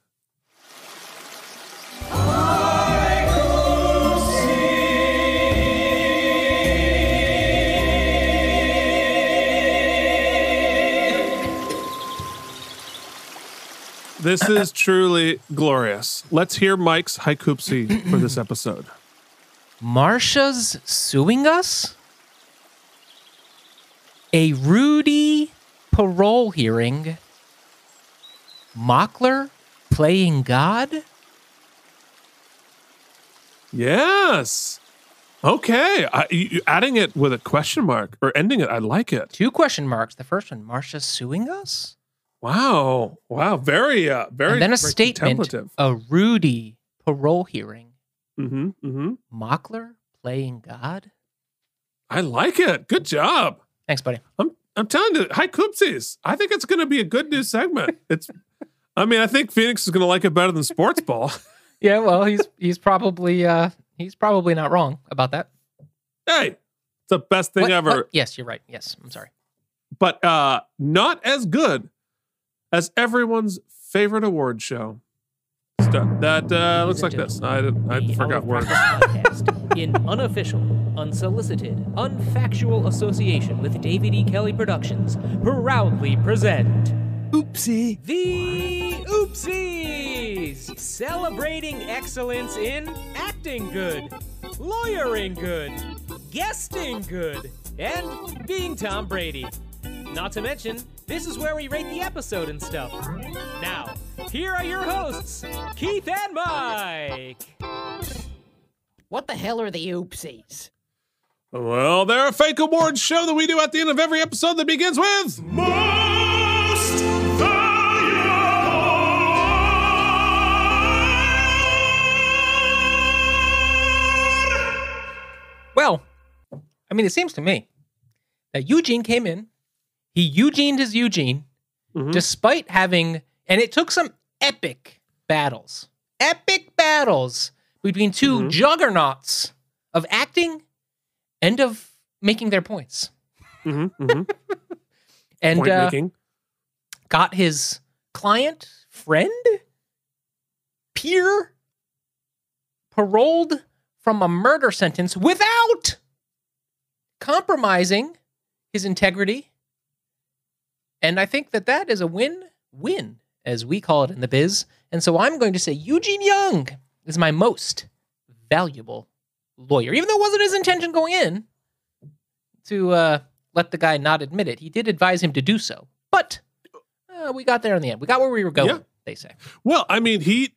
This <laughs> is truly glorious. Let's hear Mike's haikupsi for this episode. marsha's suing us a rudy parole hearing mockler playing god Yes. Okay. I, you, adding it with a question mark or ending it, I like it. Two question marks. The first one, Marsha's suing us? Wow. Wow. Very, uh, very, and then a statement, contemplative. a Rudy parole hearing. Mm-hmm. Mm-hmm. Mockler playing God. I like it. Good job. Thanks, buddy. I'm, I'm telling you, hi Coopsies. I think it's going to be a good new segment. <laughs> It's, I mean, I think Phoenix is going to like it better than sports ball. <laughs> Yeah, well, he's he's probably uh he's probably not wrong about that. hey, it's the best thing What- ever. what? Yes, you're right. Yes, I'm sorry. but uh not as good as everyone's favorite award show. Stu- That uh, looks like this. I I forgot words. podcast in unofficial, unsolicited, unfactual association with David E. Kelley Productions proudly present Oopsie the Oopsies celebrating excellence in acting good, lawyering good, guesting good, and being Tom Brady. Not to mention, this is where we rate the episode and stuff. Now, here are your hosts, Keith and Mike. What the hell are the oopsies? Well, they're a fake awards show that we do at the end of every episode that begins with Most Valuable. Well, I mean, it seems to me that Eugene came in, he Eugened his Eugene, despite having, and it took some epic battles, epic battles between 2 juggernauts of acting and of making their points. Mm-hmm, mm-hmm. <laughs> and Point uh, making. got his client, friend, peer paroled from a murder sentence without compromising his integrity. And I think that that is a win win, as we call it in the biz. And so I'm going to say Eugene Young is my most valuable lawyer, even though it wasn't his intention going in to uh, let the guy not admit it. He did advise him to do so, but uh, we got there in the end. We got where we were going. Yeah. They say. Well, I mean, he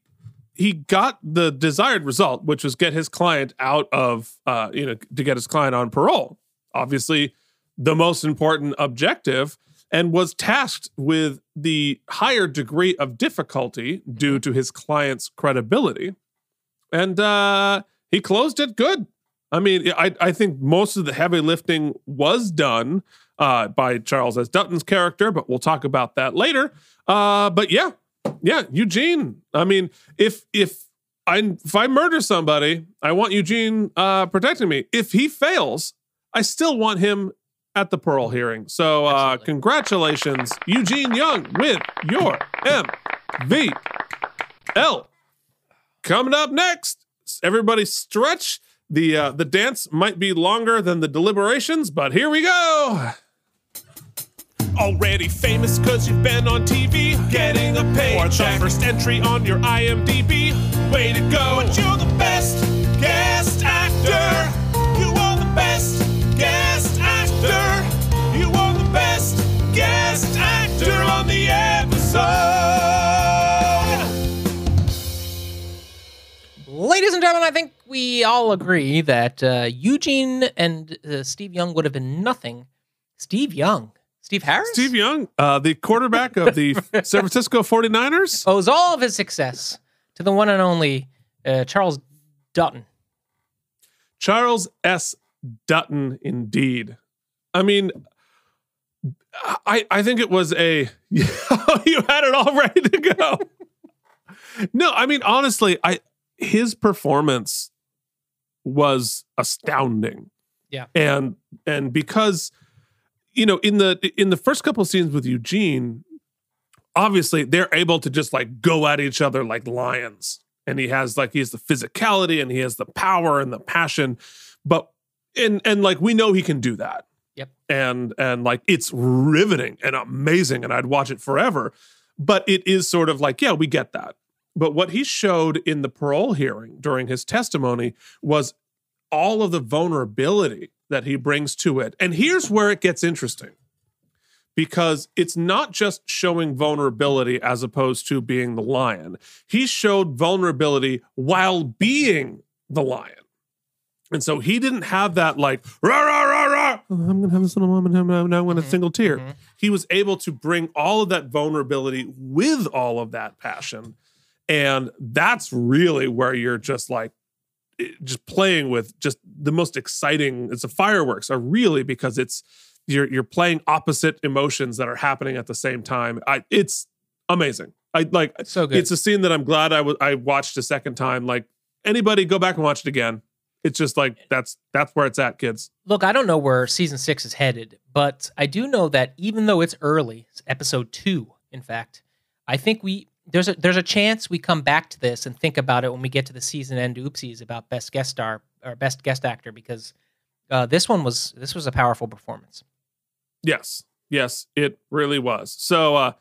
he got the desired result, which was get his client out of uh, you know, to get his client on parole. Obviously, the most important objective, and was tasked with the higher degree of difficulty due to his client's credibility. And uh he closed it good. I mean, I, I think most of the heavy lifting was done uh, by Charles S. Dutton's character, but we'll talk about that later. Uh, but yeah, yeah, Eugene. I mean, if if I if I murder somebody, I want Eugene uh, protecting me. If he fails, I still want him at the parole hearing. So uh, congratulations, Eugene Young, with your MVL. Coming up next, everybody stretch. The uh, the dance might be longer than the deliberations, but here we go. Already famous cause you've been on TV, getting a paycheck. Or the first entry on your IMDb. Way to go, but you're the best. On the episode. Ladies and gentlemen, I think we all agree that uh, Eugene and uh, Steve Young would have been nothing. Steve Young. Steve Harris? Steve Young, uh, the quarterback of the <laughs> San Francisco 49ers. Owes all of his success to the one and only uh, Charles Dutton. Charles S. Dutton, indeed. I mean, I I think it was a <laughs> you had it all ready to go. no, I mean honestly, I his performance was astounding. Yeah. And and because you know, in the in the first couple of scenes with Eugene, obviously they're able to just like go at each other like lions. And he has like he has the physicality and he has the power and the passion. But and and like we know he can do that. And and like it's riveting and amazing and I'd watch it forever. But it is sort of like, yeah, we get that. But what he showed in the parole hearing during his testimony was all of the vulnerability that he brings to it. And here's where it gets interesting because it's not just showing vulnerability as opposed to being the lion. He showed vulnerability while being the lion. And so he didn't have that like, rah, rah, rah, rah. Oh, I'm going to have this little moment. I'm now going to mm-hmm. single tear. Mm-hmm. He was able to bring all of that vulnerability with all of that passion. And that's really where you're just like, eh, just playing with just the most exciting. It's a fireworks, are really because it's you're you're playing opposite emotions that are happening at the same time. I it's amazing. I like so good. It's a scene that I'm glad I w- I watched a second time. Like anybody, go back and watch it again. It's just like that's that's where it's at, kids. Look, I don't know where season six is headed, but I do know that even though it's early, it's episode two, in fact, I think we there's a there's a chance we come back to this and think about it when we get to the season end oopsies about best guest star or best guest actor because uh, this one was this was a powerful performance. Yes. Yes, it really was. So uh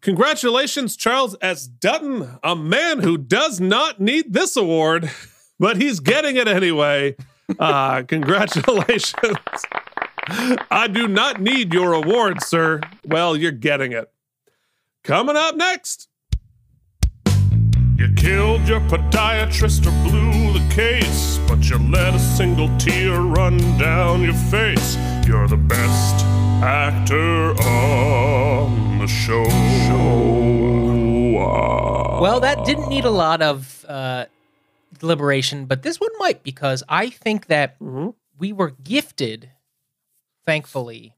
congratulations, Charles S. Dutton, a man who does not need this award, <laughs> but he's getting it anyway. Uh <laughs> congratulations. I do not need your award, sir. Well, you're getting it. Coming up next. You killed your podiatrist or blew the case, but you let a single tear run down your face. You're the best actor on the show. Well, that didn't need a lot of uh, deliberation, but this one might because I think that we were gifted, thankfully,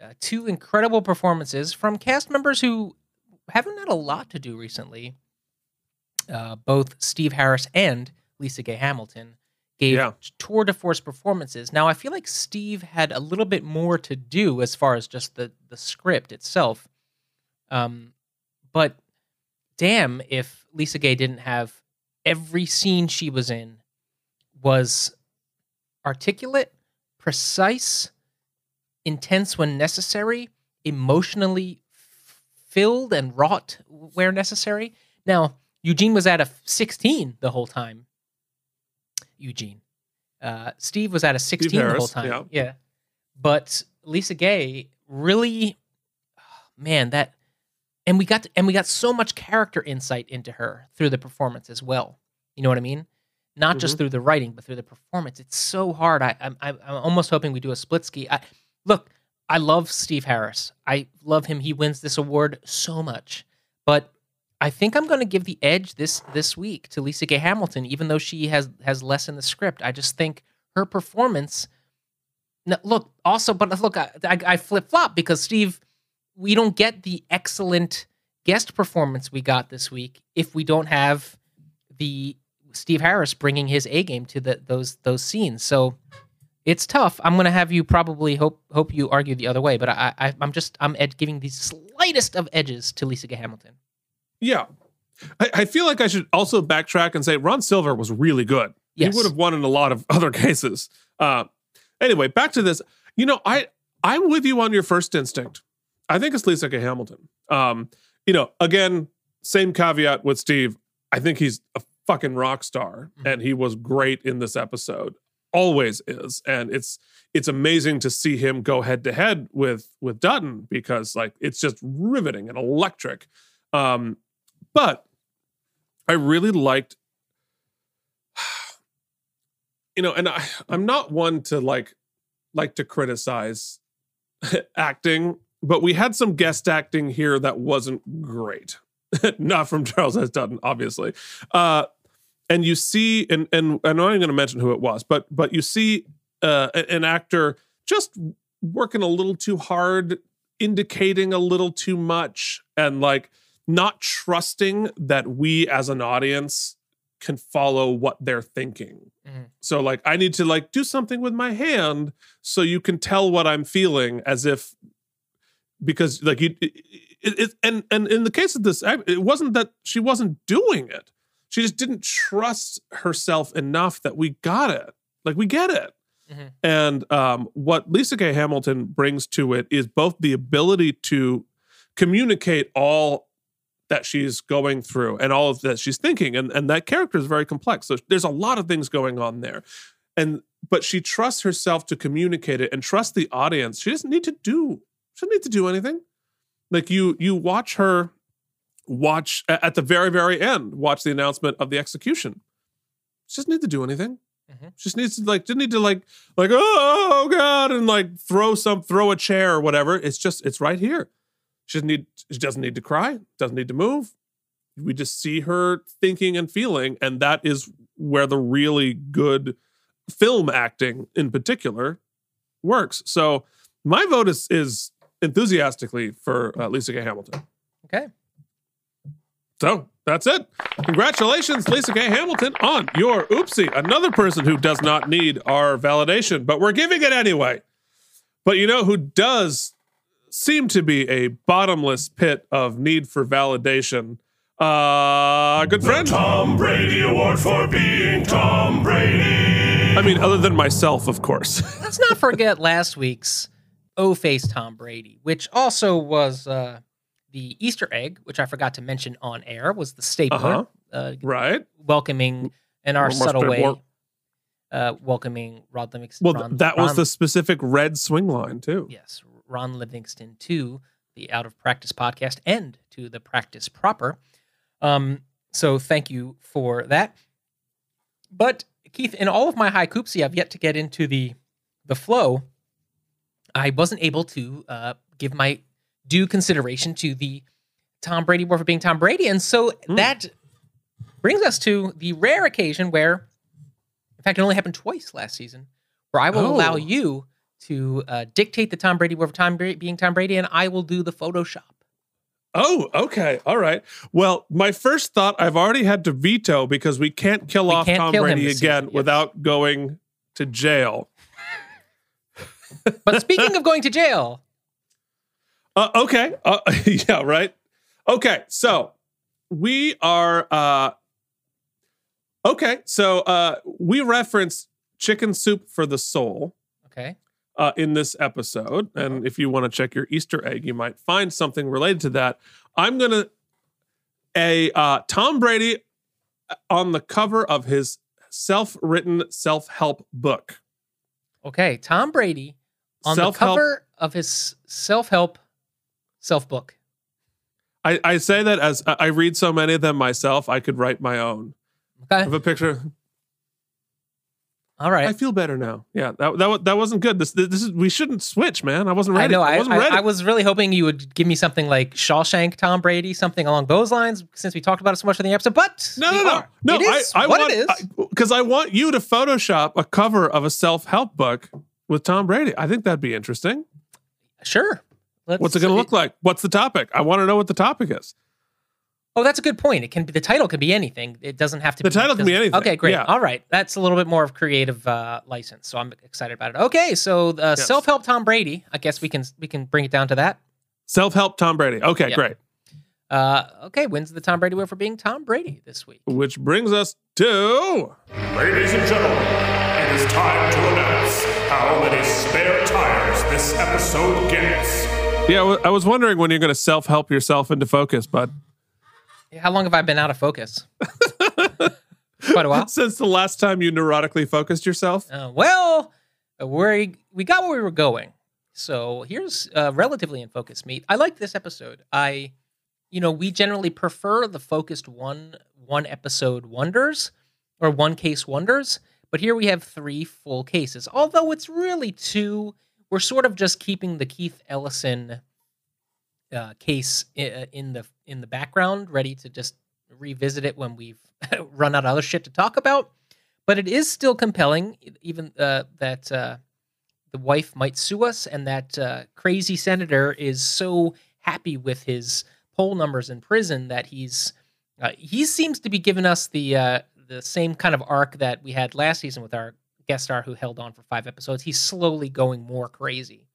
uh, two incredible performances from cast members who haven't had a lot to do recently. Uh, both Steve Harris and Lisa Gay Hamilton gave Yeah. tour de force performances. Now, I feel like Steve had a little bit more to do as far as just the the script itself. Um, but damn, if Lisa Gay didn't have every scene she was in was articulate, precise, intense when necessary, emotionally f- filled and wrought where necessary. Now, Eugene was at a 16 the whole time. Eugene. Uh, Steve was at a 16 the whole time. yeah. But Lisa Gay really man, that and we got and we got so much character insight into her through the performance as well. You know what I mean? Not just Mhm. through the writing, but through the performance. It's so hard. I, I'm I'm almost hoping we do a split ski. I, look, I love Steve Harris. I love him. He wins this award so much, but I think I'm going to give the edge this this week to Lisa Gay Hamilton, even though she has has less in the script. I just think her performance. No, look, also, but look, I, I, I flip flop because Steve, we don't get the excellent guest performance we got this week if we don't have the Steve Harris bringing his A game to the those those scenes. So it's tough. I'm gonna have you probably hope hope you argue the other way, but I, I I'm just I'm ed- giving the slightest of edges to Lisa Gay Hamilton. Yeah. I, I feel like I should also backtrack and say Ron Silver was really good. Yes. He would have won in a lot of other <laughs> cases. Uh, anyway, back to this. You know, I I'm with you on your first instinct. I think it's Lisa Gay Hamilton. Um, you know, again, same caveat with Steve. I think he's a fucking rock star, and he was great in this episode. Always is, and it's it's amazing to see him go head to head with with Dutton because like it's just riveting and electric. Um, but I really liked <sighs> you know, and I, I'm not one to like like to criticize <laughs> acting, but we had some guest acting here that wasn't great. <laughs> not from Charles S. Dutton, obviously. Uh, and you see, and and I'm not even going to mention who it was, but but you see uh, an actor just working a little too hard, indicating a little too much, and like not trusting that we as an audience can follow what they're thinking. Mhm. So like I need to like do something with my hand so you can tell what I'm feeling as if because like you it, it, and and in the case of this it wasn't that she wasn't doing it. She just didn't trust herself enough that we got it. Like we get it. Mhm. And um, what Lisa Gay Hamilton brings to it is both the ability to communicate all that she's going through and all of that she's thinking. And, and that character is very complex. So there's a lot of things going on there. And but she trusts herself to communicate it and trust the audience. She doesn't need to do, she doesn't need to do anything. Like you you watch her watch at the very, very end, watch the announcement of the execution. She doesn't need to do anything. Mm-hmm. She just needs to like didn't need to like like oh, oh god and like throw some throw a chair or whatever. It's just it's right here. She doesn't need she doesn't need to cry, doesn't need to move. We just see her thinking and feeling, and that is where the really good film acting in particular works. So my vote is is enthusiastically for uh, Lisa Gay Hamilton. Okay. So that's it. Congratulations, Lisa Gay Hamilton, on your oopsie. Another person who does not need our validation, but we're giving it anyway. But you know who does seem to be a bottomless pit of need for validation? Uh, good friend. Tom Brady Award for being Tom Brady. I mean, other than myself, of course. <laughs> Let's not forget last week's O Face Tom Brady, which also was uh, the Easter egg, which I forgot to mention on air, was the stapler. Uh-huh. Uh, right. Welcoming in our subtle way, more- uh, welcoming Ron Livingston. Well, Ron- that was Ron- the specific red Swingline, too. Yes, Ron Livingston to the Out of Practice podcast and to the practice proper. Um, so thank you for that. But Keith, in all of my high coopsy, I've yet to get into the the flow. I wasn't able to uh, give my due consideration to the Tom Brady war for being Tom Brady, and so that brings us to the rare occasion where, in fact, it only happened twice last season, where I will Oh. allow you to uh, dictate the Tom Brady war for Tom Brady being Tom Brady, and I will do the Photoshop. Oh, okay. All right. Well, my first thought I've already had to veto because we can't kill We off can't Tom kill Brady again season, without going to jail. But speaking of going to jail, Uh, okay. Uh, <laughs> yeah, right. Okay. So we are uh Okay, so uh we reference chicken soup for the soul okay, uh, in this episode. And if you want to check your Easter egg, you might find something related to that. I'm gonna a uh, Tom Brady on the cover of his self-written self-help book. okay, Tom Brady on Self-help- the cover of his self-help self book. I, I say that as I I read so many of them myself, I could write my own. Okay. Of a picture. All right. I feel better now. Yeah, that that, that wasn't good. This this is we shouldn't switch, man. I wasn't ready. I know. I, wasn't I, ready. I was really hoping you would give me something like Shawshank Tom Brady, something along those lines, since we talked about it so much in the episode. But No, no, no, are. no. It is I, I what want it is. because I, want you to Photoshop a cover of a self-help book with Tom Brady. I think that'd be interesting. sure. Let's, What's it going to look like? What's the topic? I want to know what the topic is. Oh, that's a good point. It can be the title can be anything. It doesn't have to. Be the be, title can be anything, Okay, great. yeah. All right, that's a little bit more of creative uh, license, so I'm excited about it. Okay, so uh, Yes. self help Tom Brady. I guess we can we can bring it down to that. Self-help Tom Brady. Okay, Yeah. great. Uh, okay, wins the Tom Brady award for being Tom Brady this week. Which brings us to Ladies and gentlemen, it is time to announce how many spare tires this episode gets. yeah. I I was wondering when you're going to self-help yourself into focus, bud. How long have I been out of focus? <laughs> Quite a while. Since the last time you neurotically focused yourself. Uh, well, we we got where we were going. So here's uh, relatively in focus meat. I like this episode. I, you know, we generally prefer the focused one one episode wonders or one case wonders, But here we have three full cases. Although it's really two, we're sort of just keeping the Keith Ellison uh, case in the in the background, ready to just revisit it when we've <laughs> run out of other shit to talk about. But it is still compelling, even uh, that uh, the wife might sue us, and that uh, crazy senator is so happy with his poll numbers in prison that he's uh, he seems to be giving us the uh, the same kind of arc that we had last season with our guest star who held on for five episodes. He's slowly going more crazy.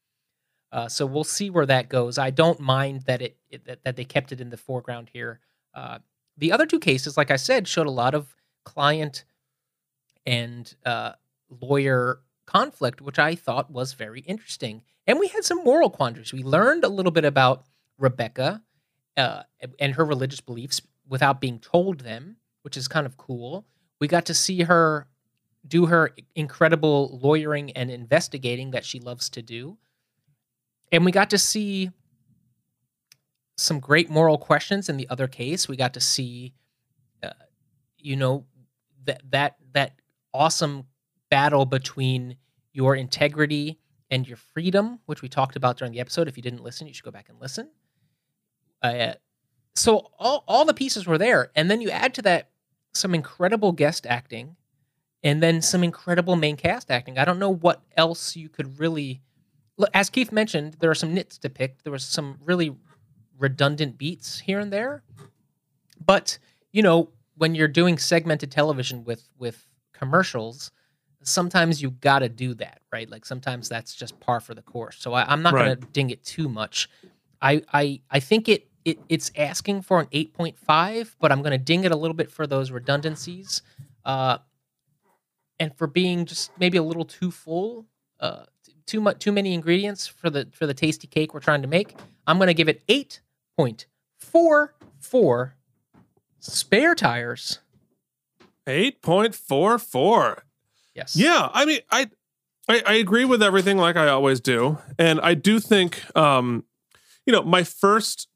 Uh, so we'll see where that goes. I don't mind that it, it that, that they kept it in the foreground here. Uh, the other two cases, like I said, showed a lot of client and uh, lawyer conflict, which I thought was very interesting. And we had some moral quandaries. We learned a little bit about Rebecca uh, and her religious beliefs without being told them, which is kind of cool. We got to see her do her incredible lawyering and investigating that she loves to do. And we got to see some great moral questions in the other case. We got to see, uh, you know, that that that awesome battle between your integrity and your freedom, which we talked about during the episode. If you didn't listen, you should go back and listen. Uh, so all all the pieces were there, and then you add to that some incredible guest acting, and then some incredible main cast acting. I don't know what else you could really. Look, As Keith mentioned, there are some nits to pick. There was some really redundant beats here and there, but you know when you're doing segmented television with with commercials, sometimes you got to do that, right? Like sometimes that's just par for the course. So I, I'm not going to ding it too much. I I I think it it it's asking for an 8.5, but I'm going to ding it a little bit for those redundancies, uh, and for being just maybe a little too full, uh, too much too many ingredients for the for the tasty cake we're trying to make. I'm going to give it 8.44 spare tires. 8.44. Yes. Yeah, I mean, I, I I agree with everything like I always do, and I do think, um, you know, my first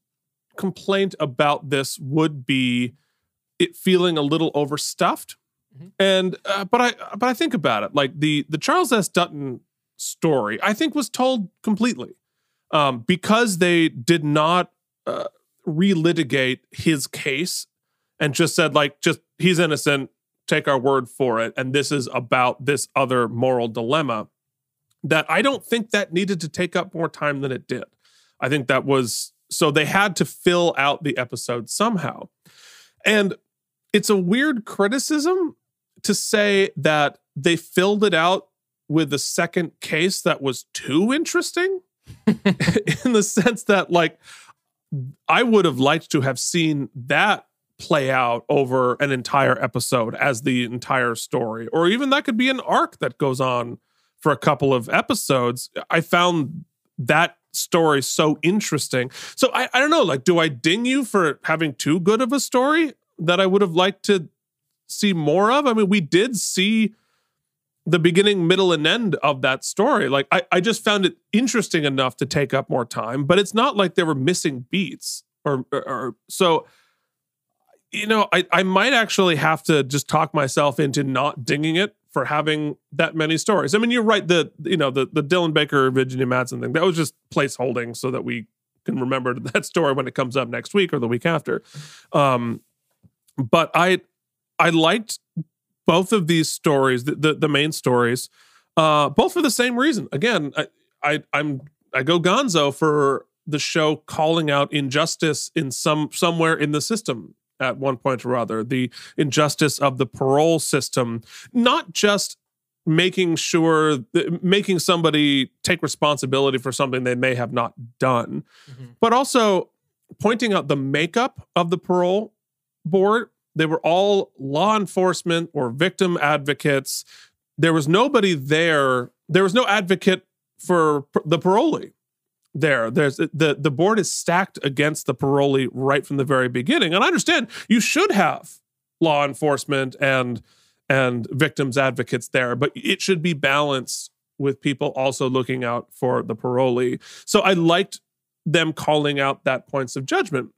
complaint about this would be it feeling a little overstuffed, and uh, but I but I think about it like the the Charles S. Dutton story I think was told completely, um, because they did not uh, relitigate his case and just said like just he's innocent take our word for it and this is about this other moral dilemma that i don't think that needed to take up more time than it did. I think that was so they had to fill out the episode somehow and it's a weird criticism to say that they filled it out with the second case that was too interesting <laughs> in the sense that like I would have liked to have seen that play out over an entire episode as the entire story, or even that could be an arc that goes on for a couple of episodes. I found that story so interesting. So I, I don't know, like, do I ding you for having too good of a story that I would have liked to see more of? I mean, we did see the beginning, middle, and end of that story. Like I, I just found it interesting enough to take up more time, but it's not like there were missing beats or, or, or- so. You know, I, I might actually have to just talk myself into not dinging it for having that many stories. I mean, you're right. The you know the the Dylan Baker Virginia Madsen thing that was just placeholding so that we can remember <laughs> that story when it comes up next week or the week after. Um, but I I liked both of these stories, the the, the main stories, uh, both for the same reason. Again, I, I I'm I go Gonzo for the show calling out injustice in some somewhere in the system at one point or other, the injustice of the parole system, not just making sure making somebody take responsibility for something they may have not done mm-hmm. but also pointing out the makeup of the parole board. They were all law enforcement or victim advocates. There was nobody there. There was no advocate for the parolee there. There's uh, the the board is stacked against the parolee right from the very beginning and i understand you should have law enforcement and and victims advocates there but it should be balanced with people also looking out for the parolee. So i liked them calling out that points of judgment.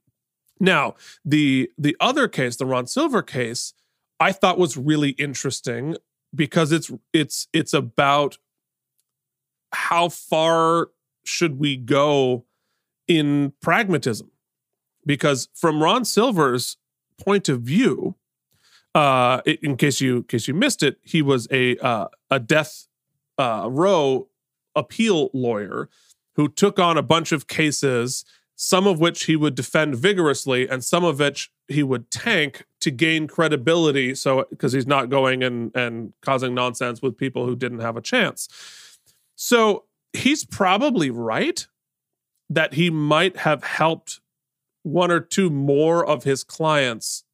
Now the the other case the ron silver case i thought was really interesting because it's it's it's about how far should we go in pragmatism? Because from ron silver's point of view uh in case you in case you missed it he was a uh, a death uh row appeal lawyer who took on a bunch of cases some of which he would defend vigorously and some of which he would tank to gain credibility so because he's not going and and causing nonsense with people who didn't have a chance. So he's probably right that he might have helped one or two more of his clients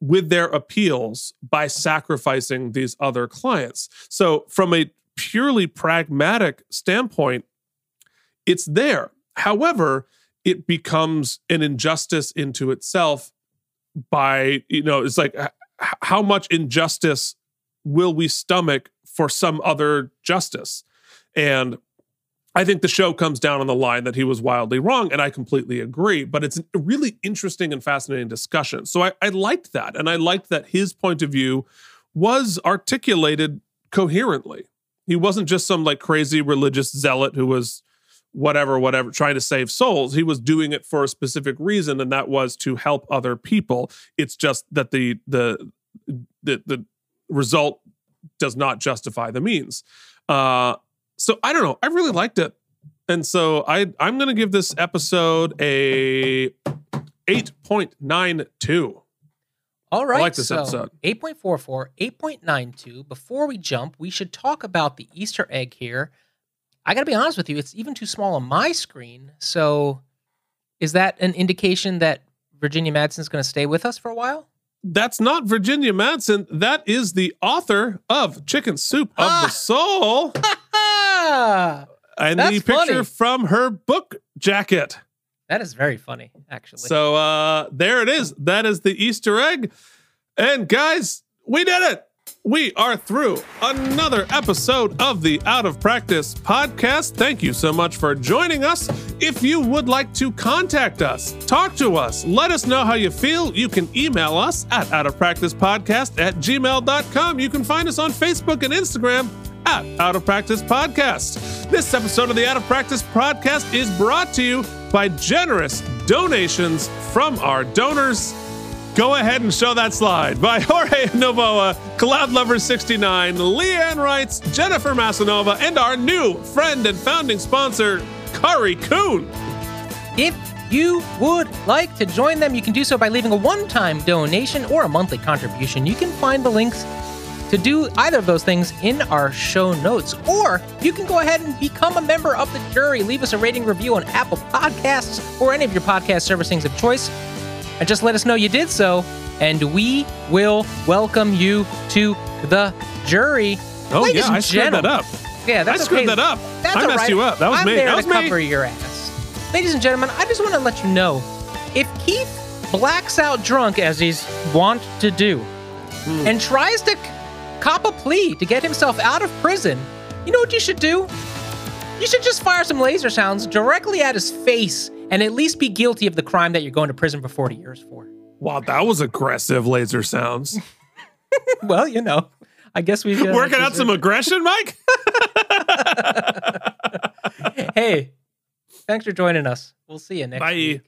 with their appeals by sacrificing these other clients. So, from a purely pragmatic standpoint, it's there. However, it becomes an injustice into itself by, you know, it's like how much injustice will we stomach for some other justice? And I think the show comes down on the line that he was wildly wrong, and I completely agree. But it's a really interesting and fascinating discussion. So I, I liked that, and I liked that his point of view was articulated coherently. He wasn't just some like crazy religious zealot who was whatever, whatever, trying to save souls. He was doing it for a specific reason, and that was to help other people. It's just that the the the, the result does not justify the means. Uh, so I don't know. I really liked it, and so I I'm gonna give this episode a eight point nine two. All right. I like this so episode. 8.44, 8.92. Before we jump, we should talk about the Easter egg here. I got to be honest with you, it's even too small on my screen. So is that an indication that Virginia Madsen's going to stay with us for a while? That's not Virginia Madsen. That is the author of Chicken Soup of the Soul. <laughs> Ah, and That's the picture funny. from her book jacket. that is very funny, actually. So uh there it is. That is the Easter egg. And guys, we did it. We are through another episode of the Out of Practice podcast. Thank you so much for joining us. If you would like to contact us, talk to us, let us know how you feel, you can email us at outofpracticepodcast at gmail.com. You can find us on Facebook and Instagram at Out of Practice Podcast. This episode of the Out of Practice Podcast is brought to you by generous donations from our donors. Go ahead and show that slide by <laughs> Jorge Novoa, Cloud Lover 69, Leanne Wrights, Jennifer Masanova, and our new friend and founding sponsor, Kari Kuhn. If you would like to join them, you can do so by leaving a one time donation or a monthly contribution. You can find the links to do either of those things in our show notes. Or you can go ahead and become a member of the jury. Leave us a rating review on Apple Podcasts or any of your podcast servicings of choice. And just let us know you did so, and we will welcome you to the jury. Oh, Ladies yeah, I screwed that up. Yeah, that's I screwed okay. that up. That's I messed right. you up. That was I'm me. there That to was me. cover your ass. Ladies and gentlemen, I just want to let you know if Keith blacks out drunk as he's wont to do Hmm. and tries to cop a plea to get himself out of prison, you know what you should do? You should just fire some laser sounds directly at his face and at least be guilty of the crime that you're going to prison for 40 years for. Wow, that was aggressive laser sounds. <laughs> well, you know, I guess we've uh, Working out some aggression, Mike? <laughs> hey, thanks for joining us. We'll see you next time. Bye. week.